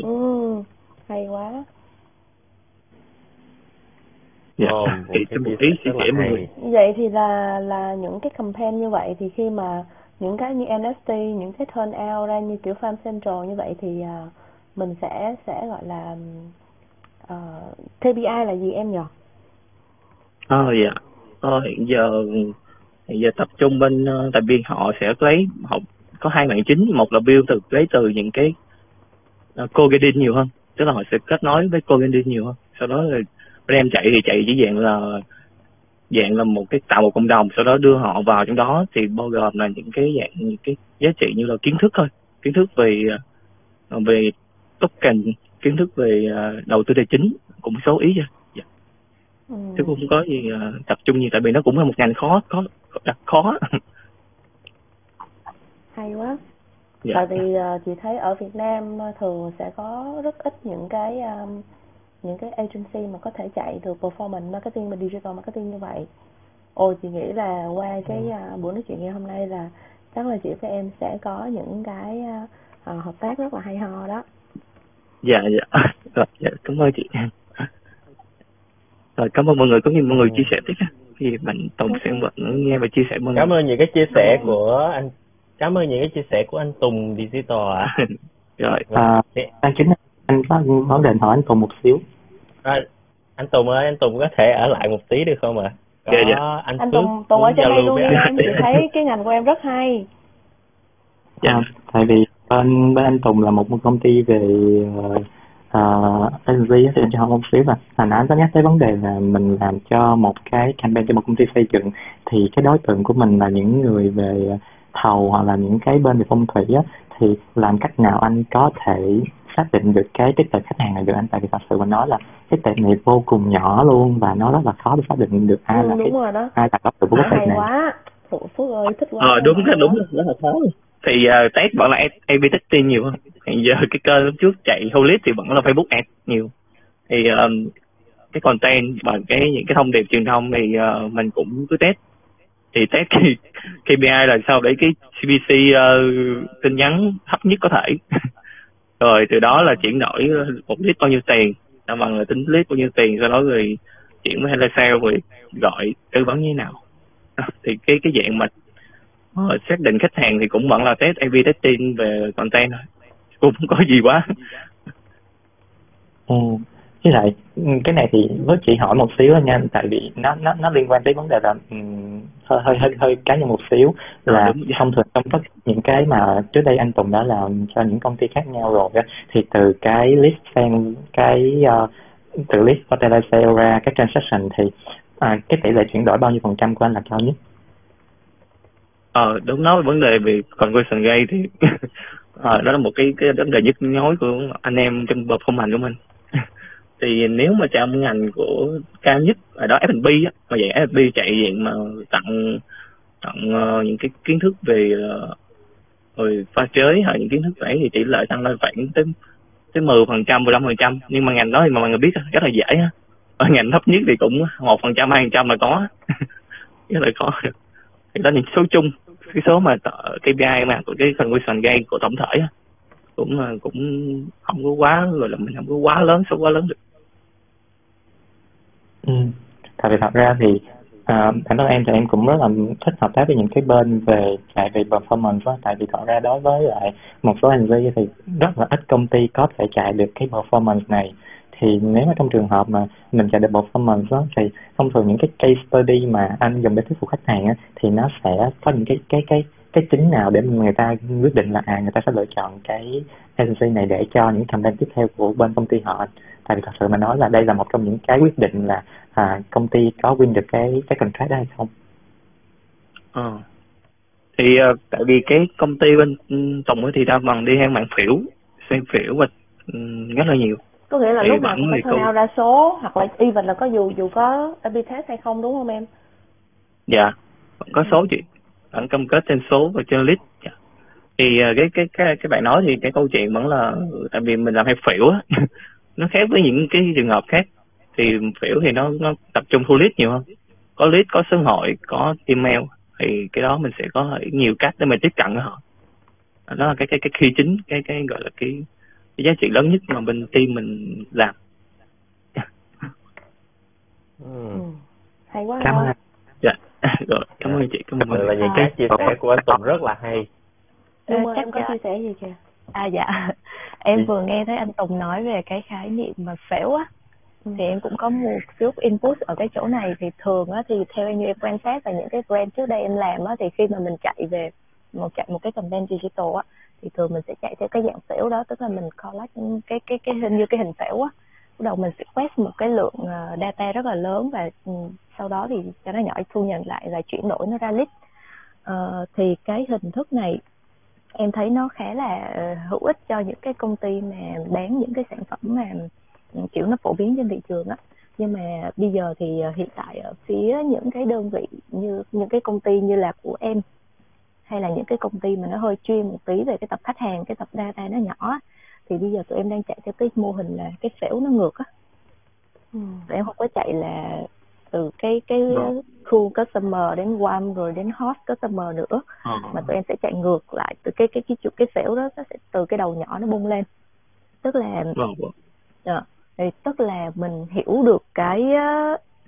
Ừ, hay quá. dạ [laughs] thì cái trong một ý chia sẻ mọi người Vậy thì là là những cái campaign như vậy thì khi mà những cái như NFT, những cái turn out ra như kiểu Farm Central như vậy thì à, mình sẽ sẽ gọi là ờ, KPI là gì em nhỉ? Ờ dạ. Ờ hiện giờ hiện giờ tập trung bên ờ, tại vì họ sẽ lấy họ có hai mạng chính, một là build từ lấy từ những cái uh, co-guiding nhiều hơn, tức là họ sẽ kết nối với co-guiding nhiều hơn. Sau đó là bên em chạy thì chạy chỉ dạng là dạng là một cái tạo một cộng đồng, sau đó đưa họ vào trong đó. Thì bao gồm là những cái dạng những cái giá trị như là kiến thức thôi, kiến thức về ờ, về token, kiến thức về đầu tư tài chính. Cũng số ý thôi. Ừ. chứ cũng không có gì tập trung nhiều. Tại vì nó cũng là một ngành khó khó đặt khó Hay quá. dạ. Tại vì ờ, chị thấy ở Việt Nam ờ, thường sẽ có rất ít những cái um, những cái agency mà có thể chạy được performance marketing và digital marketing như vậy. Ồ chị nghĩ là qua cái ờ, buổi nói chuyện ngày hôm nay là chắc là chị với em sẽ có những cái ờ, hợp tác rất là hay ho đó. dạ dạ rồi [laughs] dạ cảm ơn chị rồi cảm ơn mọi người cũng như mọi người chia sẻ tiếp thì bạn Tùng sẽ vẫn nghe và chia sẻ Cảm ơn những cái chia sẻ của anh Cảm ơn những cái chia sẻ của anh Tùng Digital ạ. [laughs] rồi À, Thì, anh chính anh có vấn đề hỏi anh Tùng một xíu à, anh Tùng ơi, anh Tùng có thể ở lại một tí được không ạ? Có Dạ, dạ. anh Anh Tùng Tùng ở trên đây luôn nha anh. em, chị thấy cái ngành của em rất hay. dạ À, tại vì bên bên anh Tùng là một công ty về uh, agency á, thì anh cho hỏi một xíu là hồi nãy anh có nhắc tới vấn đề là mình làm cho một cái campaign cho một công ty xây dựng thì cái đối tượng của mình là những người về thầu hoặc là những cái bên về phong thủy á thì làm cách nào anh có thể xác định được cái tiếp cận khách hàng này được anh tại vì thật sự mình nói là cái tệp này vô cùng nhỏ luôn và nó rất là khó để xác định được ai ừ, là cái đúng rồi đó. ai là đối tượng của cái hay tệp này quá. Phước ơi thích quá. ờ đúng cái đúng rất là khó thì uh, test vẫn là A/B testing nhiều hơn. Hiện giờ [laughs] cái kênh lúc trước chạy Holit thì vẫn là Facebook Ads nhiều. Thì um, cái content và cái những cái thông điệp truyền thông thì uh, mình cũng cứ test. Thì test cái [laughs] KPI là sao để cái CPC uh, tin nhắn thấp nhất có thể. [laughs] Rồi từ đó là chuyển đổi một lít bao nhiêu tiền là bằng là tính lít bao nhiêu tiền sau đó rồi chuyển với là sale rồi gọi tư vấn như thế nào. Thì cái cái dạng mà ờ, xác định khách hàng thì cũng vẫn là test A/B testing về content thôi cũng không có gì quá Ừ. Với lại ừ, cái này thì với chị hỏi một xíu nha tại vì nó nó nó liên quan tới vấn đề là ừm, hơi hơi hơi hơi cá nhân một xíu là Ờ, đúng. thông thường trong tất những cái mà trước đây anh Tùng đã làm cho những công ty khác nhau rồi á thì từ cái list sang cái uh, từ list qua telesale ra cái transaction thì à, cái tỷ lệ chuyển đổi bao nhiêu phần trăm của anh là cao nhất? Ờ đúng nói vấn đề về conversion rate thì [laughs] ờ, đó là một cái cái vấn đề nhức nhối của anh em trong performance của mình. [laughs] Thì nếu mà trong ngành của cao nhất ở đó F&B á mà dạng F&B chạy diện mà tặng tặng uh, những cái kiến thức về ờ, rồi pha chế hay những kiến thức đấy thì tỷ lệ tăng lên khoảng tới tới mười phần trăm mười lăm phần trăm. Nhưng mà ngành đó thì mà mọi người biết rất là dễ á. Ở ngành thấp nhất thì cũng một phần trăm hai phần trăm là có. [laughs] Rất là khó. Thì đó là số chung cái số mà KPI mà của cái conversion gain của tổng thể cũng à, cũng không có quá rồi là mình không có quá lớn số quá lớn được Ừ. Tại vì thật ra thì à, bản thân em thì em cũng rất là thích hợp tác với những cái bên về chạy về performance đó. tại vì thật ra đối với lại một số hành vi thì rất là ít công ty có thể chạy được cái performance này thì nếu mà trong trường hợp mà mình chạy được performance đó, thì thông thường những cái case study mà anh dùng để thuyết phục khách hàng á, thì nó sẽ có những cái cái cái cái chính nào để người ta quyết định là à người ta sẽ lựa chọn cái agency này để cho những campaign tiếp theo của bên công ty họ. Tại vì thật sự mà nói là đây là một trong những cái quyết định là à, công ty có win được cái cái contract đó hay không. Ờ. thì uh, tại vì cái công ty bên tổng Tùng ấy thì đa phần đi theo mạng phiểu xem phiểu và um, rất là nhiều có nghĩa là Thì lúc nào cũng phải cũng- out ra số hoặc là even là có dù dù có A/B test hay không đúng không em? Dạ. Có số chị. Vẫn cam kết trên số và trên list. Dạ. thì ờ, cái cái cái cái bạn nói thì cái câu chuyện vẫn là tại vì mình làm theo phễu á. [laughs] Nó khác với những cái trường hợp khác. Thì phễu thì nó nó tập trung thu list nhiều hơn. Có list có số hội có email thì cái đó mình sẽ có nhiều cách để mình tiếp cận với họ. Đó là cái cái cái khi chính cái cái gọi là cái, cái giá trị lớn nhất mà bên team mình làm. Ừ. ừ. hay quá. Cảm ơn dạ. [laughs] Rồi cảm ơn chị cảm ơn là những cái chia sẻ của anh Tùng rất là hay. Nhung Ờ, chắc em có dạ. chia sẻ gì kìa? À dạ, [laughs] em vừa nghe thấy anh Tùng nói về cái khái niệm mà phễu á, Ừ. thì em cũng có một chút input ở cái chỗ này. Thì thường á thì theo như em quan sát và những cái brand trước đây em làm á thì khi mà mình chạy về một chạy một cái campaign digital á thì thường mình sẽ chạy theo cái dạng phễu đó tức là mình collect cái cái cái hình như cái hình phễu á. Bắt đầu mình sẽ quét một cái lượng ờ, data rất là lớn và ừ, sau đó thì cho nó nhỏ thu nhận lại và chuyển đổi nó ra list Ờ, thì cái hình thức này em thấy nó khá là ờ, hữu ích cho những cái công ty mà bán những cái sản phẩm mà ừ, kiểu nó phổ biến trên thị trường á. Nhưng mà bây giờ thì ờ, hiện tại ở phía những cái đơn vị như những cái công ty như là của em hay là những cái công ty mà nó hơi chuyên một tí về cái tập khách hàng cái tập data nó nhỏ thì bây giờ tụi em đang chạy theo cái mô hình là cái phễu nó ngược á ừ. tụi em không có chạy là từ cái cái Vâng. khu customer đến warm rồi đến hot customer nữa Ờ. mà tụi em sẽ chạy ngược lại từ cái cái cái cái phễu đó nó sẽ từ cái đầu nhỏ nó bung lên tức là vâng vâng Ờ, thì tức là mình hiểu được cái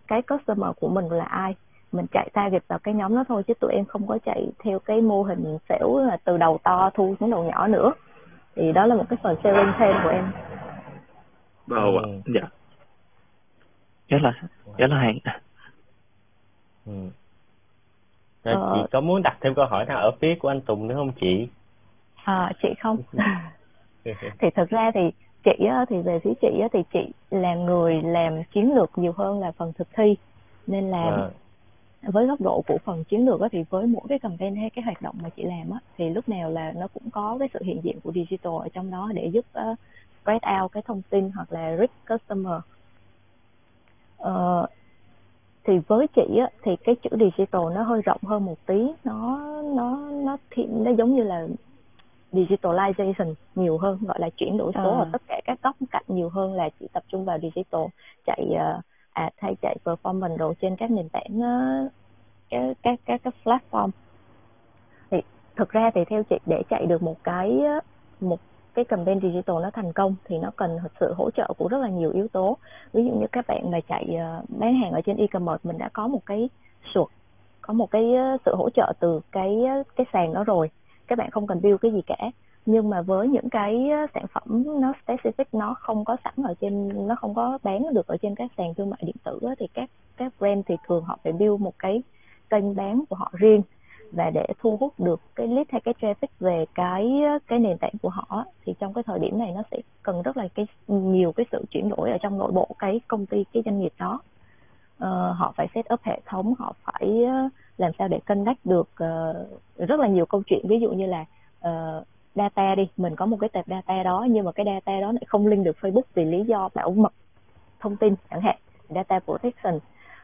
cái customer của mình là ai mình chạy target vào cái nhóm đó thôi chứ tụi em không có chạy theo cái mô hình phễu là từ đầu to thu xuống đầu nhỏ nữa thì đó là một cái phần selling thêm của em vâng Ừ. vâng dạ rất là rất là hay ừ. Rồi Ờ. chị có muốn đặt thêm câu hỏi nào ở phía của anh Tùng nữa không chị à, chị không [laughs] thì thực ra thì chị á, thì về phía chị á, thì chị là người làm chiến lược nhiều hơn là phần thực thi nên là Vâng. Với góc độ của phần chiến lược á, thì với mỗi cái campaign hay cái hoạt động mà chị làm á, thì lúc nào là nó cũng có cái sự hiện diện của digital ở trong đó để giúp uh, spread out cái thông tin hoặc là reach customer Ờ, thì với chị á, thì cái chữ digital nó hơi rộng hơn một tí nó nó nó thì nó giống như là digitalization nhiều hơn gọi là chuyển đổi số À. ở tất cả các góc cạnh nhiều hơn là chỉ tập trung vào digital chạy uh, À, ad hay chạy performance đồ trên các nền tảng ờ, uh, các các các các platform. Thì thực ra thì theo chị để chạy được một cái ờ, một cái campaign digital nó thành công thì nó cần sự hỗ trợ của rất là nhiều yếu tố. Ví dụ như các bạn mà chạy uh, bán hàng ở trên e-commerce mình đã có một cái suột có một cái sự hỗ trợ từ cái cái sàn đó rồi. Các bạn không cần build cái gì cả nhưng mà với những cái ờ, sản phẩm nó specific nó không có sẵn ở trên nó không có bán được ở trên các sàn thương mại điện tử thì các các brand thì thường họ phải build một cái kênh bán của họ riêng và để thu hút được cái lead hay cái traffic về cái ờ, cái nền tảng của họ thì trong cái thời điểm này nó sẽ cần rất là cái nhiều cái sự chuyển đổi ở trong nội bộ cái công ty cái doanh nghiệp đó. Uh, họ phải set up hệ thống họ phải làm sao để connect được uh, rất là nhiều câu chuyện. Ví dụ như là uh, data đi mình có một cái tệp data đó nhưng mà cái data đó lại không link được Facebook vì lý do bảo mật thông tin chẳng hạn data protection.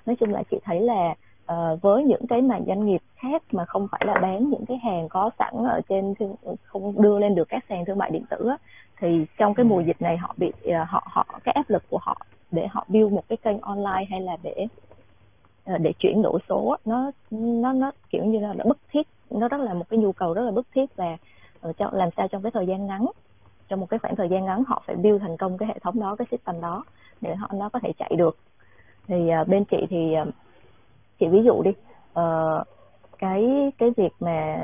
Nói chung là chị thấy là ờ, với những cái mà doanh nghiệp khác mà không phải là bán những cái hàng có sẵn ở trên thương, không đưa lên được các sàn thương mại điện tử á, thì trong cái mùa dịch này họ bị ờ, họ họ cái áp lực của họ để họ build một cái kênh online hay là để ờ, để chuyển đổi số á, nó nó nó kiểu như là nó bức thiết nó rất là một cái nhu cầu rất là bức thiết và ở cho làm sao trong cái thời gian ngắn trong một cái khoảng thời gian ngắn họ phải build thành công cái hệ thống đó cái system đó để họ nó có thể chạy được. Thì uh, bên chị thì uh, chị ví dụ đi uh, cái cái việc mà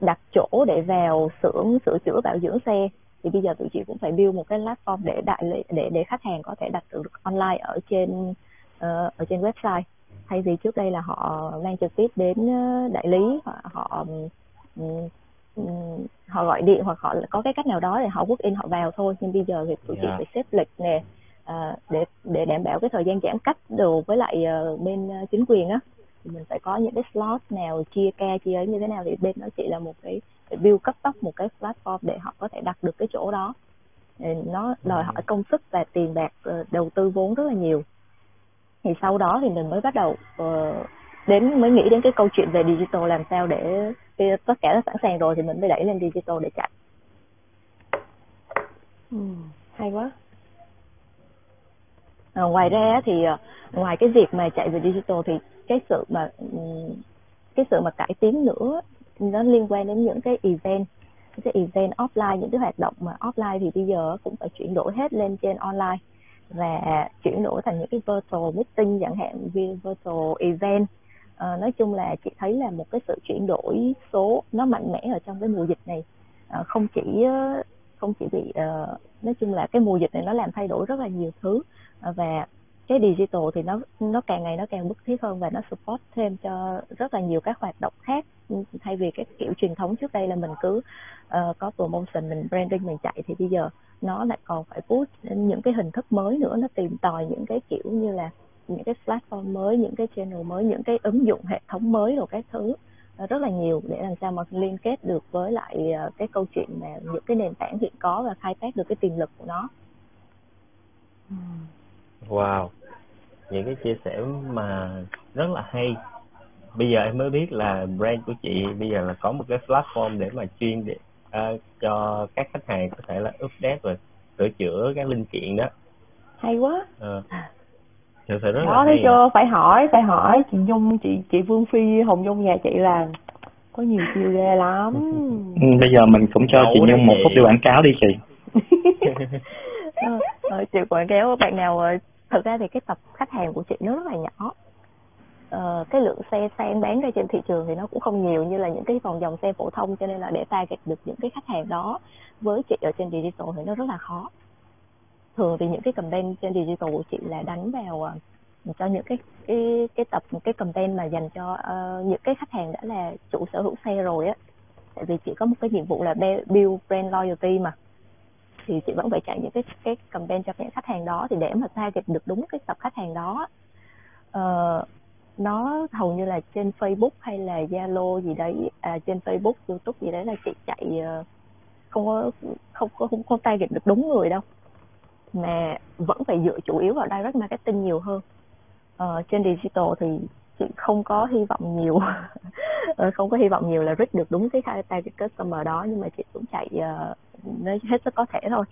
đặt chỗ để vào xưởng sửa chữa bảo dưỡng xe thì bây giờ tụi chị cũng phải build một cái platform để đại lý để để khách hàng có thể đặt được online ở trên uh, ở trên website. Thay vì trước đây là họ mang trực tiếp đến đại lý họ họ ừm, họ gọi điện hoặc họ có cái cách nào đó để họ book in họ vào thôi. Nhưng bây giờ thì tụi chị Dạ. phải xếp lịch nè à, để để đảm bảo cái thời gian giãn cách đồ với lại ờ, bên ờ, chính quyền á. Thì mình phải có những cái slot nào chia ca chia ấy như thế nào thì bên đó chỉ là một cái phải build cấp tốc một cái platform để họ có thể đặt được cái chỗ đó. Nó đòi hỏi công sức và tiền bạc uh, đầu tư vốn rất là nhiều. Thì sau đó thì mình mới bắt đầu uh, đến mới nghĩ đến cái câu chuyện về digital làm sao để khi tất cả đã sẵn sàng rồi thì mình mới đẩy lên digital để chạy. Ừ, hay quá. À, ngoài ra thì ngoài cái việc mà chạy về digital thì cái sự mà cái sự mà cải tiến nữa nó liên quan đến những cái event những cái event offline những cái hoạt động mà offline thì bây giờ cũng phải chuyển đổi hết lên trên online và chuyển đổi thành những cái virtual meeting chẳng hạn virtual event à, nói chung là chị thấy là một cái sự chuyển đổi số nó mạnh mẽ ở trong cái mùa dịch này. À, không chỉ ờ, không chỉ bị à, nói chung là cái mùa dịch này nó làm thay đổi rất là nhiều thứ à, và cái digital thì nó nó càng ngày nó càng bức thiết hơn và nó support thêm cho rất là nhiều các hoạt động khác. Ừ, thay vì cái kiểu truyền thống trước đây là mình cứ uh, có promotion mình branding mình chạy thì bây giờ nó lại còn phải push những cái hình thức mới nữa nó tìm tòi những cái kiểu như là những cái platform mới những cái channel mới những cái ứng dụng hệ thống mới rồi các thứ rất là nhiều để làm sao mà liên kết được với lại ờ, cái câu chuyện mà những cái nền tảng hiện có và khai thác được cái tiềm lực của nó. Wow. Những cái chia sẻ mà rất là hay. Bây giờ em mới biết là brand của chị bây giờ là có một cái platform để mà chuyên để uh, cho các khách hàng có thể là update và sửa chữa các linh kiện đó. Hay quá. Uh, thực sự rất đó là thấy hay chưa phải hỏi phải hỏi chị nhung chị chị vương phi hồng nhung nhà chị là có nhiều chiều ghê lắm. [laughs] Ừ, bây giờ mình cũng cho chị nhung một phút đi quảng cáo đi chị. [laughs] Ờ, chị quảng cáo bạn nào thực ra thì cái tập khách hàng của chị nó rất là nhỏ. Ờ, cái lượng xe sang bán ra trên thị trường thì nó cũng không nhiều như là những cái vòng dòng xe phổ thông cho nên là để target được những cái khách hàng đó với chị ở trên digital thì nó rất là khó thường thì những cái campaign trên digital của chị là đánh vào à, cho những cái cái cái tập cái campaign mà dành cho uh, những cái khách hàng đã là chủ sở hữu xe rồi á. Tại vì chị có một cái nhiệm vụ là build brand loyalty mà. Thì chị vẫn phải chạy những cái cái campaign cho những khách hàng đó thì để mà target được đúng cái tập khách hàng đó uh, nó hầu như là trên Facebook hay là Zalo gì đấy à, trên Facebook, YouTube gì đấy là chị chạy uh, không có không có không, không target được đúng người đâu mà vẫn phải dựa chủ yếu vào direct marketing nhiều hơn. Ờ, trên digital thì chị không có hy vọng nhiều. [laughs] Ờ, không có hy vọng nhiều là reach được đúng cái target customer đó nhưng mà chị cũng chạy uh, hết sức có thể thôi.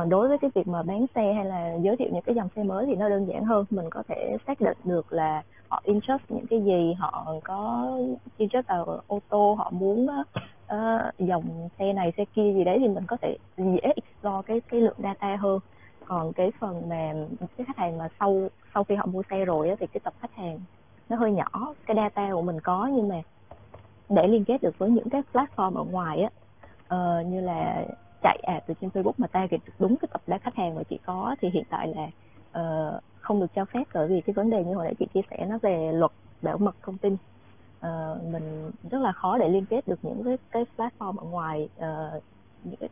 Uh, đối với cái việc mà bán xe hay là giới thiệu những cái dòng xe mới thì nó đơn giản hơn. Mình có thể xác định được là họ interest những cái gì họ có interest vào ô tô họ muốn uh, dòng xe này xe kia gì đấy thì mình có thể dễ explore cái cái lượng data hơn còn cái phần mà cái khách hàng mà sau sau khi họ mua xe rồi á, thì cái tập khách hàng nó hơi nhỏ. Cái data của mình có nhưng mà để liên kết được với những cái platform ở ngoài á uh, như là chạy ad từ trên Facebook mà target được đúng cái tập đá khách hàng mà chị có thì hiện tại là uh, không được cho phép bởi vì cái vấn đề như hồi nãy chị chia sẻ nó về luật bảo mật thông tin. Uh, mình rất là khó để liên kết được những cái cái platform ở ngoài uh, những cái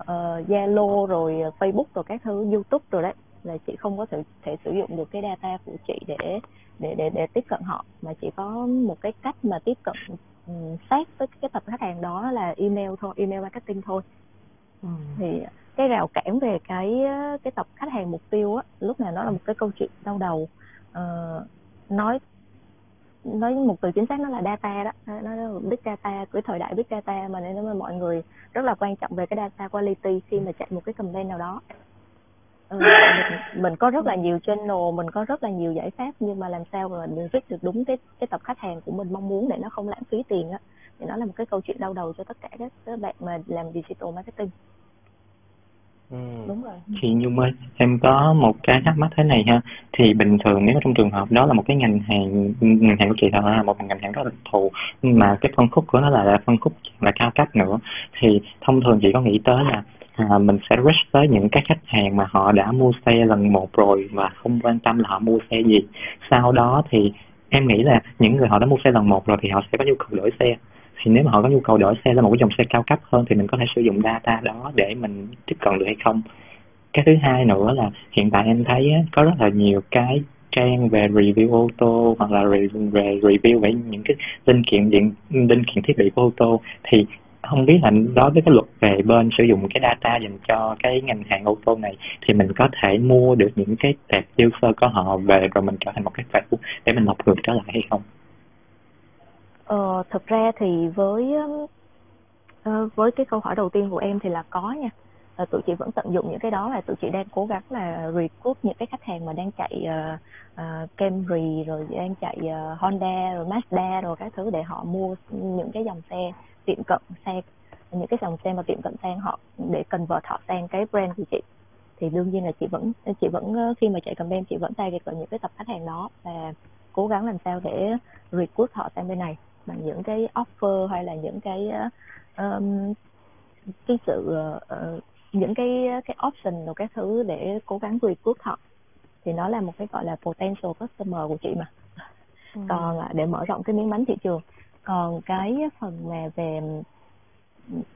uh, Zalo rồi Facebook rồi các thứ YouTube rồi đấy. Là chị không có thể, thể sử dụng được cái data của chị để để để để tiếp cận họ. Mà chỉ có một cái cách mà tiếp cận um, sát với cái tập khách hàng đó là email thôi email marketing thôi. Ừ. thì cái rào cản về cái cái tập khách hàng mục tiêu á lúc nào nó là một cái câu chuyện đau đầu. Uh, nói nói một từ chính xác nó là data đó. Nó là big data cái thời đại big data mà nên là mọi người rất là quan trọng về cái data quality khi mà chạy một cái campaign nào đó. Ừ, mình, mình có rất là nhiều channel mình có rất là nhiều giải pháp nhưng mà làm sao mà mình viết được đúng cái cái tập khách hàng của mình mong muốn để nó không lãng phí tiền á. Thì nó là một cái câu chuyện đau đầu cho tất cả các, các bạn mà làm digital marketing. Ừ. đúng rồi Chị Nhung ơi, em có một cái thắc mắc thế này ha. Thì bình thường nếu trong trường hợp đó là một cái ngành hàng ngành hàng của chị là một ngành hàng rất là đặc thù mà cái phân khúc của nó là, là phân khúc là cao cấp nữa thì thông thường chị có nghĩ tới là à, mình sẽ reach tới những cái khách hàng mà họ đã mua xe lần một rồi và không quan tâm là họ mua xe gì. Sau đó thì em nghĩ là những người họ đã mua xe lần một rồi thì họ sẽ có nhu cầu đổi xe thì nếu mà họ có nhu cầu đổi xe lên một cái dòng xe cao cấp hơn thì mình có thể sử dụng data đó để mình tiếp cận được hay không cái thứ hai nữa là hiện tại em thấy á, có rất là nhiều cái trang về review ô tô hoặc là về review về những cái linh kiện điện linh kiện thiết bị của ô tô thì không biết là đối với cái luật về bên sử dụng cái data dành cho cái ngành hàng ô tô này thì mình có thể mua được những cái tệp user của họ về rồi mình trở thành một cái phải để mình lọc ngược trở lại hay không? Ờ, thực ra thì với ờ, với cái câu hỏi đầu tiên của em thì là có nha. Là tụi chị vẫn tận dụng những cái đó và tụi chị đang cố gắng là recruit những cái khách hàng mà đang chạy uh, uh, Camry rồi đang chạy uh, Honda rồi Mazda rồi các thứ để họ mua những cái dòng xe tiệm cận xe những cái dòng xe mà tiệm cận sang họ để cần convert họ sang cái brand của chị. Thì đương nhiên là chị vẫn chị vẫn khi mà chạy campaign chị vẫn target vào những cái tập khách hàng đó và cố gắng làm sao để recruit họ sang bên này bằng những cái offer hay là những cái um, cái sự uh, những cái cái option rồi các thứ để cố gắng recruit họ thì nó là một cái gọi là potential customer của chị mà ừ. còn để mở rộng cái miếng bánh thị trường còn cái phần mà về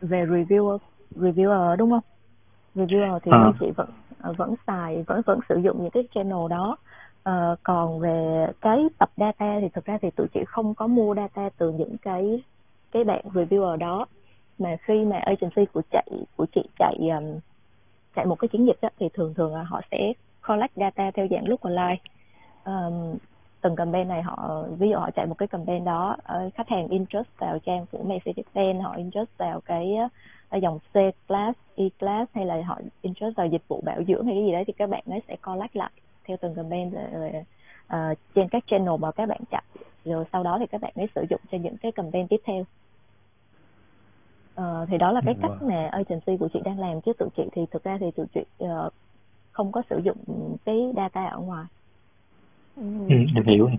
về reviewer reviewer đúng không reviewer thì à. chị vẫn vẫn xài vẫn vẫn sử dụng những cái channel đó uh, còn về cái tập data thì thực ra thì tụi chị không có mua data từ những cái cái bạn reviewer đó. Mà khi mà agency của chạy của chị chạy um, chạy một cái chiến dịch đó, thì thường thường là họ sẽ collect data theo dạng lúc online. Um, từng campaign này họ ví dụ họ chạy một cái campaign đó uh, khách hàng interest vào trang của Mercedes-Benz họ interest vào cái uh, dòng C class, E class hay là họ interest vào dịch vụ bảo dưỡng hay cái gì đấy thì các bạn ấy sẽ collect lại theo từng campaign rồi, rồi uh, trên các channel mà các bạn chạy rồi sau đó thì các bạn ấy sử dụng cho những cái campaign tiếp theo. Uh, thì đó là cái cách mà agency của chị đang làm. Chứ tụi chị thì thực ra thì tụi chị uh, không có sử dụng cái data ở ngoài. Ừ, em hiểu.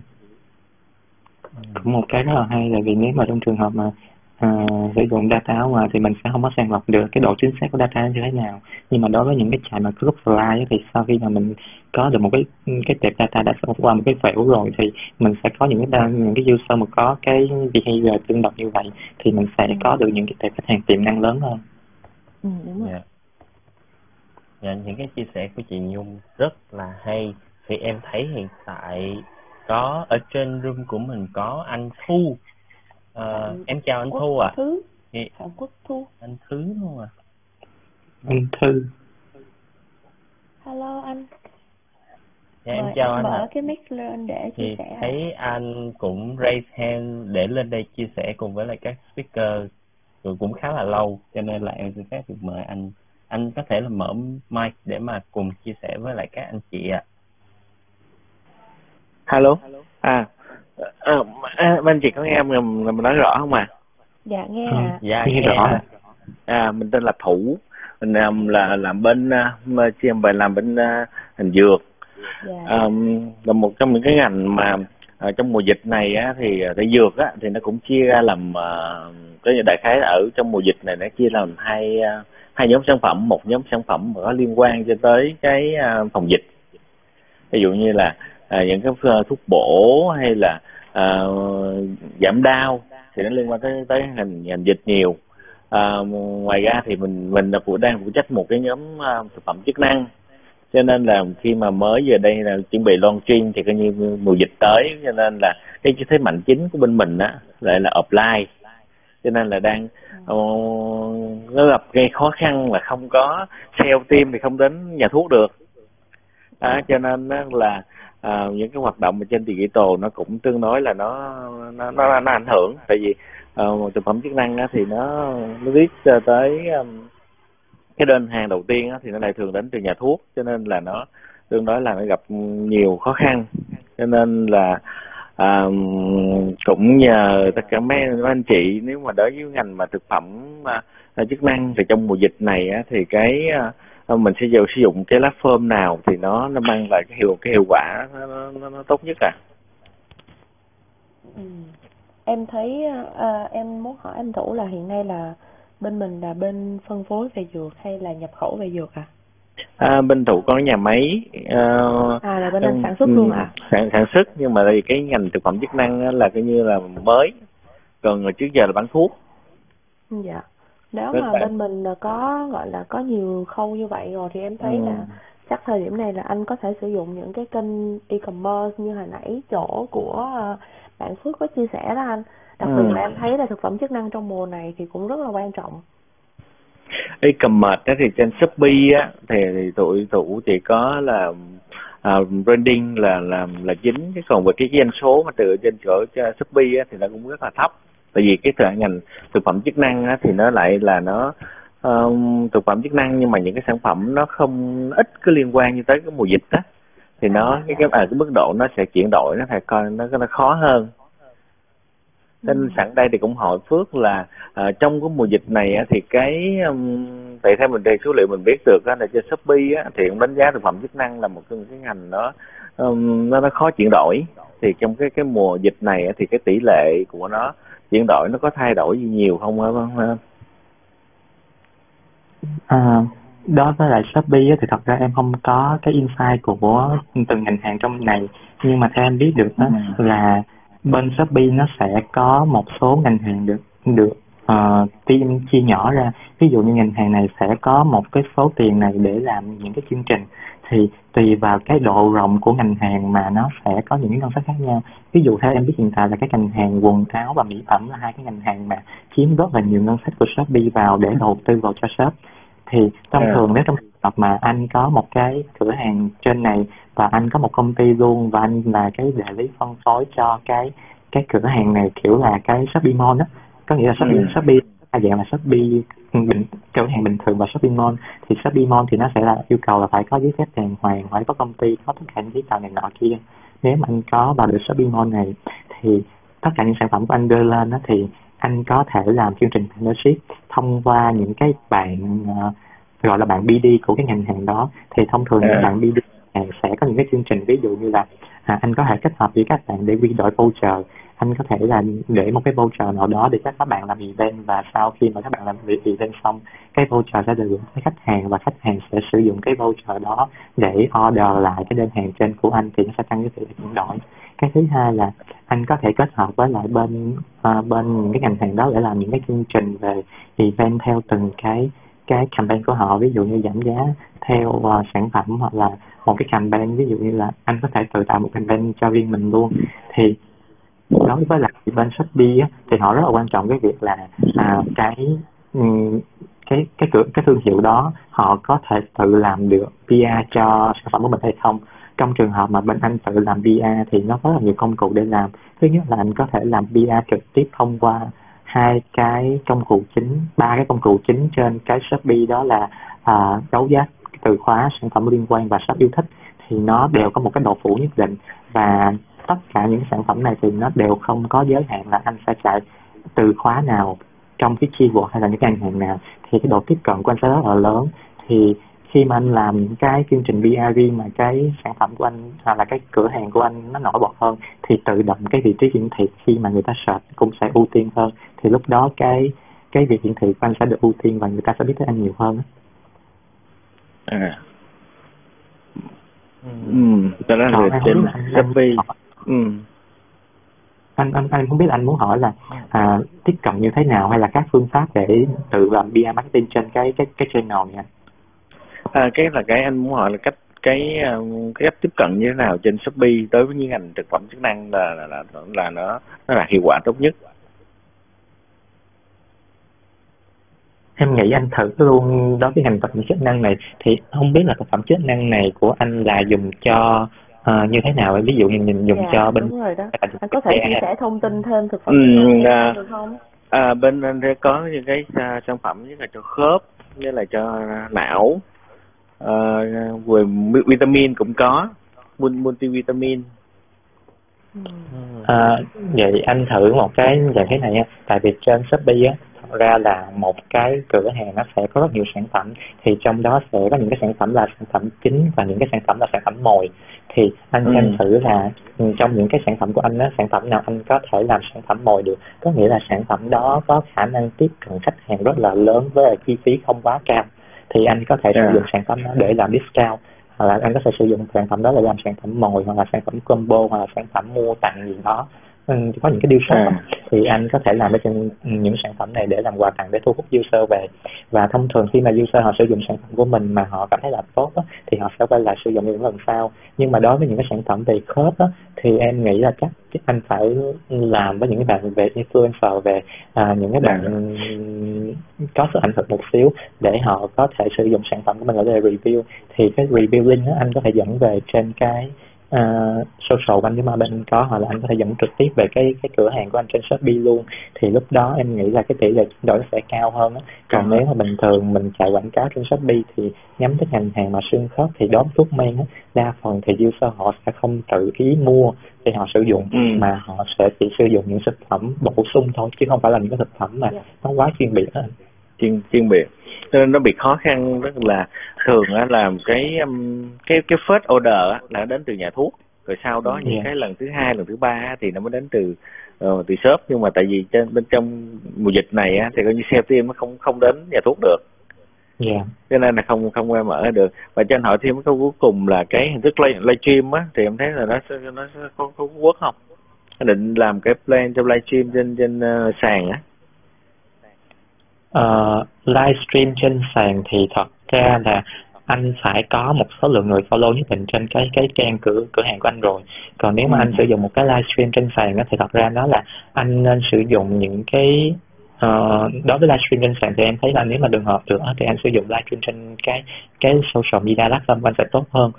Cũng một cái rất là hay là vì nếu mà trong trường hợp mà à, sử dụng data ở ngoài thì mình sẽ không có sàng lọc được cái độ chính xác của data như thế nào nhưng mà đối với những cái chạy mà group fly thì sau khi mà mình có được một cái cái tệp data đã qua một cái phễu rồi thì mình sẽ có những cái những cái user mà có cái behavior tương đồng như vậy thì mình sẽ ừ. có được những cái tệp khách hàng tiềm năng lớn hơn ừ, đúng rồi. Yeah. Dạ. Yeah, những cái chia sẻ của chị Nhung rất là hay thì em thấy hiện tại có ở trên room của mình có anh Thu À, em chào anh Quốc Thu ạ. À. Thứ. Phạm Quốc Thu. Anh Thứ luôn à. Anh Thư. Hello anh. Dạ em chào anh. Mở cái mic lên để chia Thì sẻ. thấy anh cũng raise hand để lên đây chia sẻ cùng với lại các speaker rồi cũng khá là lâu cho nên là em xin phép được mời anh anh có thể là mở mic để mà cùng chia sẻ với lại các anh chị ạ. À. Hello. À, à, à, bên chị có nghe em mình nói rõ không à? Dạ nghe ừ, à dạ nghe, rõ. à mình tên là thủ. Mình làm là làm bên uh, chuyên về làm bên uh, dược. Dạ. um, là một trong những cái ngành mà uh, trong mùa dịch này á, thì cái dược á, thì nó cũng chia ra làm uh, cái đại khái ở trong mùa dịch này nó chia làm hai uh, hai nhóm sản phẩm. Một nhóm sản phẩm mà có liên quan cho tới cái uh, phòng dịch. Ví dụ như là à, những cái ờ, thuốc bổ hay là à, giảm đau thì nó liên quan tới tới ngành ngành dịch nhiều. À, ngoài ra thì mình mình là phụ đang phụ trách một cái nhóm uh, thực phẩm chức năng. Cho nên là khi mà mới giờ đây là chuẩn bị launching thì coi như mùa dịch tới cho nên là cái thế mạnh chính của bên mình á lại là offline cho nên là đang uh, nó gặp gây khó khăn là không có sale team thì không đến nhà thuốc được. À, cho nên là à, những cái hoạt động trên digital nó cũng tương đối là nó nó nó, nó ảnh hưởng. Tại vì uh, một thực phẩm chức năng á, thì nó nó viết tới um, cái đơn hàng đầu tiên á, thì nó lại thường đến từ nhà thuốc cho nên là nó tương đối là nó gặp nhiều khó khăn. Cho nên là à, cũng nhờ tất cả mấy, mấy anh chị nếu mà đối với ngành mà thực phẩm à, chức năng thì trong mùa dịch này á, thì cái à, mình sẽ sử dụng cái lá phơm nào thì nó nó mang lại cái hiệu cái hiệu quả nó, nó, nó tốt nhất à? Ừ. em thấy à, em muốn hỏi anh thủ là hiện nay là bên mình là bên phân phối về dược hay là nhập khẩu về dược à À, bên thủ có nhà máy uh, à là bên anh sản xuất luôn à sản sản xuất nhưng mà đây cái ngành thực phẩm chức năng là coi như là mới còn trước giờ là bán thuốc. Dạ nếu mà bên mình có gọi là có nhiều khâu như vậy rồi thì em thấy ừ. là chắc thời điểm này là anh có thể sử dụng những cái kênh e-commerce như hồi nãy chỗ của ờ, bạn Phước có chia sẻ đó anh đặc biệt ừ. là em thấy là thực phẩm chức năng trong mùa này thì cũng rất là quan trọng đó thì trên Shopee á thì, thì tụi tụ chỉ có là uh, branding là là là chính cái còn về cái doanh số mà từ trên chỗ Shopee á, thì nó cũng rất là thấp tại vì cái ngành thực phẩm chức năng á, thì nó lại là nó um, thực phẩm chức năng nhưng mà những cái sản phẩm nó không ít có liên quan như tới cái mùa dịch á. Thì nó à, cái cái, à, cái mức độ nó sẽ chuyển đổi nó phải coi nó nó khó hơn. Nên ừ. sẵn đây thì cũng hỏi phước là à, trong cái mùa dịch này á, thì cái um, tại theo mình đề số liệu mình biết được á, là trên shopee á, thì cũng đánh giá thực phẩm chức năng là một trong cái ngành nó um, nó nó khó chuyển đổi. Thì trong cái cái mùa dịch này á, thì cái tỷ lệ của nó chuyển đổi nó có thay đổi gì nhiều không hả à, đó với lại Shopee thì thật ra em không có cái insight của từng ngành hàng trong này nhưng mà theo em biết được đó ừ. là bên Shopee nó sẽ có một số ngành hàng được được uh, team chia nhỏ ra. Ví dụ như ngành hàng này sẽ có một cái số tiền này để làm những cái chương trình thì tùy vào cái độ rộng của ngành hàng mà nó sẽ có những cái ngân sách khác nhau ví dụ theo em biết hiện tại là cái ngành hàng quần áo và mỹ phẩm là hai cái ngành hàng mà chiếm rất là nhiều ngân sách của Shopee vào để đầu tư vào cho shop thì thông yeah. thường nếu trong trường hợp mà anh có một cái cửa hàng trên này và anh có một công ty luôn và anh là cái đại lý phân phối cho cái cái cửa hàng này kiểu là cái Shopee Mall á có nghĩa là Shopee ừ. Shopee đa dạng là Shopee bình cửa hàng bình thường và Shopee Mall thì Shopee Mall thì nó sẽ là yêu cầu là phải có giấy phép đàng hoàng phải có công ty có tất cả những giấy tờ này nọ kia nếu mà anh có vào được Shopee Mall này thì tất cả những sản phẩm của anh đưa lên đó thì anh có thể làm chương trình partnership thông qua những cái bạn uh, gọi là bạn BD của cái ngành hàng đó thì thông thường yeah. những bạn BD sẽ có những cái chương trình ví dụ như là à, anh có thể kết hợp với các bạn để quy đổi voucher anh có thể là để một cái voucher nào đó để các bạn làm event và sau khi mà các bạn làm event xong cái voucher sẽ được gửi tới khách hàng và khách hàng sẽ sử dụng cái voucher đó để order lại cái đơn hàng trên của anh thì nó sẽ tăng cái tỷ lệ chuyển đổi. Cái thứ hai là anh có thể kết hợp với lại bên uh, bên những cái ngành hàng đó để làm những cái chương trình về event theo từng cái cái campaign của họ. Ví dụ như giảm giá theo uh, sản phẩm hoặc là một cái campaign. Ví dụ như là anh có thể tự tạo một campaign cho riêng mình luôn. Thì đối với lại bên Shopee á, thì họ rất là quan trọng cái việc là à, cái ừ, cái cái cửa cái thương hiệu đó họ có thể tự làm được PR cho sản phẩm của mình hay không. Trong trường hợp mà bên anh tự làm PR thì nó có rất là nhiều công cụ để làm. Thứ nhất là anh có thể làm PR trực tiếp thông qua hai cái công cụ chính ba cái công cụ chính trên cái Shopee đó là à, đấu giá từ khóa sản phẩm liên quan và shop yêu thích. Thì nó đều có một cái độ phủ nhất định và tất cả những sản phẩm này thì nó đều không có giới hạn là anh sẽ chạy từ khóa nào trong cái chi keyword hay là những cái ngành hàng nào. Thì cái độ tiếp cận của anh sẽ rất là lớn. Thì khi mà anh làm cái chương trình PR mà cái sản phẩm của anh hoặc là cái cửa hàng của anh nó nổi bật hơn thì tự động cái vị trí hiển thị khi mà người ta search cũng sẽ ưu tiên hơn. Thì lúc đó cái cái việc hiển thị của anh sẽ được ưu tiên và người ta sẽ biết tới anh nhiều hơn à. Ừ cho nên là trên Shopee ừ. Anh anh anh không biết anh muốn hỏi là à, tiếp cận như thế nào hay là các phương pháp để tự làm PR marketing trên cái cái cái channel này anh? À, cái là cái anh muốn hỏi là cách cái ờ, cái cách tiếp cận như thế nào trên shopee đối với những ngành thực phẩm chức năng là là là, là nó nó là hiệu quả tốt nhất? Em nghĩ anh thử luôn đối với ngành thực phẩm chức năng này thì không biết là thực phẩm chức năng này của anh là dùng cho uh, như thế nào ví dụ như mình dùng yeah, cho bên đúng rồi đó. anh có thể chia sẻ thông tin thêm thực phẩm ừ, à, được không? à, bên anh có những cái uh, sản phẩm như là cho khớp như là cho não. Uh, về vitamin cũng có multivitamin. À, vậy anh thử một cái dạng thế này nha tại vì trên shopee á thật ra là một cái cửa hàng nó sẽ có rất nhiều sản phẩm. Thì trong đó sẽ có những cái sản phẩm là sản phẩm chính và những cái sản phẩm là sản phẩm mồi thì anh ừ. xem thử là ừ, trong những cái sản phẩm của anh á sản phẩm nào anh có thể làm sản phẩm mồi được có nghĩa là sản phẩm đó có khả năng tiếp cận khách hàng rất là lớn với chi phí không quá cao thì anh có thể yeah. sử dụng sản phẩm đó để làm discount hoặc là anh có thể sử dụng sản phẩm đó để làm sản phẩm mồi hoặc là sản phẩm combo hoặc là sản phẩm mua tặng gì đó có những cái deal shop à. thì anh có thể làm ở trên những sản phẩm này để làm quà tặng để thu hút user về. Và thông thường khi mà user họ sử dụng sản phẩm của mình mà họ cảm thấy là tốt á, thì họ sẽ quay lại sử dụng những lần sau. Nhưng mà đối với những cái sản phẩm về khớp á, thì em nghĩ là chắc anh phải làm với những cái bạn về influencer về à, những cái bạn có sức ảnh hưởng một xíu để họ có thể sử dụng sản phẩm của mình ở đây review. Thì cái review link đó anh có thể dẫn về trên cái uh, social của anh nếu mà bên có hoặc là anh có thể dẫn trực tiếp về cái cái cửa hàng của anh trên shopee luôn thì lúc đó em nghĩ là cái tỷ lệ chuyển đổi sẽ cao hơn á còn nếu mà bình thường mình chạy quảng cáo trên shopee thì nhắm tới ngành hàng mà xương khớp thì đón thuốc men á đa phần thì user họ sẽ không tự ý mua để họ sử dụng ừ. mà họ sẽ chỉ sử dụng những thực phẩm bổ sung thôi chứ không phải là những cái thực phẩm mà yeah. nó quá chuyên biệt đó chuyên chuyên biệt. Cho nên nó bị khó khăn rất là thường á là cái um, cái cái first order á, là đến từ nhà thuốc. Rồi sau đó những yeah. cái lần thứ hai lần thứ ba thì nó mới đến từ uh, từ shop. Nhưng mà tại vì trên bên trong mùa dịch này á, thì coi như xe tim nó không không đến nhà thuốc được. Yeah. cho nên là không không qua mở được. Và cho anh hỏi thêm cái câu cuối cùng là cái hình thức live, live stream á thì em thấy là nó nó có có quốc không? Định làm cái plan cho livestream trên trên uh, sàn á uh, livestream trên sàn thì thật ra là anh phải có một số lượng người follow nhất định trên cái cái trang cửa cửa hàng của anh rồi còn nếu mà ừ. anh sử dụng một cái livestream trên sàn đó, thì thật ra nó là anh nên sử dụng những cái uh, đối với livestream trên sàn thì em thấy là nếu mà đường hợp được thì anh sử dụng livestream trên cái cái social media platform của anh sẽ tốt hơn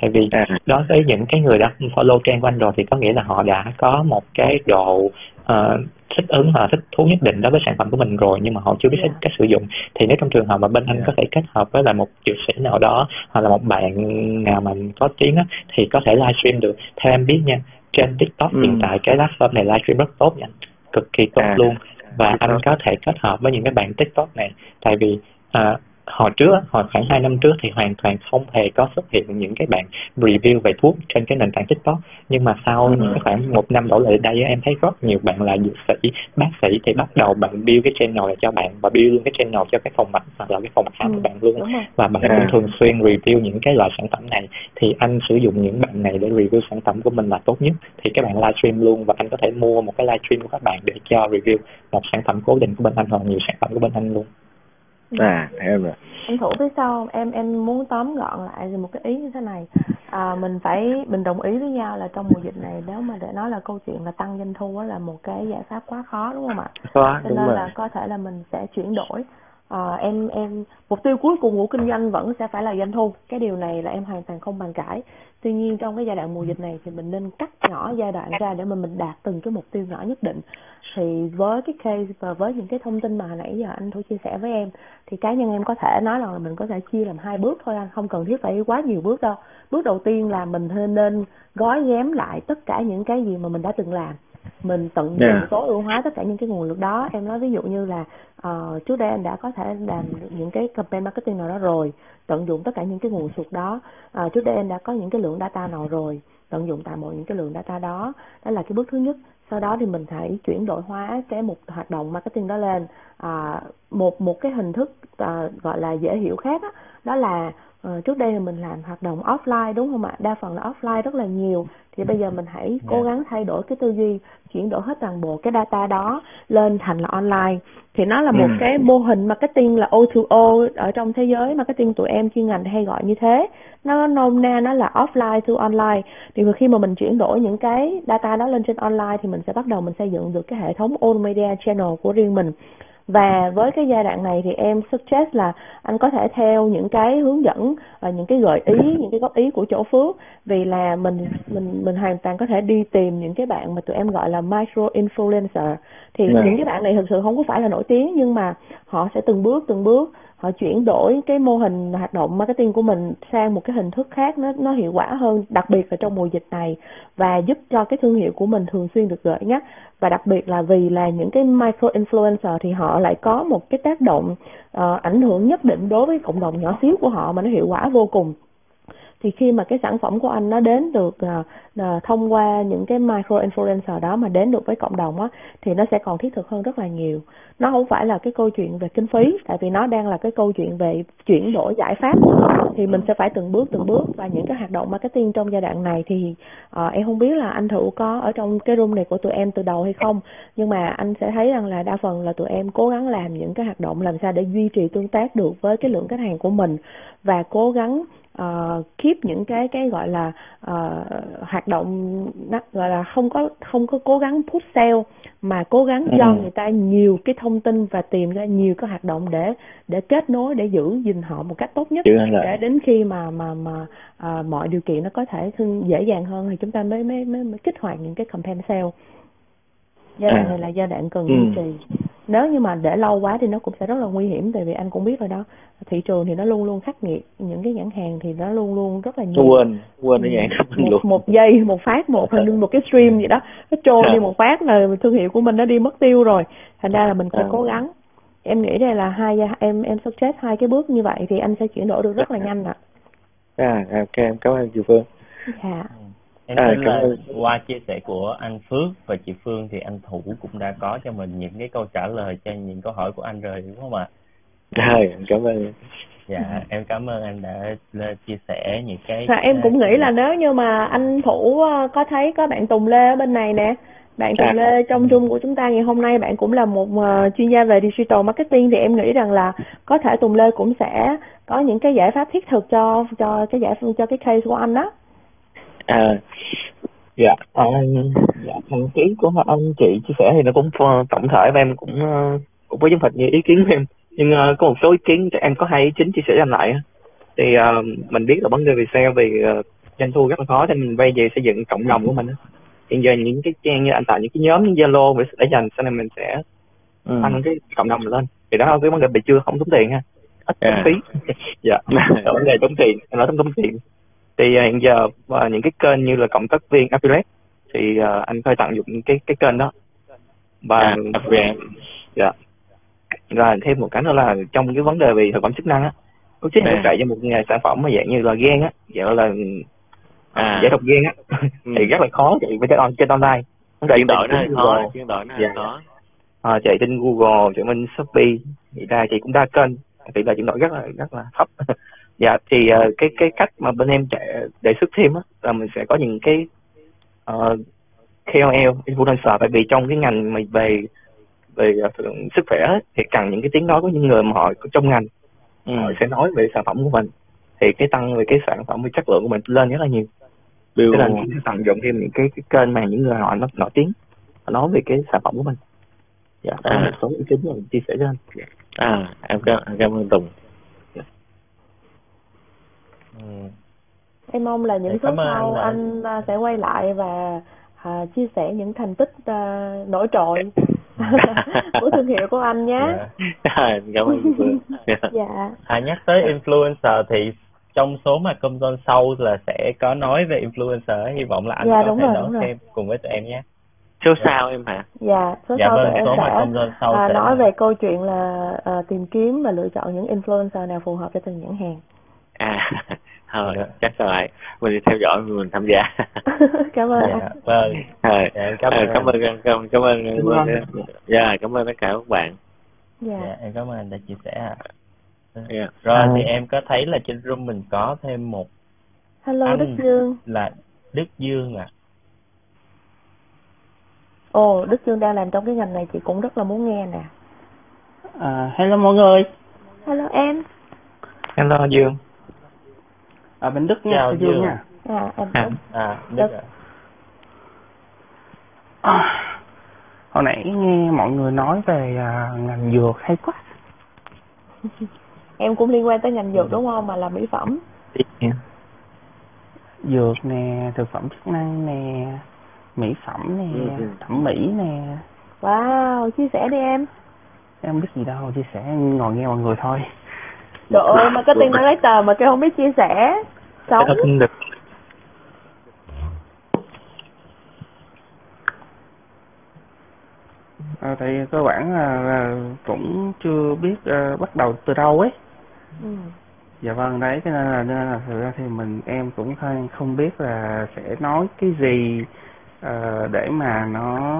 tại vì à. đối với những cái người đã follow trang của anh rồi thì có nghĩa là họ đã có một cái độ uh, thích ứng hoặc thích thú nhất định đối với sản phẩm của mình rồi nhưng mà họ chưa biết yeah. cách sử dụng. Thì nếu trong trường hợp mà bên anh có thể kết hợp với là một dược sĩ nào đó hoặc là một bạn nào mà có tiếng á, thì có thể livestream được. Theo em biết nha trên tiktok ừ. hiện tại cái platform này livestream rất tốt nha. Cực kỳ tốt à. luôn. và anh có thể kết hợp với những cái bạn tiktok này. Tại vì uh, hồi trước hồi khoảng 2 năm trước thì hoàn toàn không hề có xuất hiện những cái bạn review về thuốc trên cái nền tảng tiktok. Nhưng mà sau ừ. những khoảng một năm đổ lại đây em thấy rất nhiều bạn là dược sĩ bác sĩ thì bắt đầu bạn build cái channel này cho bạn và build luôn cái channel cho cái phòng mạch hoặc là cái phòng khám ừ. của bạn luôn. và bạn cũng thường xuyên review những cái loại sản phẩm này. Thì anh sử dụng những bạn này để review sản phẩm của mình là tốt nhất. Thì các bạn livestream luôn và anh có thể mua một cái livestream của các bạn để cho review một sản phẩm cố định của bên anh hoặc nhiều sản phẩm của bên anh luôn à em rồi. Em thủ phía sau em em muốn tóm gọn lại một cái ý như thế này. À, mình phải mình đồng ý với nhau là trong mùa dịch này nếu mà để nói là câu chuyện là tăng doanh thu là một cái giải pháp quá khó đúng không ạ? Khó, cho nên rồi. là có thể là mình sẽ chuyển đổi. À, em em mục tiêu cuối cùng của kinh doanh vẫn sẽ phải là doanh thu. Cái điều này là em hoàn toàn không bàn cãi tuy nhiên trong cái giai đoạn mùa dịch này thì mình nên cắt nhỏ giai đoạn ra để mà mình đạt từng cái mục tiêu nhỏ nhất định. Thì với cái case và với những cái thông tin mà nãy giờ anh Thu chia sẻ với em thì cá nhân em có thể nói rằng là mình có thể chia làm hai bước thôi anh không cần thiết phải quá nhiều bước đâu. Bước đầu tiên là mình nên gói ghém lại tất cả những cái gì mà mình đã từng làm. Mình tận dụng yeah. tối ưu hóa tất cả những cái nguồn lực đó. Em nói ví dụ như là uh, trước đây anh đã có thể làm những cái campaign marketing nào đó rồi tận dụng tất cả những cái nguồn sụt đó. À, trước đây em đã có những cái lượng data nào rồi tận dụng tại mọi những cái lượng data đó. Đó là cái bước thứ nhất. Sau đó thì mình hãy chuyển đổi hóa cái một hoạt động marketing đó lên. À, một một cái hình thức à, gọi là dễ hiểu khác đó, đó là uh, trước đây thì mình làm hoạt động offline đúng không ạ? Đa phần là offline rất là nhiều. Thì bây giờ mình hãy cố gắng thay đổi cái tư duy chuyển đổi hết toàn bộ cái data đó lên thành là online. Thì nó là một ừ. cái mô hình marketing là O2O ở trong thế giới. Marketing tụi em chuyên ngành hay gọi như thế. Nó nôm na nó là offline to online. Thì khi mà mình chuyển đổi những cái data đó lên trên online thì mình sẽ bắt đầu mình xây dựng được cái hệ thống all media channel của riêng mình và với cái giai đoạn này thì em suggest là anh có thể theo những cái hướng dẫn và những cái gợi ý những cái góp ý của chỗ phước vì là mình mình mình hoàn toàn có thể đi tìm những cái bạn mà tụi em gọi là micro influencer thì yeah. Dạ. những cái bạn này thực sự không có phải là nổi tiếng nhưng mà họ sẽ từng bước từng bước họ chuyển đổi cái mô hình hoạt động marketing của mình sang một cái hình thức khác nó nó hiệu quả hơn đặc biệt là trong mùa dịch này và giúp cho cái thương hiệu của mình thường xuyên được gợi nhắc. Và đặc biệt là vì là những cái micro influencer thì họ lại có một cái tác động uh, ảnh hưởng nhất định đối với cộng đồng nhỏ xíu của họ mà nó hiệu quả vô cùng thì khi mà cái sản phẩm của anh nó đến được uh, uh, thông qua những cái micro influencer đó mà đến được với cộng đồng á thì nó sẽ còn thiết thực hơn rất là nhiều. Nó không phải là cái câu chuyện về kinh phí tại vì nó đang là cái câu chuyện về chuyển đổi giải pháp. Thì mình sẽ phải từng bước từng bước và những cái hoạt động marketing trong giai đoạn này thì uh, em không biết là anh thử có ở trong cái room này của tụi em từ đầu hay không nhưng mà anh sẽ thấy rằng là đa phần là tụi em cố gắng làm những cái hoạt động làm sao để duy trì tương tác được với cái lượng khách hàng của mình và cố gắng uh, keep những cái cái gọi là uh, hoạt động gọi là không có không có cố gắng push sale mà cố gắng cho ừ. người ta nhiều cái thông tin và tìm ra nhiều cái hoạt động để để kết nối để giữ gìn họ một cách tốt nhất để đến khi mà mà mà uh, mọi điều kiện nó có thể dễ dàng hơn thì chúng ta mới mới mới, mới kích hoạt những cái campaign sale giai đoạn à. này là giai đoạn cần ừ. duy trì nếu như mà để lâu quá thì nó cũng sẽ rất là nguy hiểm tại vì anh cũng biết rồi đó. Thị trường thì nó luôn luôn khắc nghiệt những cái nhãn hàng thì nó luôn luôn rất là nhiều. Quên quên cái nhãn một, luôn. một giây một phát một hình như một cái stream gì đó. Nó trôi đi một phát là thương hiệu của mình nó đi mất tiêu rồi. Thành ra là mình phải à. cố gắng. Em nghĩ đây là hai em em suggest hai cái bước như vậy thì anh sẽ chuyển đổi được rất là nhanh ạ. À. à ok em cảm ơn chị Phương. Dạ em à, là qua chia sẻ của anh Phước và chị Phương thì anh Thủ cũng đã có cho mình những cái câu trả lời cho những câu hỏi của anh rồi đúng không ạ? Rồi, cảm ơn. Dạ, em cảm ơn anh đã chia sẻ những cái. Và em cũng nghĩ là nếu như mà anh Thủ ờ, có thấy có bạn Tùng Lê ở bên này nè, bạn Tùng à. Lê trong chung của chúng ta ngày hôm nay bạn cũng là một uh, chuyên gia về digital marketing thì em nghĩ rằng là có thể Tùng Lê cũng sẽ có những cái giải pháp thiết thực cho cho cái giải cho cái case của anh đó à dạ à, dạ thành ý của anh chị chia sẻ thì nó cũng tổng thể và em cũng ờ, cũng có giống hệt như ý kiến của em. Nhưng uh, có một số ý kiến em có hai ý chính chia sẻ anh lại thì uh, mình biết là vấn đề về sale vì uh, doanh thu rất là khó thì mình quay về xây dựng cộng đồng của mình hiện giờ những cái trang như anh tạo những cái nhóm như zalo để dành sau này mình sẽ ừ. tăng cái cộng đồng lên. Thì đó là cái vấn đề bị chưa không tốn tiền ha. Ít yeah. phí. [laughs] Dạ. [laughs] Vấn đề tốn tiền nói tốn tốn tiền thì uh, hiện giờ uh, những cái kênh như là cộng tác viên affiliate thì uh, anh phải tận dụng cái cái kênh đó. Và à, dạ. Rồi thêm một cái nữa là trong cái vấn đề về thực phẩm chức năng á có chính hỗ trợ cho một nghề sản phẩm mà dạng như là gen á dạng là à. giải độc gen á ừ. thì rất là khó chạy với trên trên online. Chuyển đổi nó khó chuyển đổi nó dạ. khó. À, chạy trên Google chạy trên Shopee thì ra chị cũng đa kênh tỷ lệ chuyển đổi rất là rất là thấp dạ thì uh, cái cái cách mà bên em chạy đề xuất thêm á là mình sẽ có những cái uh, KOL influencer tại vì trong cái ngành mà về về uh, sức khỏe thì cần những cái tiếng nói của những người mà họ trong ngành. Ừ. họ sẽ nói về sản phẩm của mình thì cái tăng về cái sản phẩm về chất lượng của mình lên rất là nhiều. Điều... Cho nên chúng ta tận dụng thêm những cái, cái kênh mà những người họ nó nổi tiếng họ nói về cái sản phẩm của mình. Dạ à. một số ý kiến mà mình chia sẻ cho anh. À em cảm, cảm ơn Tùng Ừ. em mong là những số sau anh, anh sẽ quay lại và à, chia sẻ những thành tích à, nổi trội [laughs] của thương hiệu của anh nhé. Yeah. cảm ơn [laughs] dạ. À, nhắc tới influencer thì trong số mà công dân sau là sẽ có nói về influencer hy vọng là anh dạ, có thể rồi, nói thêm cùng với tụi em nhé. Số dạ. sau em hả? Dạ số dạ, sau vâng, em số sẽ công dân sau à, sẽ nói về câu chuyện là à, tìm kiếm và lựa chọn những influencer nào phù hợp cho từng nhãn hàng. À thôi dạ. chắc rồi mình đi theo dõi mình tham gia. [laughs] Cảm ơn. Dạ, vâng. Rồi dạ, cảm, ơn. cảm ơn cảm, cảm ơn dạ cảm ơn tất cả các bạn. Dạ. dạ em cảm ơn anh đã chia sẻ ạ. Yeah. rồi à. thì em có thấy là trên room mình có thêm một hello anh đức dương. là đức dương ạ. À. ồ đức dương đang làm trong cái ngành này chị cũng rất là muốn nghe nè. À, hello mọi người. Hello em. Hello dương ở bên Đức nha, Chào Dương, Dương nha. À, em à, à, Đức à. à. Hồi nãy nghe mọi người nói về à, ngành dược hay quá. em cũng liên quan tới ngành dược đúng không? Mà là mỹ phẩm. Yeah. Dược nè, thực phẩm chức năng nè, mỹ phẩm nè, ừ, ừ. thẩm mỹ nè. Wow, chia sẻ đi em. Em biết gì đâu, chia sẻ ngồi nghe mọi người thôi. Trời ơi, marketing director mà kêu không biết chia sẻ. Sống. được. À, thì cơ bản là, là cũng chưa biết uh, bắt đầu từ đâu ấy. Ừ. dạ vâng đấy cho nên là nên là thực ra thì mình em cũng không không biết là sẽ nói cái gì uh, để mà nó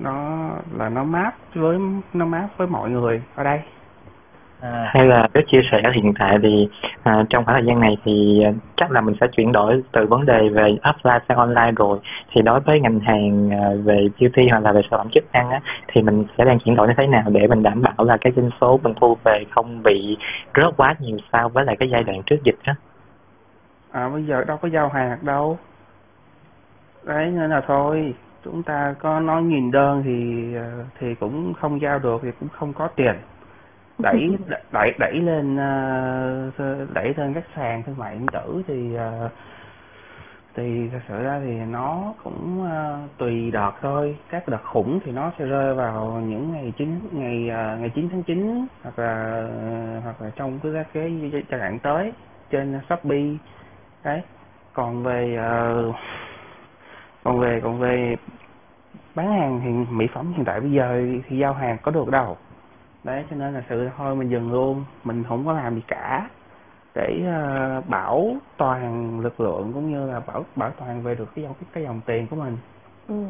nó là nó map với nó map với mọi người ở đây À, hay là cái chia sẻ hiện tại thì à, trong khoảng thời gian này thì à, chắc là mình sẽ chuyển đổi từ vấn đề về offline sang online rồi. Thì đối với ngành hàng à, về beauty hoặc là về sản phẩm chức năng á, thì mình sẽ đang chuyển đổi như thế nào để mình đảm bảo là cái doanh số mình thu về không bị rớt quá nhiều so với lại cái giai đoạn trước dịch á? À bây giờ đâu có giao hàng đâu. Đấy nên là thôi chúng ta có nói nghìn đơn thì à, thì cũng không giao được thì cũng không có tiền đẩy [laughs] đẩy đẩy lên ờ, đẩy lên các sàn thương mại điện tử thì ờ, thì thật sự ra thì nó cũng uh, tùy đợt thôi. Các đợt khủng thì nó sẽ rơi vào những ngày chín ngày ngày 9 tháng 9 hoặc là hoặc là trong cái cái giai đoạn tới trên shopee. Đấy còn về còn về còn về bán hàng thì mỹ phẩm hiện tại bây giờ thì giao hàng có được đâu đấy cho nên là sự thôi mình dừng luôn mình không có làm gì cả. Để uh, bảo toàn lực lượng cũng như là bảo bảo toàn về được cái dòng cái dòng tiền của mình. Ừ.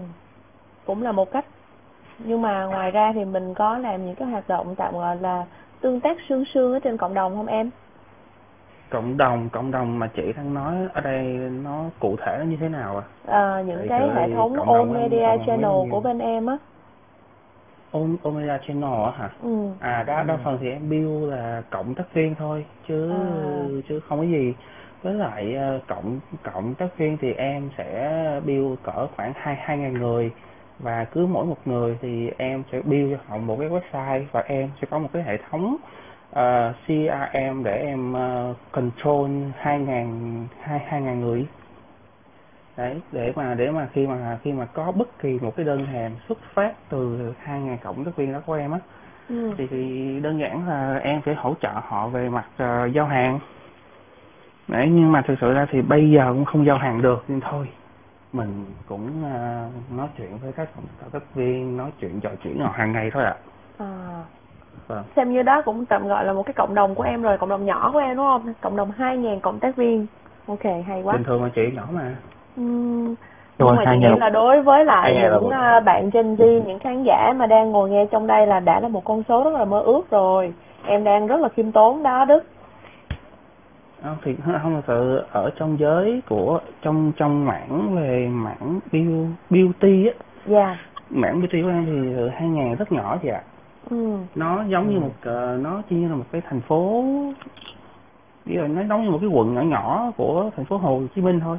cũng là một cách. Nhưng mà ngoài ra thì mình có làm những cái hoạt động tạm gọi là tương tác sương sương ở trên cộng đồng không em? Cộng đồng cộng đồng mà chị đang nói ở đây nó cụ thể nó như thế nào à, à những Để cái hệ thống all media channel của bên em á Omega Channel á hả? Ừ. À đa đa ừ. phần thì em build là cộng tác viên thôi chứ à. chứ không có gì. Với lại ờ, cộng cộng tác viên thì em sẽ build cỡ khoảng hai hai ngàn người và cứ mỗi một người thì em sẽ build cho họ một cái website và em sẽ có một cái hệ thống uh, ờ, CRM để em uh, control hai ngàn hai hai ngàn người đấy để mà để mà khi mà khi mà có bất kỳ một cái đơn hàng xuất phát từ hai ngàn cộng tác viên đó của em á ừ. thì, thì đơn giản là em phải hỗ trợ họ về mặt uh, giao hàng đấy nhưng mà thực sự ra thì bây giờ cũng không giao hàng được nên thôi mình cũng uh, nói chuyện với các cộng tác viên nói chuyện trò chuyện họ hàng ngày thôi ạ à. à. Vâng. xem như đó cũng tạm gọi là một cái cộng đồng của em rồi cộng đồng nhỏ của em đúng không cộng đồng hai ngàn cộng tác viên ok hay quá bình thường mà chị nhỏ mà nhưng mà chị nghĩ là đối với lại những uh, bạn Gen Z, những khán giả mà đang ngồi nghe trong đây là đã là một con số rất là mơ ước rồi. Em đang rất là khiêm tốn đó Đức. Không thì không thật sự ở trong giới của trong trong mảng về mảng beauty á. Dạ. Yeah. Mảng beauty của em thì hai ngàn rất nhỏ chị ạ. Ừ. Nó giống ừ. như một uh, nó chỉ như là một cái thành phố bây giờ nó giống như một cái quận nhỏ nhỏ của thành phố Hồ Chí Minh thôi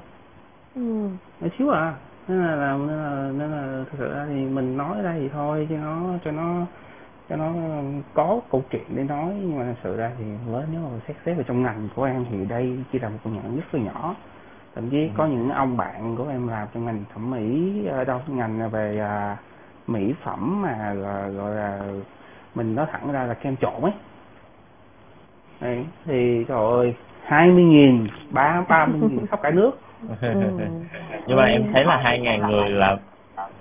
ừ. xíu à nên là, là nên là nên là thực sự ra thì mình nói ra thì thôi cho nó cho nó cho nó có câu chuyện để nói nhưng mà thực sự ra thì với nếu mà xét xét về trong ngành của em thì đây chỉ là một con nhỏ rất là nhỏ thậm chí ừ. có những ông bạn của em làm trong ngành thẩm mỹ ở đâu ngành về à, mỹ phẩm mà gọi, gọi là mình nói thẳng ra là kem trộn ấy Đấy, thì trời ơi hai mươi nghìn ba ba mươi nghìn khắp cả nước. Nhưng mà em thấy là hai ngàn người là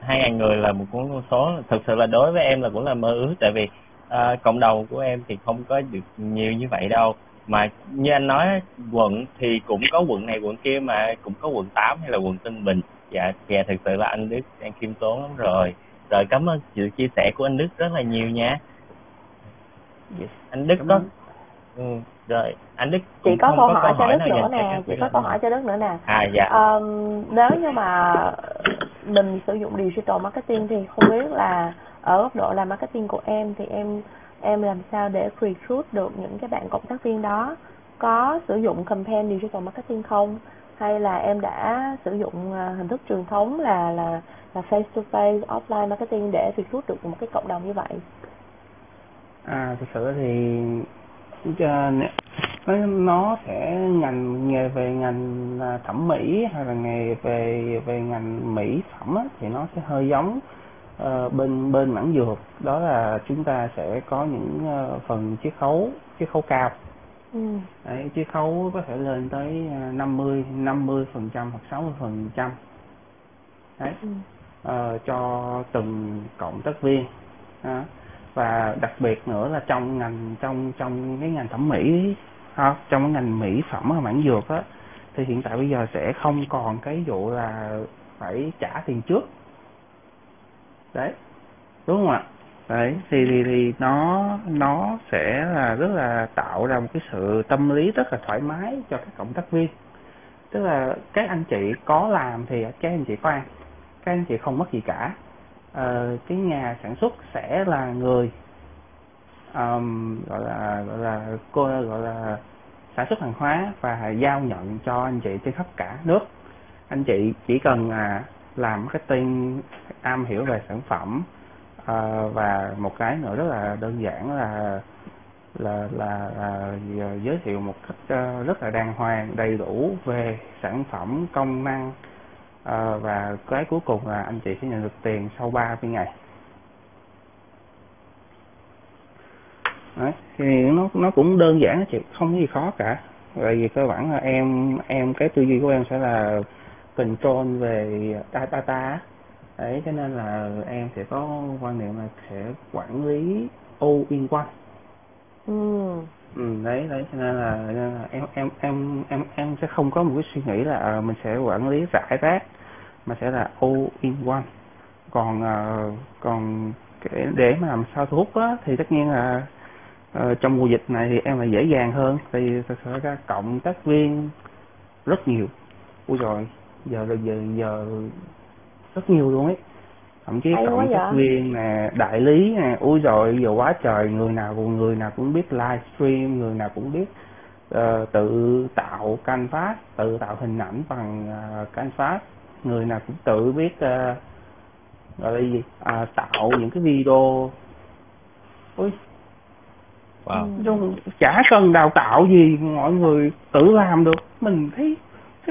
hai ngàn người là một con số. Thực sự là đối với em là cũng là mơ ước tại vì uh, cộng đồng của em thì không có được nhiều như vậy đâu. Mà như anh nói quận thì cũng có quận này quận kia mà cũng có quận 8 hay là quận Tân Bình. Dạ dạ thực sự là anh Đức đang khiêm tốn lắm rồi. Rồi cảm ơn sự chia sẻ của anh Đức rất là nhiều nha. Anh Đức có ừ, rồi anh đức chị có câu hỏi cho đức nữa nè chị có câu hỏi cho đức nữa nè. À dạ. Um, nếu như mà mình sử dụng digital marketing thì không biết là ở góc độ làm marketing của em thì em em làm sao để recruit được những cái bạn cộng tác viên đó? Có sử dụng campaign digital marketing không? Hay là em đã sử dụng à, hình thức truyền thống là là là face to face offline marketing để recruit được một cái cộng đồng như vậy? À thực sự thì nó nó sẽ ngành nghề về ngành à, thẩm mỹ hay là nghề về về ngành mỹ phẩm á, thì nó sẽ hơi giống uh, bên bên mảng dược. Đó là chúng ta sẽ có những uh, phần chiết khấu chiết khấu cao. Ừ. Đấy, chiết khấu có thể lên tới 50 50 phần trăm hoặc 60 phần trăm. Đấy. Ừ. uh, cho từng cộng tác viên. Uh, và đặc biệt nữa là trong ngành, trong trong cái ngành thẩm mỹ, ha, trong cái ngành mỹ phẩm và mảng dược á, thì hiện tại bây giờ sẽ không còn cái vụ là phải trả tiền trước. Đấy, đúng không ạ? Đấy, thì thì thì nó nó sẽ là rất là tạo ra một cái sự tâm lý rất là thoải mái cho các cộng tác viên. Tức là các anh chị có làm thì các anh chị có ăn, các anh chị không mất gì cả uh, cái nhà sản xuất sẽ là người um, gọi là gọi là cô gọi là sản xuất hàng hóa và giao nhận cho anh chị trên khắp cả nước. Anh chị chỉ cần à, làm marketing am hiểu về sản phẩm uh, và một cái nữa rất là đơn giản là là là, là giới thiệu một cách uh, rất là đàng hoàng đầy đủ về sản phẩm công năng uh, và cái cuối cùng là anh chị sẽ nhận được tiền sau 30 ngày. Đấy, thì nó nó cũng đơn giản chị không có gì khó cả. Tại vì cơ bản là em em cái tư duy của em sẽ là control về data, đấy cho nên là em sẽ có quan niệm là sẽ quản lý all in one. Ừ. ừ đấy đấy cho nên là, nên là em em em em em sẽ không có một cái suy nghĩ là à, mình sẽ quản lý rải rác mà sẽ là all in one. Còn uh, còn để mà làm sao thu hút á thì tất nhiên là uh, trong mùa dịch này thì em là dễ dàng hơn tại vì thật sự ra cộng tác viên rất nhiều. Ui rồi giờ giờ giờ rất nhiều luôn ấy. Thậm chí Hay cộng tác viên nè đại lý nè ui rồi giờ quá trời. Người nào cũng người nào cũng biết livestream người nào cũng biết uh, tự tạo canvas tự tạo hình ảnh bằng uh, canvas người nào cũng tự biết uh, gọi là gì? À, tạo những cái video. Ui wow. Chả cần đào tạo gì mọi người tự làm được. Mình thấy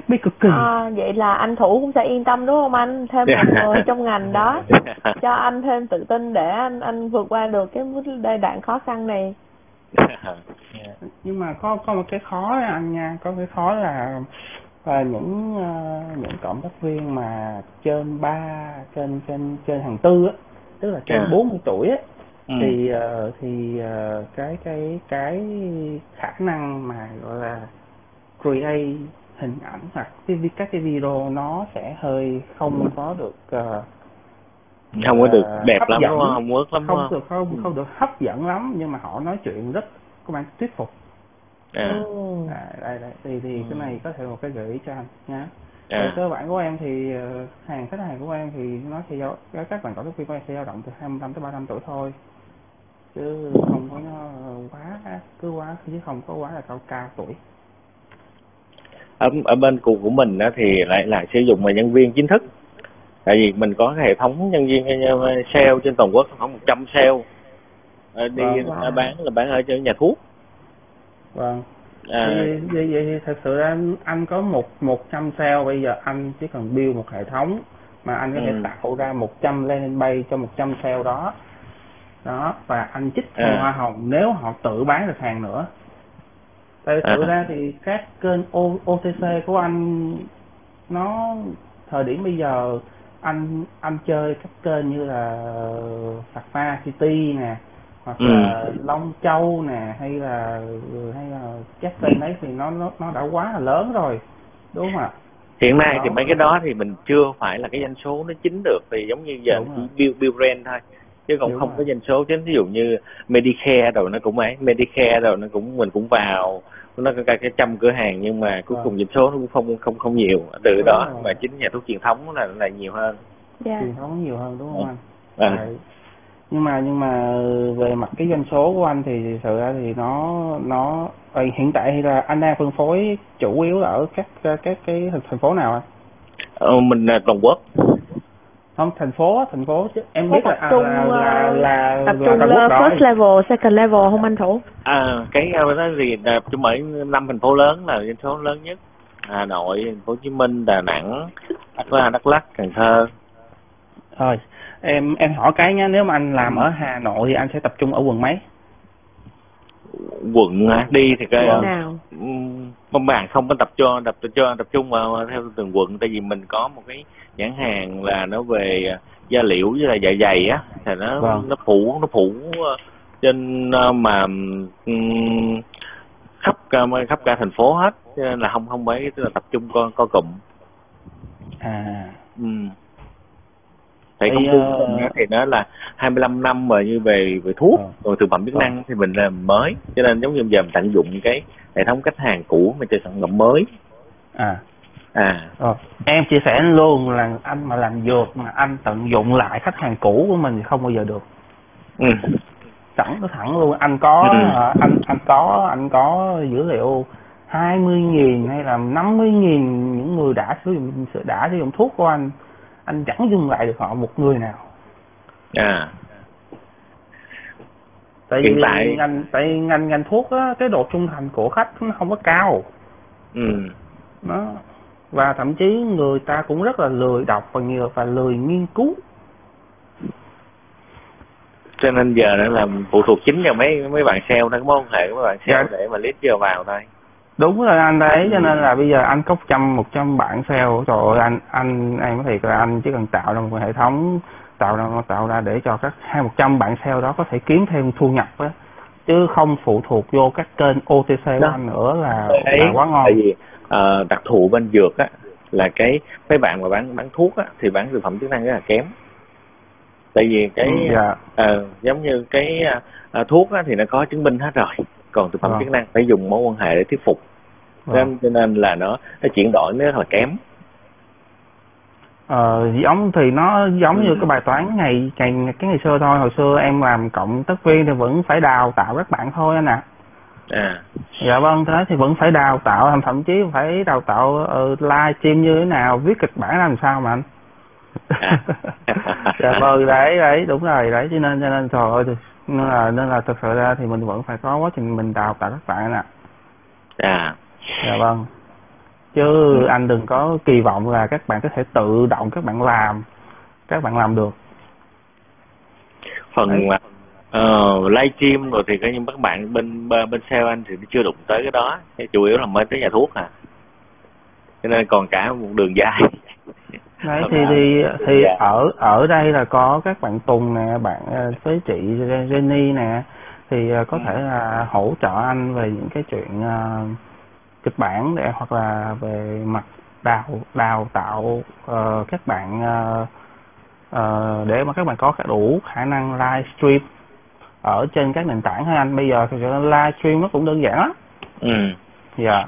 biết cực kỳ. À, vậy là anh thủ cũng sẽ yên tâm đúng không anh? Thêm một người trong ngành đó. Cho anh thêm tự tin để anh anh vượt qua được cái giai đoạn khó khăn này. Nhưng mà có có một cái khó anh nha. Có cái khó là và những uh, những cộng tác viên mà trên ba trên trên trên hàng tư á tức là trên bốn mươi tuổi á ừ. thì uh, thì uh, cái cái cái khả năng mà gọi là create hình ảnh hoặc cái các cái video nó sẽ hơi không có được uh, không có được đẹp lắm dẫn. đúng không không lắm không được không không được hấp dẫn lắm nhưng mà họ nói chuyện rất có bạn thuyết phục à. à đây đây thì thì ừ. cái này có thể một cái gợi ý cho anh nhé à. cơ bản của em thì uh, hàng khách hàng của em thì nó sẽ giao các bạn cộng tác viên của em sẽ dao động từ 25 tới 35 tuổi thôi chứ không có nó quá cứ quá chứ không có quá là cao cao tuổi ở ở bên của của mình đó thì lại là sử dụng là nhân viên chính thức tại vì mình có hệ thống nhân viên sale trên toàn quốc khoảng 100 sale đi vâng, vâng. bán là bán ở nhà thuốc vâng à, vậy, vậy, vậy thật sự anh anh có một một trăm sale bây giờ anh chỉ cần build một hệ thống mà anh có thể ừ. tạo ra 100 landing page cho 100 sale đó đó và anh chích à. hoa hồng nếu họ tự bán được hàng nữa tại à. ra thì các kênh o, OTC của anh nó thời điểm bây giờ anh anh chơi các kênh như là Sapa City nè hoặc ừ. là Long Châu nè hay là hay là các kênh đấy thì nó nó nó đã quá là lớn rồi đúng không ạ hiện nay đó. thì mấy cái đó thì mình chưa phải là cái doanh số nó chính được vì giống như giờ chỉ build build brand thôi chứ còn đúng không rồi. có doanh số chính ví dụ như Medicare rồi nó cũng ấy Medicare rồi nó cũng mình cũng vào nó có cả cái trăm cửa hàng nhưng mà cuối cùng doanh số nó cũng không không không nhiều từ đúng đó rồi. mà chính nhà thuốc truyền thống là là nhiều hơn yeah. truyền thống nhiều hơn đúng không anh à. Nhưng mà nhưng mà về mặt cái doanh số của anh thì thực sự ra thì nó nó hiện tại thì là anh đang phân phối chủ yếu ở các các cái thành phố nào anh ờ, mình là toàn quốc. Không thành phố thành phố chứ. Em biết là, trung, là, là là tập trung là là first level second level không anh thủ? À cái đó gì tập trung ở năm thành phố lớn là doanh số lớn nhất. Hà nội thành phố hồ chí minh đà nẵng đắk đắk lắc cần thơ. Thôi em em hỏi cái nhé nếu mà anh làm ở hà nội thì anh sẽ tập trung ở quận mấy? Quận đi thì cái nào? công bạn không có tập cho tập cho tập trung vào theo từng quận. Tại vì mình có một cái nhãn hàng là nó về da liễu với là dạ dày á thì nó vâng. nó phủ nó phủ ờ, trên ờ, mà khắp khắp cả thành phố hết. Cho nên là không không mấy tức là tập trung co co cụm. À. Ừ tại công ty mình thì nó là 25 năm mà như về về thuốc Ờ. rồi thực phẩm chức năng thì mình làm mới. Cho nên giống như giờ mình tận dụng cái hệ thống khách hàng cũ mà cho sản phẩm mới. À. À. Ờ, em chia sẻ luôn là anh mà làm dược mà anh tận dụng lại khách hàng cũ của mình thì không bao giờ được. Ừ. sẵn nó thẳng luôn. Anh có Ừ. ờ, anh anh có anh có dữ liệu hai mươi nghìn hay là năm mươi nghìn những người đã sử dụng đã sử dụng thuốc của anh anh chẳng dùng lại được họ một người nào. À. Tại Hiện vì tại- ngành tại ngành ngành thuốc á cái độ trung thành của khách nó không có cao. Ừ. Nó và thậm chí người ta cũng rất là lười đọc và nhiều và lười nghiên cứu. Cho nên giờ nó là phụ thuộc chính vào mấy mấy bạn sale đó mối quan hệ của mấy bạn sale Dạ. để mà list vô vào thôi đúng rồi anh đấy cho nên là bây giờ anh có trăm một trăm bạn sale trời ơi anh anh em có thiệt là anh chỉ cần tạo ra một hệ thống tạo ra tạo ra để cho các hai một trăm bạn sale đó có thể kiếm thêm thu nhập á. Chứ không phụ thuộc vô các kênh OTC của Đó. anh nữa là, đấy là quá ngon. tại vì ờ, đặc thù bên dược á là cái mấy bạn mà bán bán thuốc á thì bán thực phẩm chức năng rất là kém. Tại vì cái Ừ, dạ. ờ, giống như cái ờ, thuốc á thì nó có chứng minh hết rồi còn thực phẩm Vâng. chức năng phải dùng mối quan hệ để thuyết phục. Nên cho nên là nó nó chuyển đổi nó rất là kém. Ờ, giống thì nó giống như Ừ. cái bài toán ngày ngày cái ngày xưa thôi. Hồi xưa em làm cộng tác viên thì vẫn phải đào tạo các bạn thôi anh ạ. À. Dạ vâng thế thì vẫn phải đào tạo thậm chí phải đào tạo uh, live stream như thế nào viết kịch bản làm sao mà anh? À. [laughs] dạ vâng đấy đấy đúng rồi đấy cho nên cho nên trời ơi nên là nên là thực sự ra thì mình vẫn phải có quá trình mình đào tạo các bạn anh ạ. À dạ vâng. Chứ Ừ. anh đừng có kỳ vọng là các bạn có thể tự động các bạn làm các bạn làm được. Phần Đấy. uh, livestream rồi thì coi như các bạn bên bên sale anh thì chưa đụng tới cái đó. Chủ yếu là mới tới nhà thuốc à. Cho nên còn cả một đường dài đấy thì thì thì Dạ. ở ở đây là có các bạn Tùng nè bạn ờ, với chị Jenny nè thì ờ, có Ừ. thể là hỗ trợ anh về những cái chuyện ờ, kịch bản để hoặc là về mặt đào đào tạo ờ, các bạn ờ, ờ, để mà các bạn có đủ khả năng livestream ở trên các nền tảng hay anh. Bây giờ thì livestream nó cũng đơn giản lắm. Ừ. Dạ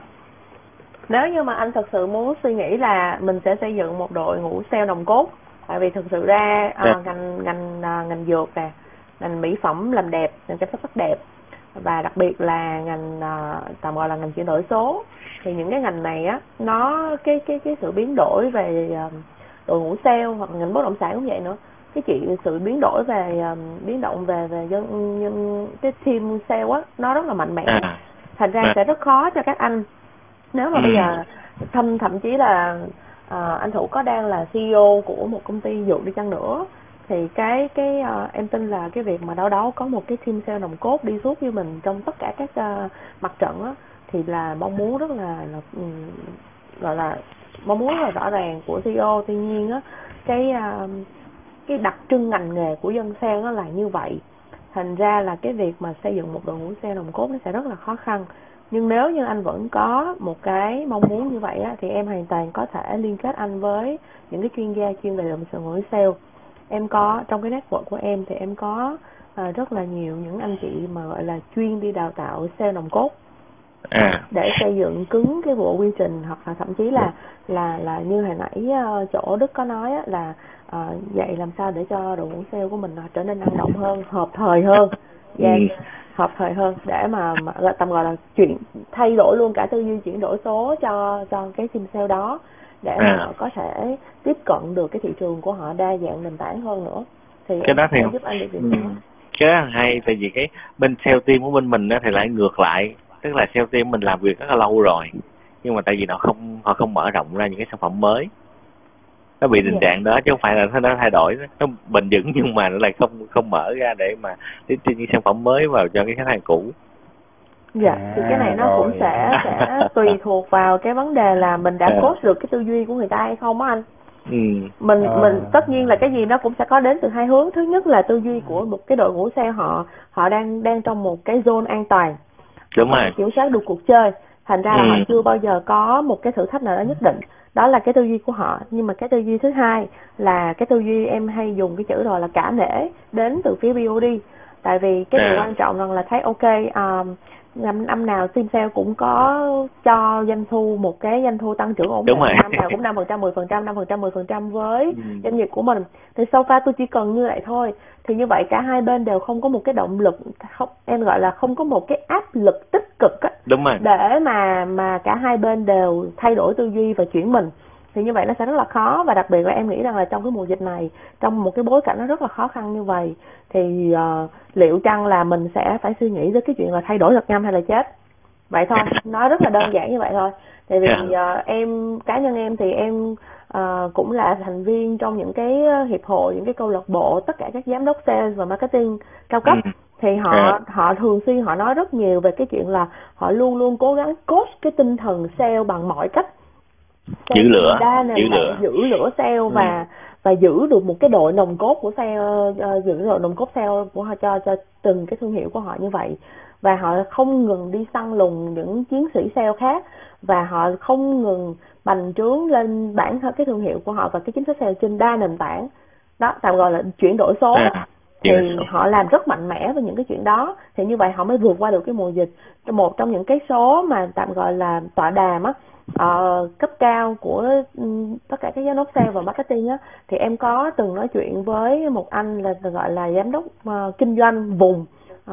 nếu như mà anh thật sự muốn suy nghĩ là mình sẽ xây dựng một đội ngũ sale nòng cốt tại vì thực sự ra Dạ. ngành ngành ờ, ngành dược nè ngành mỹ phẩm làm đẹp ngành chăm sóc sắc đẹp và đặc biệt là ngành ờ, tạm gọi là ngành chuyển đổi số thì những cái ngành này á nó cái cái cái sự biến đổi về ờ, đội ngũ sale hoặc ngành bất động sản cũng vậy nữa. Cái chuyện sự biến đổi về ờ, biến động về về dân nhân cái team sale á nó rất là mạnh mẽ. À. Thành ra sẽ rất khó cho các anh nếu mà Ừ. bây giờ thậm thậm chí là ờ, anh thủ có đang là CEO của một công ty dược đi chăng nữa thì cái cái ờ, em tin là cái việc mà đâu đó có một cái team sale nòng cốt đi suốt với mình trong tất cả các ờ, mặt trận á thì là mong muốn rất là, là ừm, gọi là mong muốn rất là rõ ràng của CEO tuy nhiên á cái ờ, cái đặc trưng ngành nghề của dân sale nó là như vậy. Thành ra là cái việc mà xây dựng một đội ngũ sale nòng cốt nó sẽ rất là khó khăn nhưng nếu như anh vẫn có một cái mong muốn như vậy á, thì em hoàn toàn có thể liên kết anh với những cái chuyên gia chuyên về đội ngũ sale. Em có trong cái network của em thì em có à, rất là nhiều những anh chị mà gọi là chuyên đi đào tạo sale nòng cốt. À. Để xây dựng cứng cái bộ quy trình hoặc là thậm chí là là là như hồi nãy ờ, chỗ Đức có nói á, là ờ, dạy làm sao để cho đội ngũ sale của mình trở nên năng động hơn hợp thời hơn yeah, Ừ. hợp thời hơn để mà, mà gọi- tầm gọi là chuyển thay đổi luôn cả tư duy chuyển đổi số cho cho cái team sale đó để mà À. họ có thể tiếp cận được cái thị trường của họ đa dạng nền tảng hơn nữa thì Cái đó thì- giúp anh được việc Ừ. đó cái đó hay tại vì cái bên sale team của bên mình á thì lại ngược lại tức là sale team mình làm việc rất là lâu rồi nhưng mà tại vì nó không họ không mở rộng ra những cái sản phẩm mới nó bị tình Dạ. trạng đó chứ không phải là nó thay đổi nó bền vững nhưng mà nó lại không không mở ra để mà tiếp những sản phẩm mới vào cho cái khách hàng cũ Dạ, thì cái này nó À, cũng rồi. sẽ sẽ tùy [laughs] thuộc vào cái vấn đề là mình đã À. coach được cái tư duy của người ta hay không á anh. ừ Mình À. mình tất nhiên là cái gì nó cũng sẽ có đến từ hai hướng. Thứ nhất là tư duy của một cái đội ngũ sale họ họ đang đang trong một cái zone an toàn. đúng rồi kiểm soát được cuộc chơi thành ra là Ừ. họ chưa bao giờ có một cái thử thách nào đó nhất định. Đó là cái tư duy của họ. Nhưng mà cái tư duy thứ hai là cái tư duy em hay dùng cái chữ rồi là cả nể đến từ phía BOD tại vì cái điều À. quan trọng rằng là thấy ok um, năm năm nào team sale cũng có cho doanh thu một cái doanh thu tăng trưởng ổn định. năm nào cũng năm phần trăm mười phần trăm năm phần trăm mười phần trăm với Ừ. doanh nghiệp của mình. Thì so far tôi chỉ cần như vậy thôi thì như vậy cả hai bên đều không có một cái động lực không em gọi là không có một cái áp lực tích cực á đúng rồi. để mà mà cả hai bên đều thay đổi tư duy và chuyển mình. Thì như vậy nó sẽ rất là khó và đặc biệt là em nghĩ rằng là trong cái mùa dịch này trong một cái bối cảnh nó rất là khó khăn như vậy thì ờ, liệu chăng là mình sẽ phải suy nghĩ tới cái chuyện là thay đổi thật nhanh hay là chết? Vậy thôi [laughs] nói rất là đơn giản như vậy thôi. Tại vì Yeah. ờ, em cá nhân em thì em ờ, cũng là thành viên trong những cái ờ, hiệp hội những cái câu lạc bộ tất cả các giám đốc sales và marketing cao cấp. Ừ. thì họ họ thường xuyên họ nói rất nhiều về cái chuyện là họ luôn luôn cố gắng coach cái tinh thần sale bằng mọi cách. Giữ lửa, giữ lửa. giữ lửa sale và và giữ được một cái đội nồng cốt của sale ờ, giữ đội nồng cốt sale của họ cho cho từng cái thương hiệu của họ như vậy. Và họ không ngừng đi săn lùng những chiến sĩ sale khác. Và họ không ngừng bành trướng lên bản thân cái thương hiệu của họ và cái chính sách sale trên đa nền tảng. Đó tạm gọi là chuyển đổi số. À, thì số. họ làm rất mạnh mẽ với những cái chuyện đó. Thì như vậy họ mới vượt qua được cái mùa dịch. Một trong những cái số mà tạm gọi là tọa đàm á ờ, cấp cao của tất cả các giám đốc sale và marketing á thì em có từng nói chuyện với một anh là gọi là giám đốc ờ, kinh doanh vùng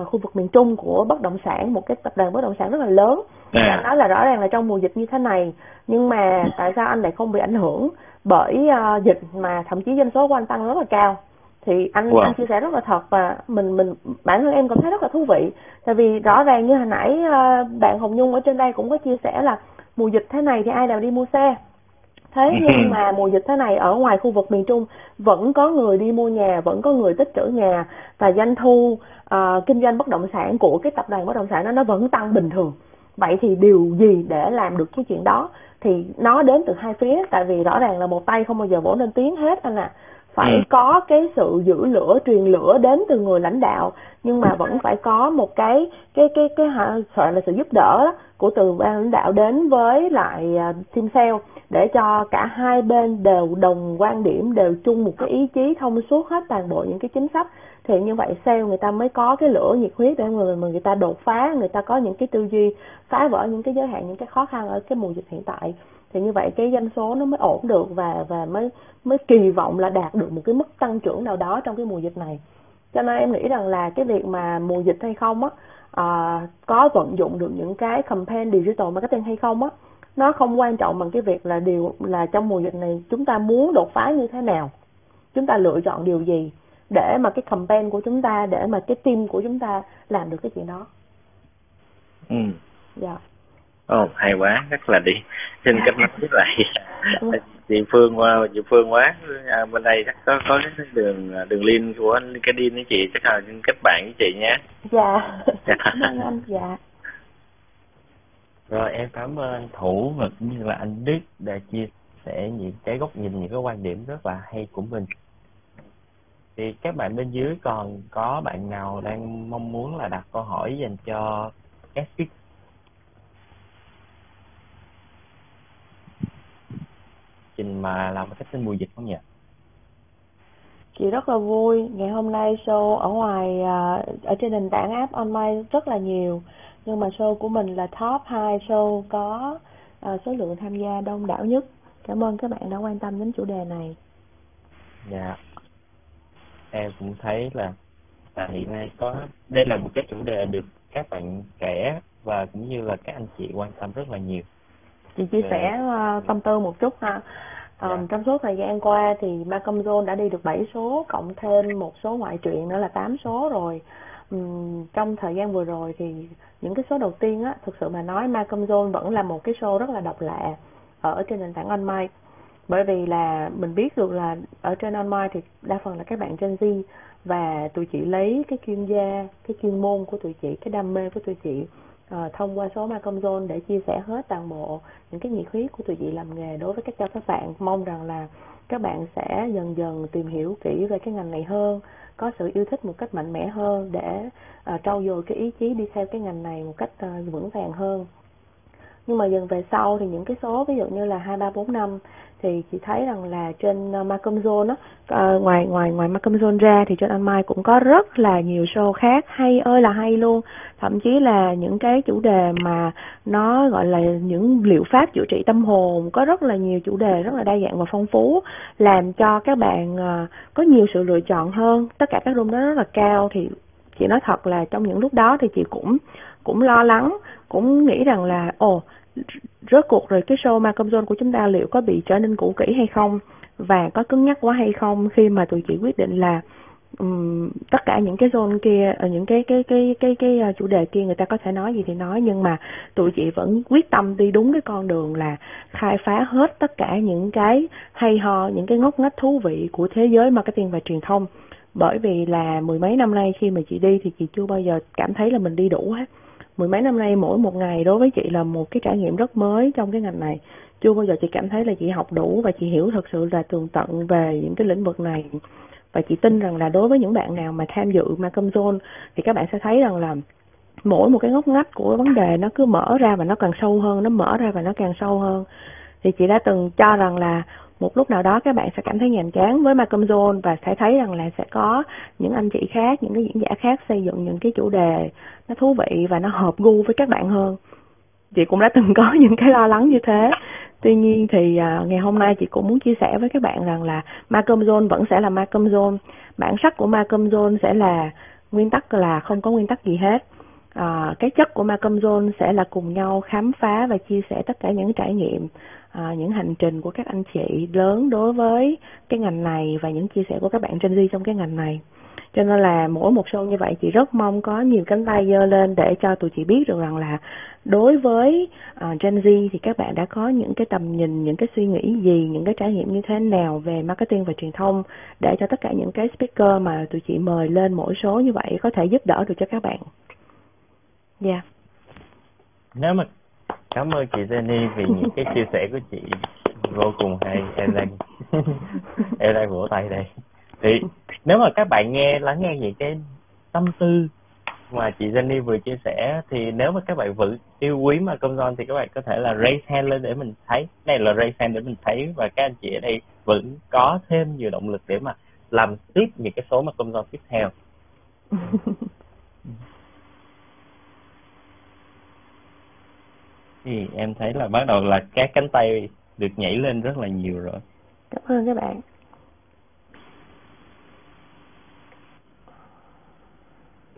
khu vực miền Trung của bất động sản một cái tập đoàn bất động sản rất là lớn. À. anh nói là rõ ràng là trong mùa dịch như thế này nhưng mà [laughs] tại sao anh lại không bị ảnh hưởng? Bởi ờ, dịch mà thậm chí doanh số của anh tăng rất là cao. Thì anh Wow. anh chia sẻ rất là thật và mình mình bản thân em cảm thấy rất là thú vị. Tại vì rõ ràng như hồi nãy ờ, bạn Hồng Nhung ở trên đây cũng có chia sẻ là mùa dịch thế này thì ai nào đi mua xe? Thế nhưng mà mùa dịch thế này ở ngoài khu vực miền Trung vẫn có người đi mua nhà vẫn có người tích trữ nhà và doanh thu ờ, kinh doanh bất động sản của cái tập đoàn bất động sản đó nó vẫn tăng bình thường. Vậy thì điều gì để làm được cái chuyện đó? Thì nó đến từ hai phía tại vì rõ ràng là một tay không bao giờ vỗ lên tiếng hết anh ạ. Phải Ừ. có cái sự giữ lửa truyền lửa đến từ người lãnh đạo nhưng mà vẫn phải có một cái cái cái cái gọi là sự giúp đỡ đó, của từ ban lãnh đạo đến với lại à, team sale để cho cả hai bên đều đồng quan điểm đều chung một cái ý chí thông suốt hết toàn bộ những cái chính sách thì như vậy sale người ta mới có cái lửa nhiệt huyết để người người ta đột phá người ta có những cái tư duy phá vỡ những cái giới hạn những cái khó khăn ở cái mùa dịch hiện tại. Thì như vậy cái doanh số nó mới ổn được và và mới mới kỳ vọng là đạt được một cái mức tăng trưởng nào đó trong cái mùa dịch này. Cho nên em nghĩ rằng là cái việc mà mùa dịch hay không á à, có vận dụng được những cái campaign digital marketing hay không á nó không quan trọng bằng cái việc là điều là trong mùa dịch này chúng ta muốn đột phá như thế nào chúng ta lựa chọn điều gì để mà cái campaign của chúng ta để mà cái team của chúng ta làm được cái chuyện đó ừ. dạ Ồ, hay quá, rất là đi. Xin kết nối với lại [laughs] chị Phương qua, chị Phương quá. À, bên đây chắc có có cái đường đường link của LinkedIn với chị, chắc là xin kết bạn với chị nhé. dạ [laughs] Dạ. cảm ơn anh dạ Rồi em cảm ơn Thủ và cũng như là anh Đức đã chia sẻ những cái góc nhìn, những cái quan điểm rất là hay của mình. Thì các bạn bên dưới còn có bạn nào đang mong muốn là đặt câu hỏi dành cho các speaker? Trình mà làm marketing mùa dịch không nhỉ? chị rất là vui. Ngày hôm nay show ở ngoài à, ở trên nền tảng app online rất là nhiều. Nhưng mà show của mình là top 2 show có à, số lượng tham gia đông đảo nhất. Cảm ơn các bạn đã quan tâm đến chủ đề này. Dạ. Em cũng thấy là là hiện nay có đây là một cái chủ đề được các bạn trẻ và cũng như là các anh chị quan tâm rất là nhiều. chị chia sẻ à, tâm tư một chút ha Ờm, Dạ. trong suốt thời gian qua thì Malcolm Zone đã đi được 7 số cộng thêm một số ngoại truyện nữa là 8 số rồi Ừm, trong thời gian vừa rồi thì những cái số đầu tiên á thực sự mà nói Malcolm Zone vẫn là một cái show rất là độc lạ ở trên nền tảng online bởi vì là mình biết được là ở trên online thì đa phần là các bạn Gen Z và tụi chị lấy cái chuyên gia cái chuyên môn của tụi chị cái đam mê của tụi chị uh, thông qua số Macom Zone để chia sẻ hết toàn bộ những cái nhiệt huyết của tụi chị làm nghề đối với các cho các bạn. Mong rằng là các bạn sẽ dần dần tìm hiểu kỹ về cái ngành này hơn có sự yêu thích một cách mạnh mẽ hơn để uh, trau dồi cái ý chí đi theo cái ngành này một cách uh, vững vàng hơn. Nhưng mà dần về sau thì những cái số ví dụ như là hai ba bốn năm thì chị thấy rằng là trên ờ, uh, Macom Zone á uh, ngoài ngoài ngoài Macom Zone ra thì trên Anh Mai cũng có rất là nhiều show khác hay ơi là hay luôn. Thậm chí là những cái chủ đề mà nó gọi là những liệu pháp chữa trị tâm hồn có rất là nhiều chủ đề rất là đa dạng và phong phú làm cho các bạn uh, có nhiều sự lựa chọn hơn. Tất cả các room đó rất là cao thì chị nói thật là trong những lúc đó thì chị cũng cũng lo lắng cũng nghĩ rằng là ồ rốt cuộc rồi cái show Malcolm Zone của chúng ta liệu có bị trở nên cũ kỹ hay không? Và có cứng nhắc quá hay không khi mà tụi chị quyết định là um, tất cả những cái zone kia ờ, những cái cái cái cái cái ờ, chủ đề kia người ta có thể nói gì thì nói. Nhưng mà tụi chị vẫn quyết tâm đi đúng cái con đường là khai phá hết tất cả những cái hay ho những cái ngóc ngách thú vị của thế giới marketing và truyền thông. Bởi vì là mười mấy năm nay khi mà chị đi thì chị chưa bao giờ cảm thấy là mình đi đủ hết mười mấy năm nay, mỗi một ngày đối với chị là một cái trải nghiệm rất mới trong cái ngành này. Chưa bao giờ chị cảm thấy là chị học đủ và chị hiểu thật sự là tường tận về những cái lĩnh vực này. Và chị tin rằng là đối với những bạn nào mà tham dự Macom Zone thì các bạn sẽ thấy rằng là mỗi một cái ngóc ngách của vấn đề nó cứ mở ra và nó càng sâu hơn, nó mở ra và nó càng sâu hơn. Thì chị đã từng cho rằng là một lúc nào đó các bạn sẽ cảm thấy nhàm chán với Malcolm Zone và sẽ thấy rằng là sẽ có những anh chị khác, những cái diễn giả khác xây dựng những cái chủ đề nó thú vị và nó hợp gu với các bạn hơn. Chị cũng đã từng [laughs] có những cái lo lắng như thế. Tuy nhiên thì à, ngày hôm nay chị cũng muốn chia sẻ với các bạn rằng là Malcolm Zone vẫn sẽ là Malcolm Zone. Bản sắc của Malcolm Zone sẽ là nguyên tắc là không có nguyên tắc gì hết. À, cái chất của Malcolm Zone sẽ là cùng nhau khám phá và chia sẻ tất cả những trải nghiệm à, những hành trình của các anh chị lớn đối với cái ngành này và những chia sẻ của các bạn Gen Z trong cái ngành này cho nên là mỗi một show như vậy chị rất mong có nhiều cánh tay giơ lên để cho tụi chị biết được rằng là đối với uh, Gen Z thì các bạn đã có những cái tầm nhìn những cái suy nghĩ gì những cái trải nghiệm như thế nào về marketing và truyền thông để cho tất cả những cái speaker mà tụi chị mời lên mỗi số như vậy có thể giúp đỡ được cho các bạn. Dạ. Yeah. Nếu mà cảm ơn chị Jenny vì những [laughs] cái chia sẻ của chị vô cùng hay em đang [laughs] em đang vỗ tay đây thì nếu mà các bạn nghe lắng nghe những cái tâm tư mà chị Jenny vừa chia sẻ thì nếu mà các bạn vẫn yêu quý mà công don thì các bạn có thể là raise hand lên để mình thấy đây là raise hand để mình thấy và các anh chị ở đây vẫn có thêm nhiều động lực để mà làm tiếp những cái số mà công don tiếp theo [laughs] thì em thấy là bắt đầu là các cánh tay được nhảy lên rất là nhiều rồi. Cảm ơn các bạn.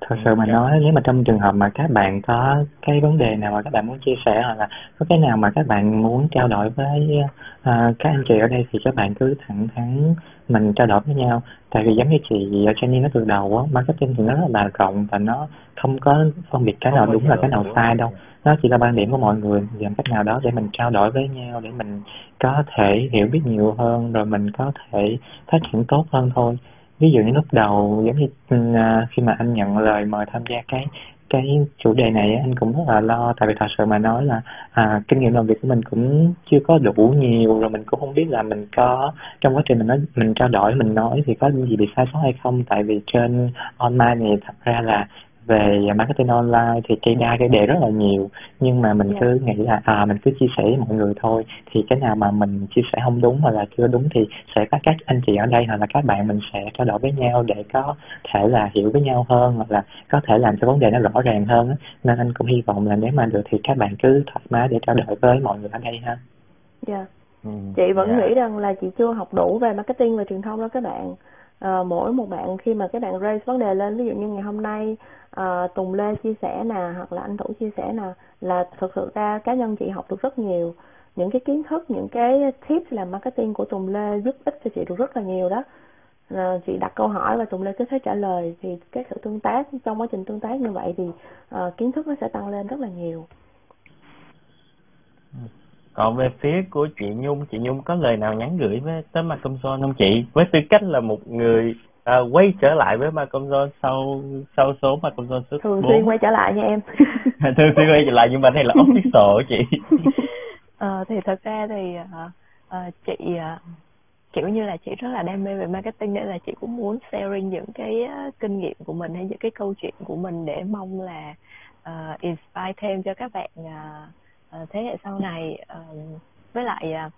Thật sự mà nói nếu mà trong trường hợp mà các bạn có cái vấn đề nào mà các bạn muốn chia sẻ hoặc là có cái nào mà các bạn muốn trao đổi với uh, các anh chị ở đây thì các bạn cứ thẳng thắn mình trao đổi với nhau. Tại vì giống như chị Jenny nói từ đầu á marketing thì nó rất là rộng và nó không có phân biệt cái nào đúng là cái nào sai đâu. Nó chỉ là quan điểm của mọi người làm cách nào đó để mình trao đổi với nhau để mình có thể hiểu biết nhiều hơn rồi mình có thể phát triển tốt hơn thôi ví dụ như lúc đầu giống như uh, khi mà anh nhận lời mời tham gia cái cái chủ đề này anh cũng rất là lo. Tại vì thật sự mà nói là à, kinh nghiệm làm việc của mình cũng chưa có đủ nhiều rồi mình cũng không biết là mình có trong quá trình mình nói mình trao đổi mình nói thì có gì bị sai sót hay không. Tại vì trên online này thật ra là về marketing online thì cây đa cây đề rất là nhiều nhưng mà mình yeah. Dạ. cứ nghĩ là à mình cứ chia sẻ với mọi người thôi thì cái nào mà mình chia sẻ không đúng hoặc là chưa đúng thì sẽ có các anh chị ở đây hoặc là các bạn mình sẽ trao đổi với nhau để có thể là hiểu với nhau hơn hoặc là có thể làm cho vấn đề nó rõ ràng hơn nên anh cũng hy vọng là nếu mà được thì các bạn cứ thoải mái để trao đổi với mọi người ở đây ha. Dạ. Yeah. Ừ, chị vẫn yeah. Dạ. nghĩ rằng là chị chưa học đủ về marketing và truyền thông đó các bạn à, mỗi một bạn khi mà các bạn raise vấn đề lên ví dụ như ngày hôm nay uh, Tùng Lê chia sẻ nè hoặc là anh Thủ chia sẻ nè là thực sự ra cá nhân chị học được rất nhiều. Những cái kiến thức những cái tips làm marketing của Tùng Lê giúp ích cho chị được rất là nhiều đó. À, chị đặt câu hỏi và Tùng Lê cứ thế trả lời. Thì cái sự tương tác trong quá trình tương tác như vậy thì à, kiến thức nó sẽ tăng lên rất là nhiều. Còn về phía của chị Nhung chị Nhung có lời nào nhắn gửi với tới mặt công son không chị? Với tư cách là một người à, quay trở lại với Malcolm John sau sau số Malcolm John số thường xuyên quay trở lại nha em. [laughs] Thường xuyên quay trở lại nhưng mà đây là [laughs] official chị. [laughs] Ờ, thì thật ra thì uh, uh, chị uh, kiểu như là chị rất là đam mê về marketing nên là chị cũng muốn sharing những cái kinh nghiệm của mình hay những cái câu chuyện của mình để mong là uh, inspire thêm cho các bạn uh, thế hệ sau này. Uh, với lại uh,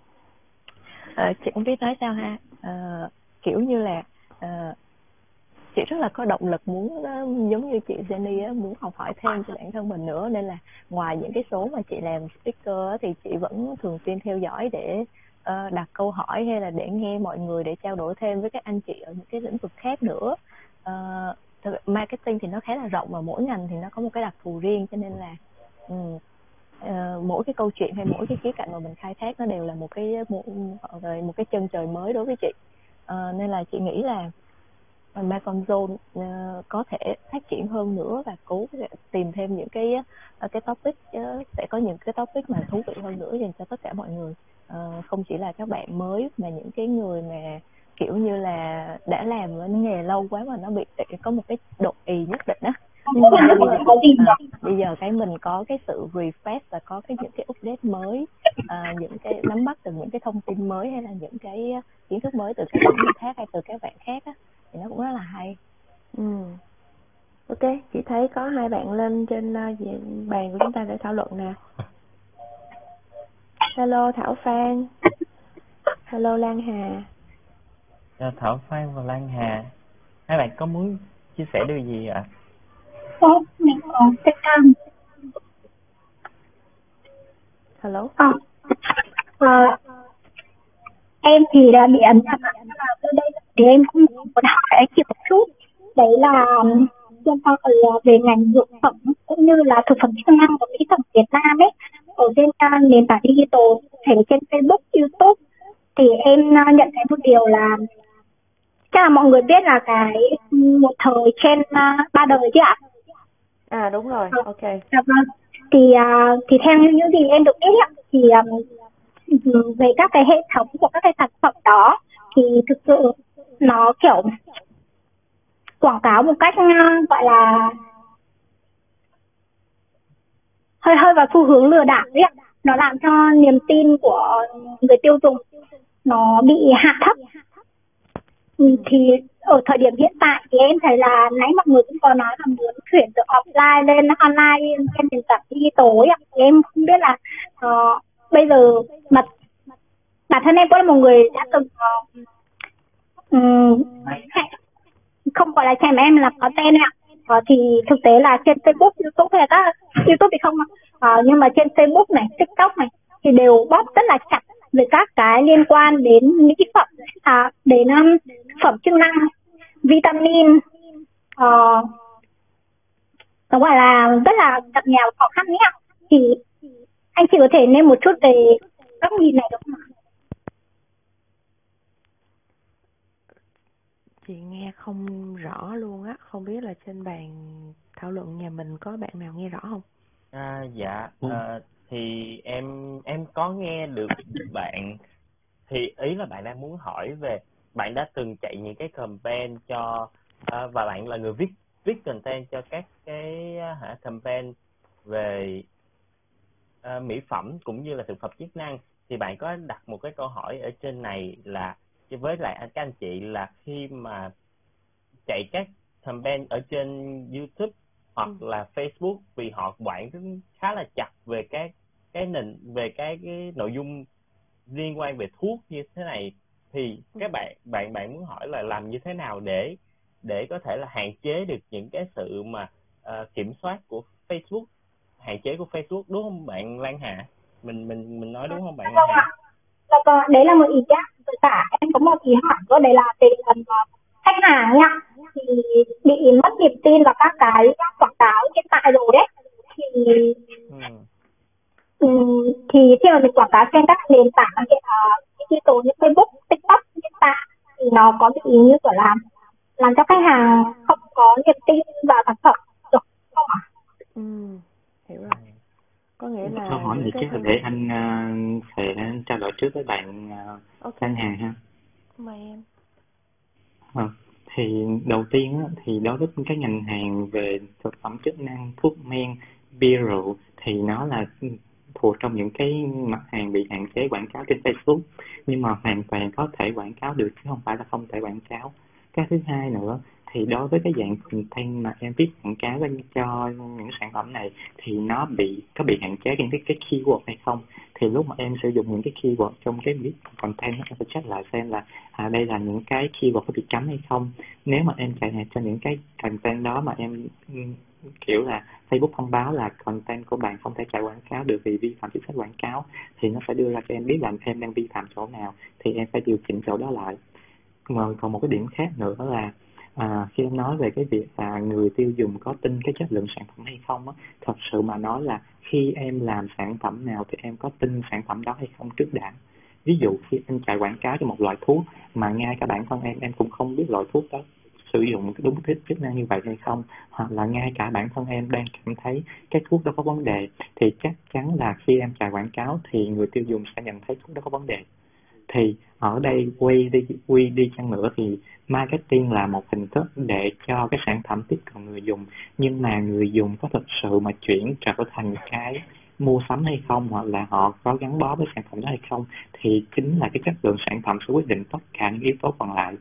uh, chị không biết nói sao ha. Uh, kiểu như là uh, chị rất là có động lực muốn uh, giống như chị Jenny á, muốn học hỏi thêm cho bản thân mình nữa. Nên là ngoài những cái số mà chị làm speaker thì chị vẫn thường xuyên theo dõi để uh, đặt câu hỏi hay là để nghe mọi người để trao đổi thêm với các anh chị ở những cái lĩnh vực khác nữa. Uh, marketing thì nó khá là rộng và mỗi ngành thì nó có một cái đặc thù riêng cho nên là um, uh, mỗi cái câu chuyện hay mỗi cái khía cạnh mà mình khai thác nó đều là một cái một, một cái chân trời mới đối với chị uh, nên là chị nghĩ là Malcolm Zone uh, có thể phát triển hơn nữa và cố tìm thêm những cái uh, cái topic uh, sẽ có những cái topic mà thú vị hơn nữa dành cho tất cả mọi người. Uh, không chỉ là các bạn mới mà những cái người mà kiểu như là đã làm ở nghề lâu quá mà nó bị có một cái độ ì nhất định á. Nhưng mà bây giờ, à, bây giờ cái mình có cái sự refresh và có cái những cái update mới à, những cái nắm bắt từ những cái thông tin mới hay là những cái kiến thức mới từ các bạn khác hay từ các bạn khác á thì nó cũng rất là hay. Ừ. Ok chị thấy có hai bạn lên trên uh, bàn của chúng ta để thảo luận nè. Hello thảo phan. Hello lan hà. Chào thảo phan và lan hà. Hai bạn có muốn chia sẻ điều gì ạ? Cam. Hello? À, à, em thì đã bị ấn đây thì em cũng muốn hỏi anh chị một chút đấy là liên quan về ngành dược phẩm cũng như là thực phẩm chức năng và mỹ phẩm Việt Nam ấy ở trên uh, nền tảng digital thể trên Facebook, YouTube thì em uh, nhận thấy một điều là chắc là mọi người biết là cái một thời trên ba đời chứ ạ? À đúng rồi, à, ok. Dạ vâng. Thì thì theo những gì em được biết thì um, Ừ, về các cái hệ thống của các cái sản phẩm đó thì thực sự nó kiểu quảng cáo một cách à, gọi là hơi hơi vào xu hướng lừa đảo đấy nó làm cho niềm tin của người tiêu dùng nó bị hạ thấp. Ừ, thì ở thời điểm hiện tại thì em thấy là nãy mọi người cũng có nói là muốn chuyển từ offline lên online trên nền tảng digital ấy ạ. Em không biết là uh, bây giờ mà bản thân em cũng là một người đã từng uh, um, không gọi là trẻ em là có tên ạ. Uh, thì thực tế là trên Facebook, YouTube hay là các YouTube thì không uh, nhưng mà trên Facebook này, TikTok này thì đều bóp rất là chặt về các cái liên quan đến mỹ phẩm à, đến um, phẩm chức năng vitamin uh, nó gọi là rất là cập nhà khó khăn nhé thì anh chị có thể nêu một chút về góc nhìn này được không ạ? chị nghe không rõ luôn á không biết là trên bàn thảo luận nhà mình có bạn nào nghe rõ không à, dạ ừ. à, thì em em có nghe được bạn thì ý là bạn đang muốn hỏi về bạn đã từng chạy những cái campaign cho à, và bạn là người viết viết content cho các cái hả campaign về uh, mỹ phẩm cũng như là thực phẩm chức năng thì bạn có đặt một cái câu hỏi ở trên này là với lại các anh chị là khi mà chạy các campaign ở trên YouTube hoặc ừ. là Facebook vì họ quản khá là chặt về các cái nền về cái cái nội dung liên quan về thuốc như thế này thì ừ. các bạn bạn bạn muốn hỏi là làm như thế nào để để có thể là hạn chế được những cái sự mà uh, kiểm soát của Facebook hạn chế của Facebook đúng không bạn Lan Hà mình mình mình nói đúng không bạn Lan Hà? Dạ vâng, đấy là một ý kiến với cả em có một ý hỏi nữa đấy là về phần khách hàng nha thì bị mất niềm tin vào các cái quảng cáo hiện tại rồi đấy thì ừ. Um, thì khi mà mình quảng cáo trên các nền tảng uh, digital như Facebook, TikTok hiện tại thì nó có bị như kiểu làm làm cho khách hàng không có niềm tin vào sản phẩm được không ạ? Ừ, hiểu rồi. Có nghĩa là câu hỏi này chắc là để anh uh, sẽ trao đổi trước với bạn uh, okay. Hàng ha. Mời em. À, thì đầu tiên á, thì đối với cái ngành hàng về thực phẩm chức năng thuốc men bia rượu thì nó là thuộc trong những cái mặt hàng bị hạn chế quảng cáo trên Facebook nhưng mà hoàn toàn có thể quảng cáo được chứ không phải là không thể quảng cáo cái thứ hai nữa thì đối với cái dạng content mà em viết quảng cáo cho những sản phẩm này thì nó bị có bị hạn chế những cái cái keyword hay không? Thì lúc mà em sử dụng những cái keyword trong cái viết content em phải check lại xem là à, đây là những cái keyword có bị cấm hay không? Nếu mà em chạy cho những cái content đó mà em kiểu là Facebook thông báo là content của bạn không thể chạy quảng cáo được vì vi phạm chính sách quảng cáo thì nó sẽ đưa ra cho em biết là em đang vi phạm chỗ nào thì em phải điều chỉnh chỗ đó lại. Còn một cái điểm khác nữa là à, khi em nói về cái việc là người tiêu dùng có tin cái chất lượng sản phẩm hay không á thật sự mà nói là khi em làm sản phẩm nào thì em có tin sản phẩm đó hay không trước đã. Ví dụ khi em chạy quảng cáo cho một loại thuốc mà ngay cả bản thân em em cũng không biết loại thuốc đó sử dụng đúng cái chức năng như vậy hay không hoặc là ngay cả bản thân em đang cảm thấy cái thuốc đó có vấn đề thì chắc chắn là khi em chạy quảng cáo thì người tiêu dùng sẽ nhận thấy thuốc đó có vấn đề thì ở đây quy đi quy đi chăng nữa thì marketing là một hình thức để cho cái sản phẩm tiếp cận người dùng. Nhưng mà người dùng có thực sự mà chuyển trở thành cái mua sắm hay không hoặc là họ có gắn bó với sản phẩm đó hay không thì chính là cái chất lượng sản phẩm sẽ quyết định tất cả những yếu tố còn lại.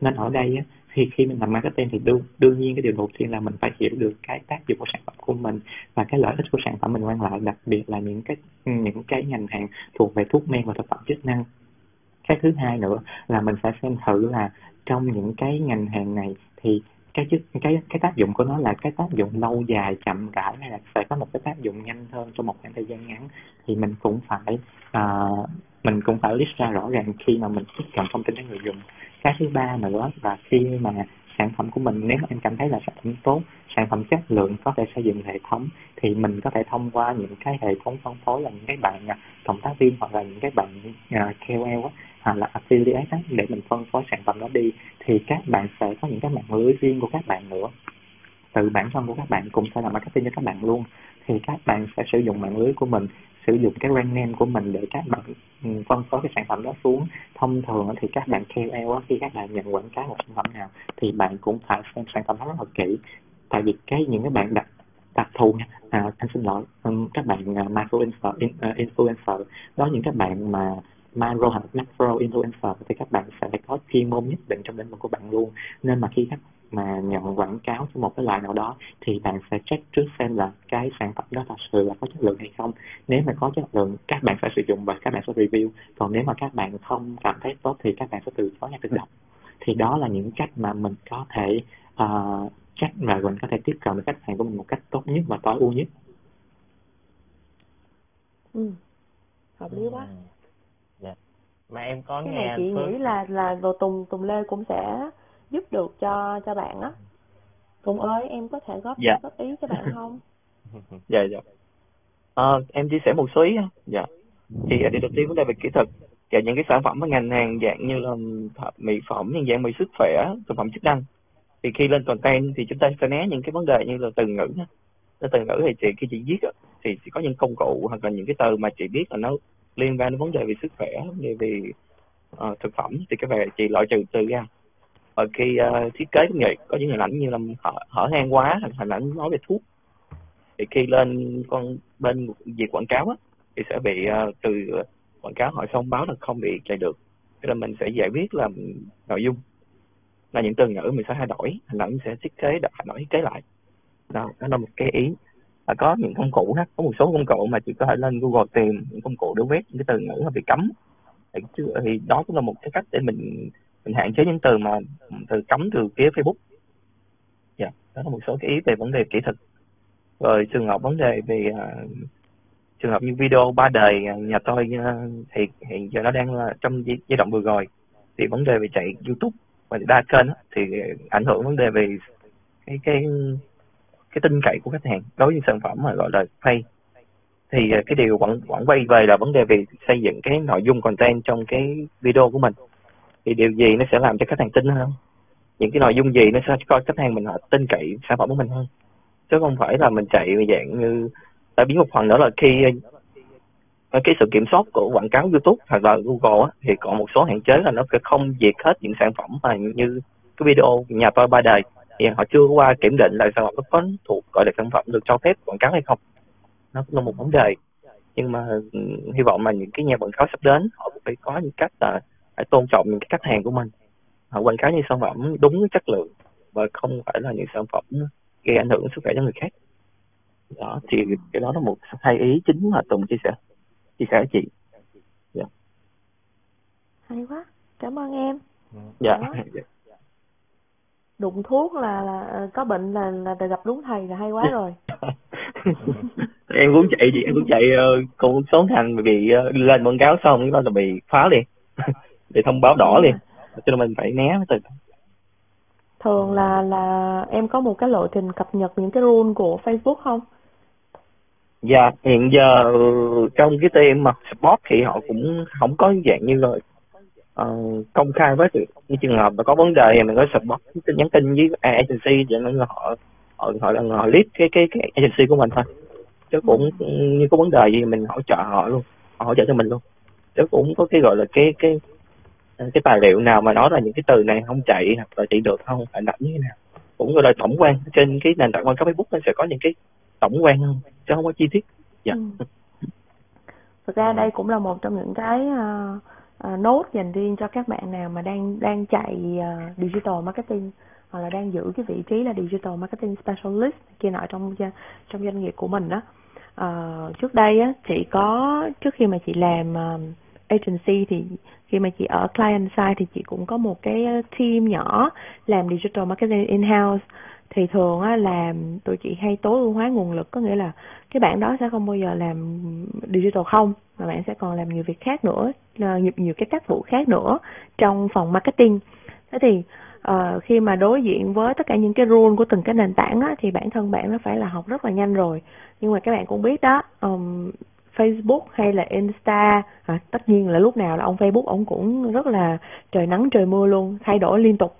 Nên ở đây á, thì khi mình làm marketing thì đương, đương nhiên cái điều đầu tiên là mình phải hiểu được cái tác dụng của sản phẩm của mình và cái lợi ích của sản phẩm mình mang lại đặc biệt là những cái những cái ngành hàng thuộc về thuốc men và thực phẩm chức năng cái thứ hai nữa là mình phải xem thử là trong những cái ngành hàng này thì cái chức cái cái tác dụng của nó là cái tác dụng lâu dài chậm rãi hay là sẽ có một cái tác dụng nhanh hơn trong một khoảng thời gian ngắn thì mình cũng phải uh, mình cũng phải list ra rõ ràng khi mà mình tiếp cận thông tin đến người dùng. Cái thứ ba nữa là khi mà sản phẩm của mình nếu mà em cảm thấy là sản phẩm tốt sản phẩm chất lượng có thể xây dựng hệ thống thì mình có thể thông qua những cái hệ thống phân phối là những cái bạn à, cộng tác viên hoặc là những cái bạn à, uh, KOL á, hoặc là affiliate đó để mình phân phối sản phẩm đó đi thì các bạn sẽ có những cái mạng lưới riêng của các bạn nữa. Từ bản thân của các bạn cũng sẽ làm marketing cho các bạn luôn. Thì các bạn sẽ sử dụng mạng lưới của mình sử dụng cái brand name của mình để các bạn ừ, phân phối cái sản phẩm đó xuống. Thông thường thì các bạn KOL khi các bạn nhận quảng cáo một sản phẩm nào thì bạn cũng phải xem sản phẩm đó rất là kỹ. Tại vì cái những cái bạn đặt đặc thù nha à, anh xin lỗi um, các bạn à, uh, micro influencer, in, uh, influencer đó những các bạn mà micro hoặc macro influencer thì các bạn sẽ có chuyên môn nhất định trong lĩnh vực của bạn luôn. Nên mà khi các mà nhận quảng cáo cho một cái loại nào đó thì bạn sẽ check trước xem là cái sản phẩm đó thật sự là có chất lượng hay không. Nếu mà có chất lượng các bạn phải sử dụng và các bạn sẽ review. Còn nếu mà các bạn không cảm thấy tốt thì các bạn sẽ từ chối ngay tự động thì đó là những cách mà mình có thể uh, chắc và mình có thể tiếp cận được khách hàng của mình một cách tốt nhất và tối ưu nhất. Ừ hợp lý quá. Mà em có cái nghe này chị nghĩ là là rồi tùng tùng lê cũng sẽ giúp được cho cho bạn á. Tùng ơi em có thể góp dạ. góp ý cho bạn không? [laughs] Dạ dạ. À, em chia sẻ một số ý dạ. Thì điều đầu tiên vấn đề về kỹ thuật. Và những cái sản phẩm ở ngành hàng dạng như là mỹ phẩm nhân dạng mỹ sức khỏe thực phẩm chức năng. Thì khi lên content thì chúng ta phải né những cái vấn đề như là từ ngữ từ từ ngữ thì chị khi chị viết thì chỉ có những công cụ hoặc là những cái từ mà chị biết là nó liên quan đến vấn đề về sức khỏe như về uh, thực phẩm thì cái về chị loại trừ từ ra. Và khi uh, thiết kế công nghệ có những hình ảnh như là hở, hở hang quá hình ảnh nói về thuốc thì khi lên con bên việc quảng cáo á, thì sẽ bị uh, từ quảng cáo hỏi thông báo là không bị chạy được. Cho nên mình sẽ giải quyết là nội dung. Là những từ ngữ mình sẽ thay đổi hình ảnh sẽ thiết kế đổi đổi thiết kế lại. Đó, đó là một cái ý và có những công cụ đó có một số công cụ mà chị có thể lên Google tìm những công cụ để quét những cái từ ngữ mà bị cấm. Thì, thì đó cũng là một cái cách để mình mình hạn chế những từ mà từ cấm từ phía Facebook. Dạ đó là một số cái ý về vấn đề kỹ thuật. Rồi trường hợp vấn đề về uh, trường hợp như video ba đời nhà tôi uh, thì hiện giờ nó đang là trong giai đoạn vừa rồi. Thì vấn đề về chạy YouTube và đa kênh thì ảnh hưởng vấn đề về cái cái cái tin cậy của khách hàng đối với sản phẩm mà gọi là pay. Thì à, cái điều vẫn vẫn quay về là vấn đề về xây dựng cái nội dung content trong cái video của mình. Thì điều gì nó sẽ làm cho khách hàng tin hơn? Những cái nội dung gì nó sẽ coi khách hàng mình họ tin cậy sản phẩm của mình hơn? Chứ không phải là mình chạy dạng như tại biết một phần nữa là khi à, cái sự kiểm soát của quảng cáo YouTube hoặc là Google á, thì còn một số hạn chế là nó không diệt hết những sản phẩm mà như cái video nhà tôi ba đời thì họ chưa qua kiểm định là sản phẩm nó có thuộc gọi là sản phẩm được cho phép quảng cáo hay không? Nó cũng là một vấn đề. Nhưng mà ừ, hy vọng là những cái nhà quảng cáo sắp đến họ cũng phải có những cách là phải tôn trọng những cái khách hàng của mình. Họ quảng cáo những sản phẩm đúng chất lượng và không phải là những sản phẩm gây ảnh hưởng sức khỏe cho người khác. Đó thì cái đó là một hai ý chính mà tùng chia sẻ chia sẻ với chị. Dạ. hay quá. Cảm ơn em. Dạ [laughs] đụng thuốc là, là ờ, có bệnh là là gặp đúng thầy là hay quá rồi. [laughs] Em cũng chạy gì em cũng chạy uh, con số thằng bị uh, lên quảng cáo xong đó là bị phá liền. [laughs] Bị thông báo đỏ liền. Cho nên mình phải né từ thường là là em có một cái lộ trình cập nhật những cái rule của Facebook không? Dạ, hiện giờ trong cái team mà support thì họ cũng không có dạng như rồi uh, công khai với những trường hợp mà có vấn đề thì mình có support tin nhắn tin với agency để nên họ họ họ là họ lead cái cái cái agency của mình thôi. Chứ cũng như có vấn đề gì mình hỗ trợ họ luôn họ hỗ trợ cho mình luôn. Chứ cũng có cái gọi là cái cái cái tài liệu nào mà nói là những cái từ này không chạy hoặc là chạy được không phải đặt như thế nào. Cũng gọi là tổng quan trên cái nền tảng quan cáo Facebook nó sẽ có những cái tổng quan hơn chứ không có chi tiết. Dạ. Ừ. thực ra đây cũng là một trong những cái uh, uh, nốt dành riêng cho các bạn nào mà đang đang chạy uh, digital marketing hoặc là đang giữ cái vị trí là digital marketing specialist kia nọ trong trong doanh nghiệp của mình đó uh, ờ, trước đây á chị có trước khi mà chị làm uh, agency thì khi mà chị ở client side thì chị cũng có một cái team nhỏ làm digital marketing in house thì thường á là tụi chị hay tối ưu hóa nguồn lực có nghĩa là cái bạn đó sẽ không bao giờ làm digital không mà bạn sẽ còn làm nhiều việc khác nữa nhiều nhiều cái tác vụ khác nữa trong phòng marketing. Thế thì uh, khi mà đối diện với tất cả những cái rule của từng cái nền tảng á, thì bản thân bạn nó phải là học rất là nhanh rồi. Nhưng mà các bạn cũng biết đó um, Facebook hay là Insta à, tất nhiên là lúc nào là ông Facebook ông cũng rất là trời nắng trời mưa luôn thay đổi liên tục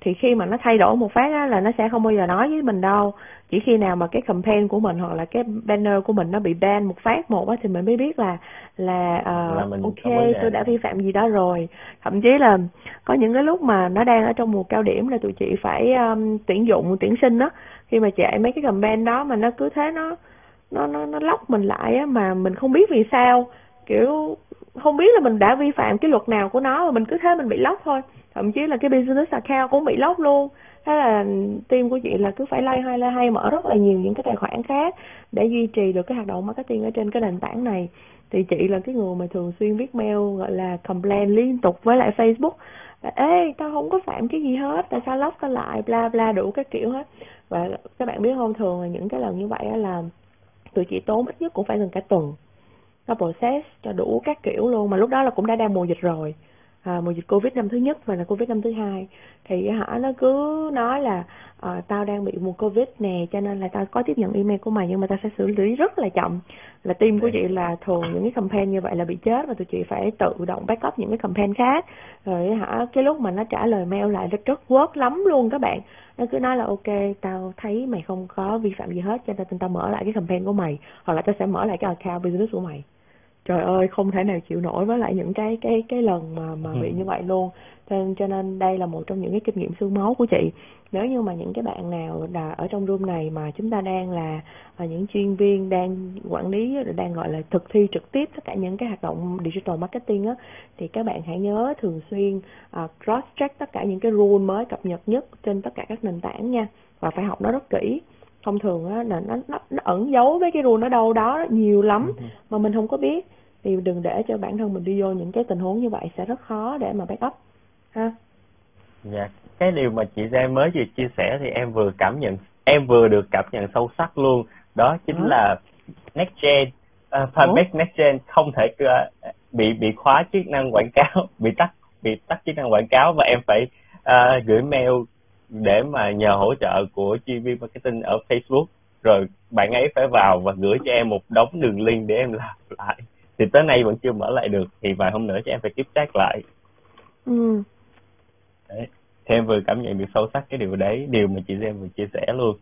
thì khi mà nó thay đổi một phát á, là nó sẽ không bao giờ nói với mình đâu. Chỉ khi nào mà cái campaign của mình hoặc là cái banner của mình nó bị ban một phát một á thì mình mới biết là là, uh, là mình ok tôi đã vi phạm gì đó rồi. Thậm chí là có những cái lúc mà nó đang ở trong mùa cao điểm là tụi chị phải um, tuyển dụng tuyển sinh á. Khi mà chạy mấy cái campaign đó mà nó cứ thế nó nó nó nó lóc mình lại á mà mình không biết vì sao. Kiểu không biết là mình đã vi phạm cái luật nào của nó mà mình cứ thế mình bị lóc thôi thậm chí là cái business account cũng bị lóc luôn. Thế là team của chị là cứ phải lay hay lay hay mở rất là nhiều những cái tài khoản khác để duy trì được cái hoạt động marketing ở trên cái nền tảng này. Thì chị là cái người mà thường xuyên viết mail, gọi là complain liên tục với lại Facebook. Ê, tao không có phạm cái gì hết, tại sao lóc tao lại? Bla bla, đủ các kiểu hết. Và các bạn biết không, thường là những cái lần như vậy là tụi chị tốn ít nhất cũng phải gần cả tuần. Nó process cho đủ các kiểu luôn, mà lúc đó là cũng đã đang mùa dịch rồi à, mùa dịch covid năm thứ nhất và là covid năm thứ hai. Thì hả nó cứ nói là à, tao đang bị mùa covid nè cho nên là tao có tiếp nhận email của mày nhưng mà tao sẽ xử lý rất là chậm. Là team của chị là thường những cái campaign như vậy là bị chết và tụi chị phải tự động backup những cái campaign khác. Rồi hả cái lúc mà nó trả lời mail lại nó rất quớt lắm luôn các bạn. Nó cứ nói là ok tao thấy mày không có vi phạm gì hết cho nên tao mở lại cái campaign của mày hoặc là tao sẽ mở lại cái account business của mày trời ơi không thể nào chịu nổi với lại những cái cái cái lần mà mà bị ừ. như vậy luôn. Nên cho nên đây là một trong những cái kinh nghiệm xương máu của chị. Nếu như mà những cái bạn nào là ở trong room này mà chúng ta đang là, là những chuyên viên đang quản lý đang gọi là thực thi trực tiếp tất cả những cái hoạt động digital marketing á thì các bạn hãy nhớ thường xuyên uh, cross check tất cả những cái rule mới cập nhật nhất trên tất cả các nền tảng nha. Và phải học nó rất kỹ thông thường á là nó, nó nó ẩn giấu với cái rule ở đâu đó nhiều lắm ừ. mà mình không có biết thì đừng để cho bản thân mình đi vô những cái tình huống như vậy sẽ rất khó để mà backup ha dạ cái điều mà chị Giang mới vừa chia sẻ thì em vừa cảm nhận em vừa được cảm nhận sâu sắc luôn đó chính ừ. là next gen uh, fanpage next gen không thể uh, bị bị khóa chức năng quảng cáo bị tắt bị tắt chức năng quảng cáo và em phải uh, gửi mail để mà nhờ hỗ trợ của viên marketing ở Facebook. Rồi bạn ấy phải vào và gửi cho em một đống đường link để em làm lại. Thì tới nay vẫn chưa mở lại được thì vài hôm nữa cho em phải tiếp tác lại. Ừ. đấy thì em vừa cảm nhận được sâu sắc cái điều đấy điều mà chị em vừa chia sẻ luôn.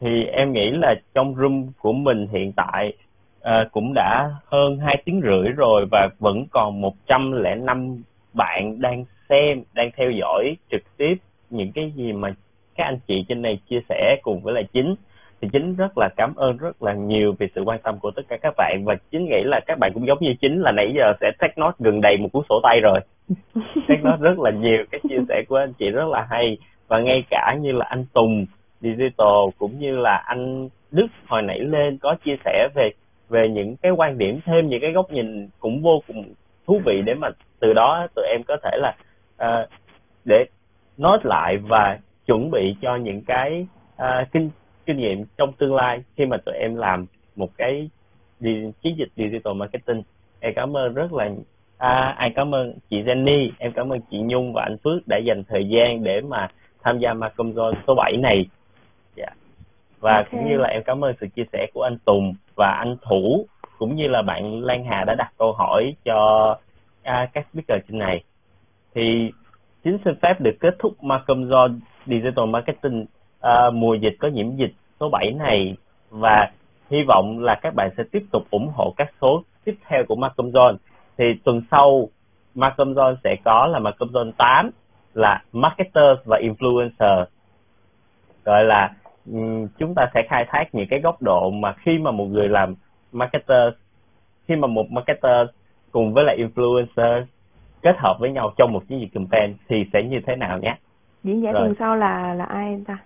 Thì em nghĩ là trong room của mình hiện tại uh, cũng đã hơn hai tiếng rưỡi rồi và vẫn còn 105 bạn đang xem đang theo dõi trực tiếp những cái gì mà các anh chị trên này chia sẻ cùng với lại chính. Thì chính rất là cảm ơn rất là nhiều vì sự quan tâm của tất cả các bạn. Và chính nghĩ là các bạn cũng giống như chính là nãy giờ sẽ take note gần đầy một cuốn sổ tay rồi. [laughs] Take note rất là nhiều cái chia sẻ của anh chị rất là hay. Và ngay cả như là anh Tùng digital cũng như là anh Đức hồi nãy lên có chia sẻ về về những cái quan điểm thêm những cái góc nhìn cũng vô cùng thú vị để mà từ đó tụi em có thể là uh, để nói lại và chuẩn bị cho những cái uh, kinh kinh nghiệm trong tương lai khi mà tụi em làm một cái đi, chiến dịch digital marketing em cảm ơn rất là à, em cảm ơn chị Jenny em cảm ơn chị Nhung và anh Phước đã dành thời gian để mà tham gia Zone số 7 này yeah. Dạ. và okay. cũng như là em cảm ơn sự chia sẻ của anh Tùng và anh Thủ cũng như là bạn Lan Hà đã đặt câu hỏi cho uh, các speaker trên này thì chính xin phép được kết thúc Malcolm Zone Digital Marketing à, mùa dịch có nhiễm dịch số 7 này. Và hy vọng là các bạn sẽ tiếp tục ủng hộ các số tiếp theo của Malcolm John thì tuần sau Malcolm John sẽ có là Malcolm John 8 là marketers và influencer. Gọi là chúng ta sẽ khai thác những cái góc độ mà khi mà một người làm marketer khi mà một marketer cùng với lại influencer kết hợp với nhau trong một chiến dịch campaign thì sẽ như thế nào nhé? Diễn giả tuần sau là là ai ta?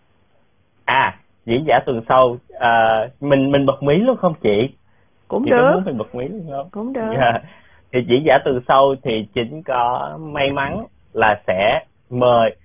À diễn giả tuần sau à, mình mình bật mí luôn không chị? Cũng chị được. muốn mình bật mí luôn không? Cũng được. Yeah. Dạ. thì diễn giả tuần sau thì chính có may mắn là sẽ mời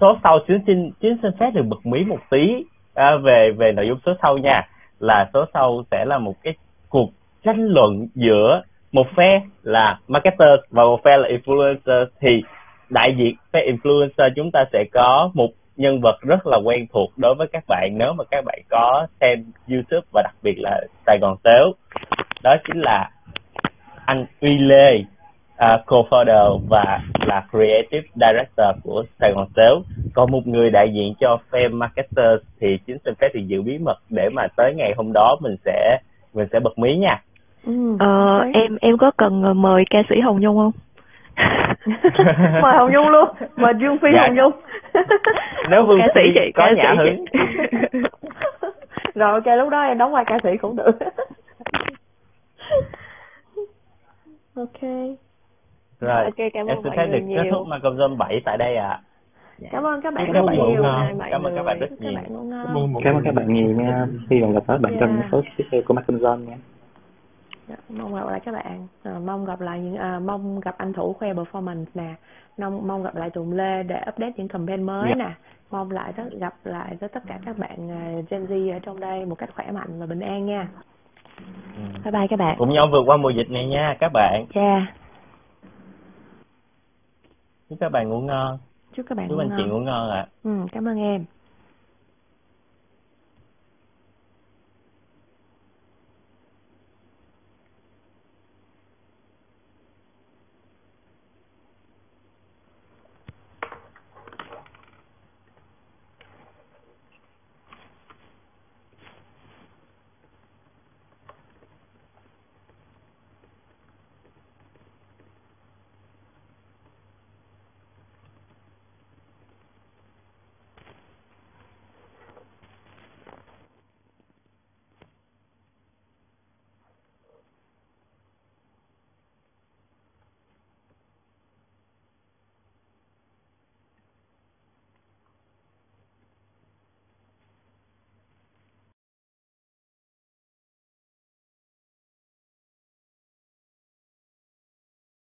số sau chính xin chính xin phép được bật mí một tí à, về về nội dung số sau nha. Là số sau sẽ là một cái cuộc tranh luận giữa một phe là marketer và một phe là influencer. Thì đại diện phe influencer chúng ta sẽ có một nhân vật rất là quen thuộc đối với các bạn nếu mà các bạn có xem YouTube và đặc biệt là Sài Gòn Tếu. Đó chính là anh Uy Lê uh, co-founder và là creative director của Sài Gòn Tếu. Còn một người đại diện cho fan marketer thì chính xin phép thì giữ bí mật để mà tới ngày hôm đó mình sẽ mình sẽ bật mí nha ừ, ờ, em em có cần mời ca sĩ Hồng Nhung không? [laughs] Mời Hồng Nhung luôn mời Dương Phi dạ. Hồng Nhung. [laughs] Nếu Vương ca sĩ chị có nhã hứng [laughs] rồi ok lúc đó em đóng vai ca sĩ cũng được. Ok. Rồi ok cảm em ơn xin phép được kết thúc mà công zone 7 tại đây ạ. À. cảm ơn các bạn rất nhiều. cảm ơn các bạn rất nhiều. cảm ơn các bạn nhiều nha. Hy vọng gặp các bạn trong những số tiếp theo của Macron Zone nha. Dạ, mong gặp lại các bạn à, mong gặp lại những à, mong gặp anh thủ khoe performance nè mong mong gặp lại tùng lê để update những campaign mới yeah. Dạ. nè mong lại rất gặp lại với tất cả các bạn uh, Gen Z ở trong đây một cách khỏe mạnh và bình an nha ừ. bye bye các bạn cùng nhau vượt qua mùa dịch này nha các bạn dạ yeah. chúc các bạn ngủ ngon chúc các bạn chúc ngủ anh ngon. chị ngủ ngon ạ à. ừ cảm ơn em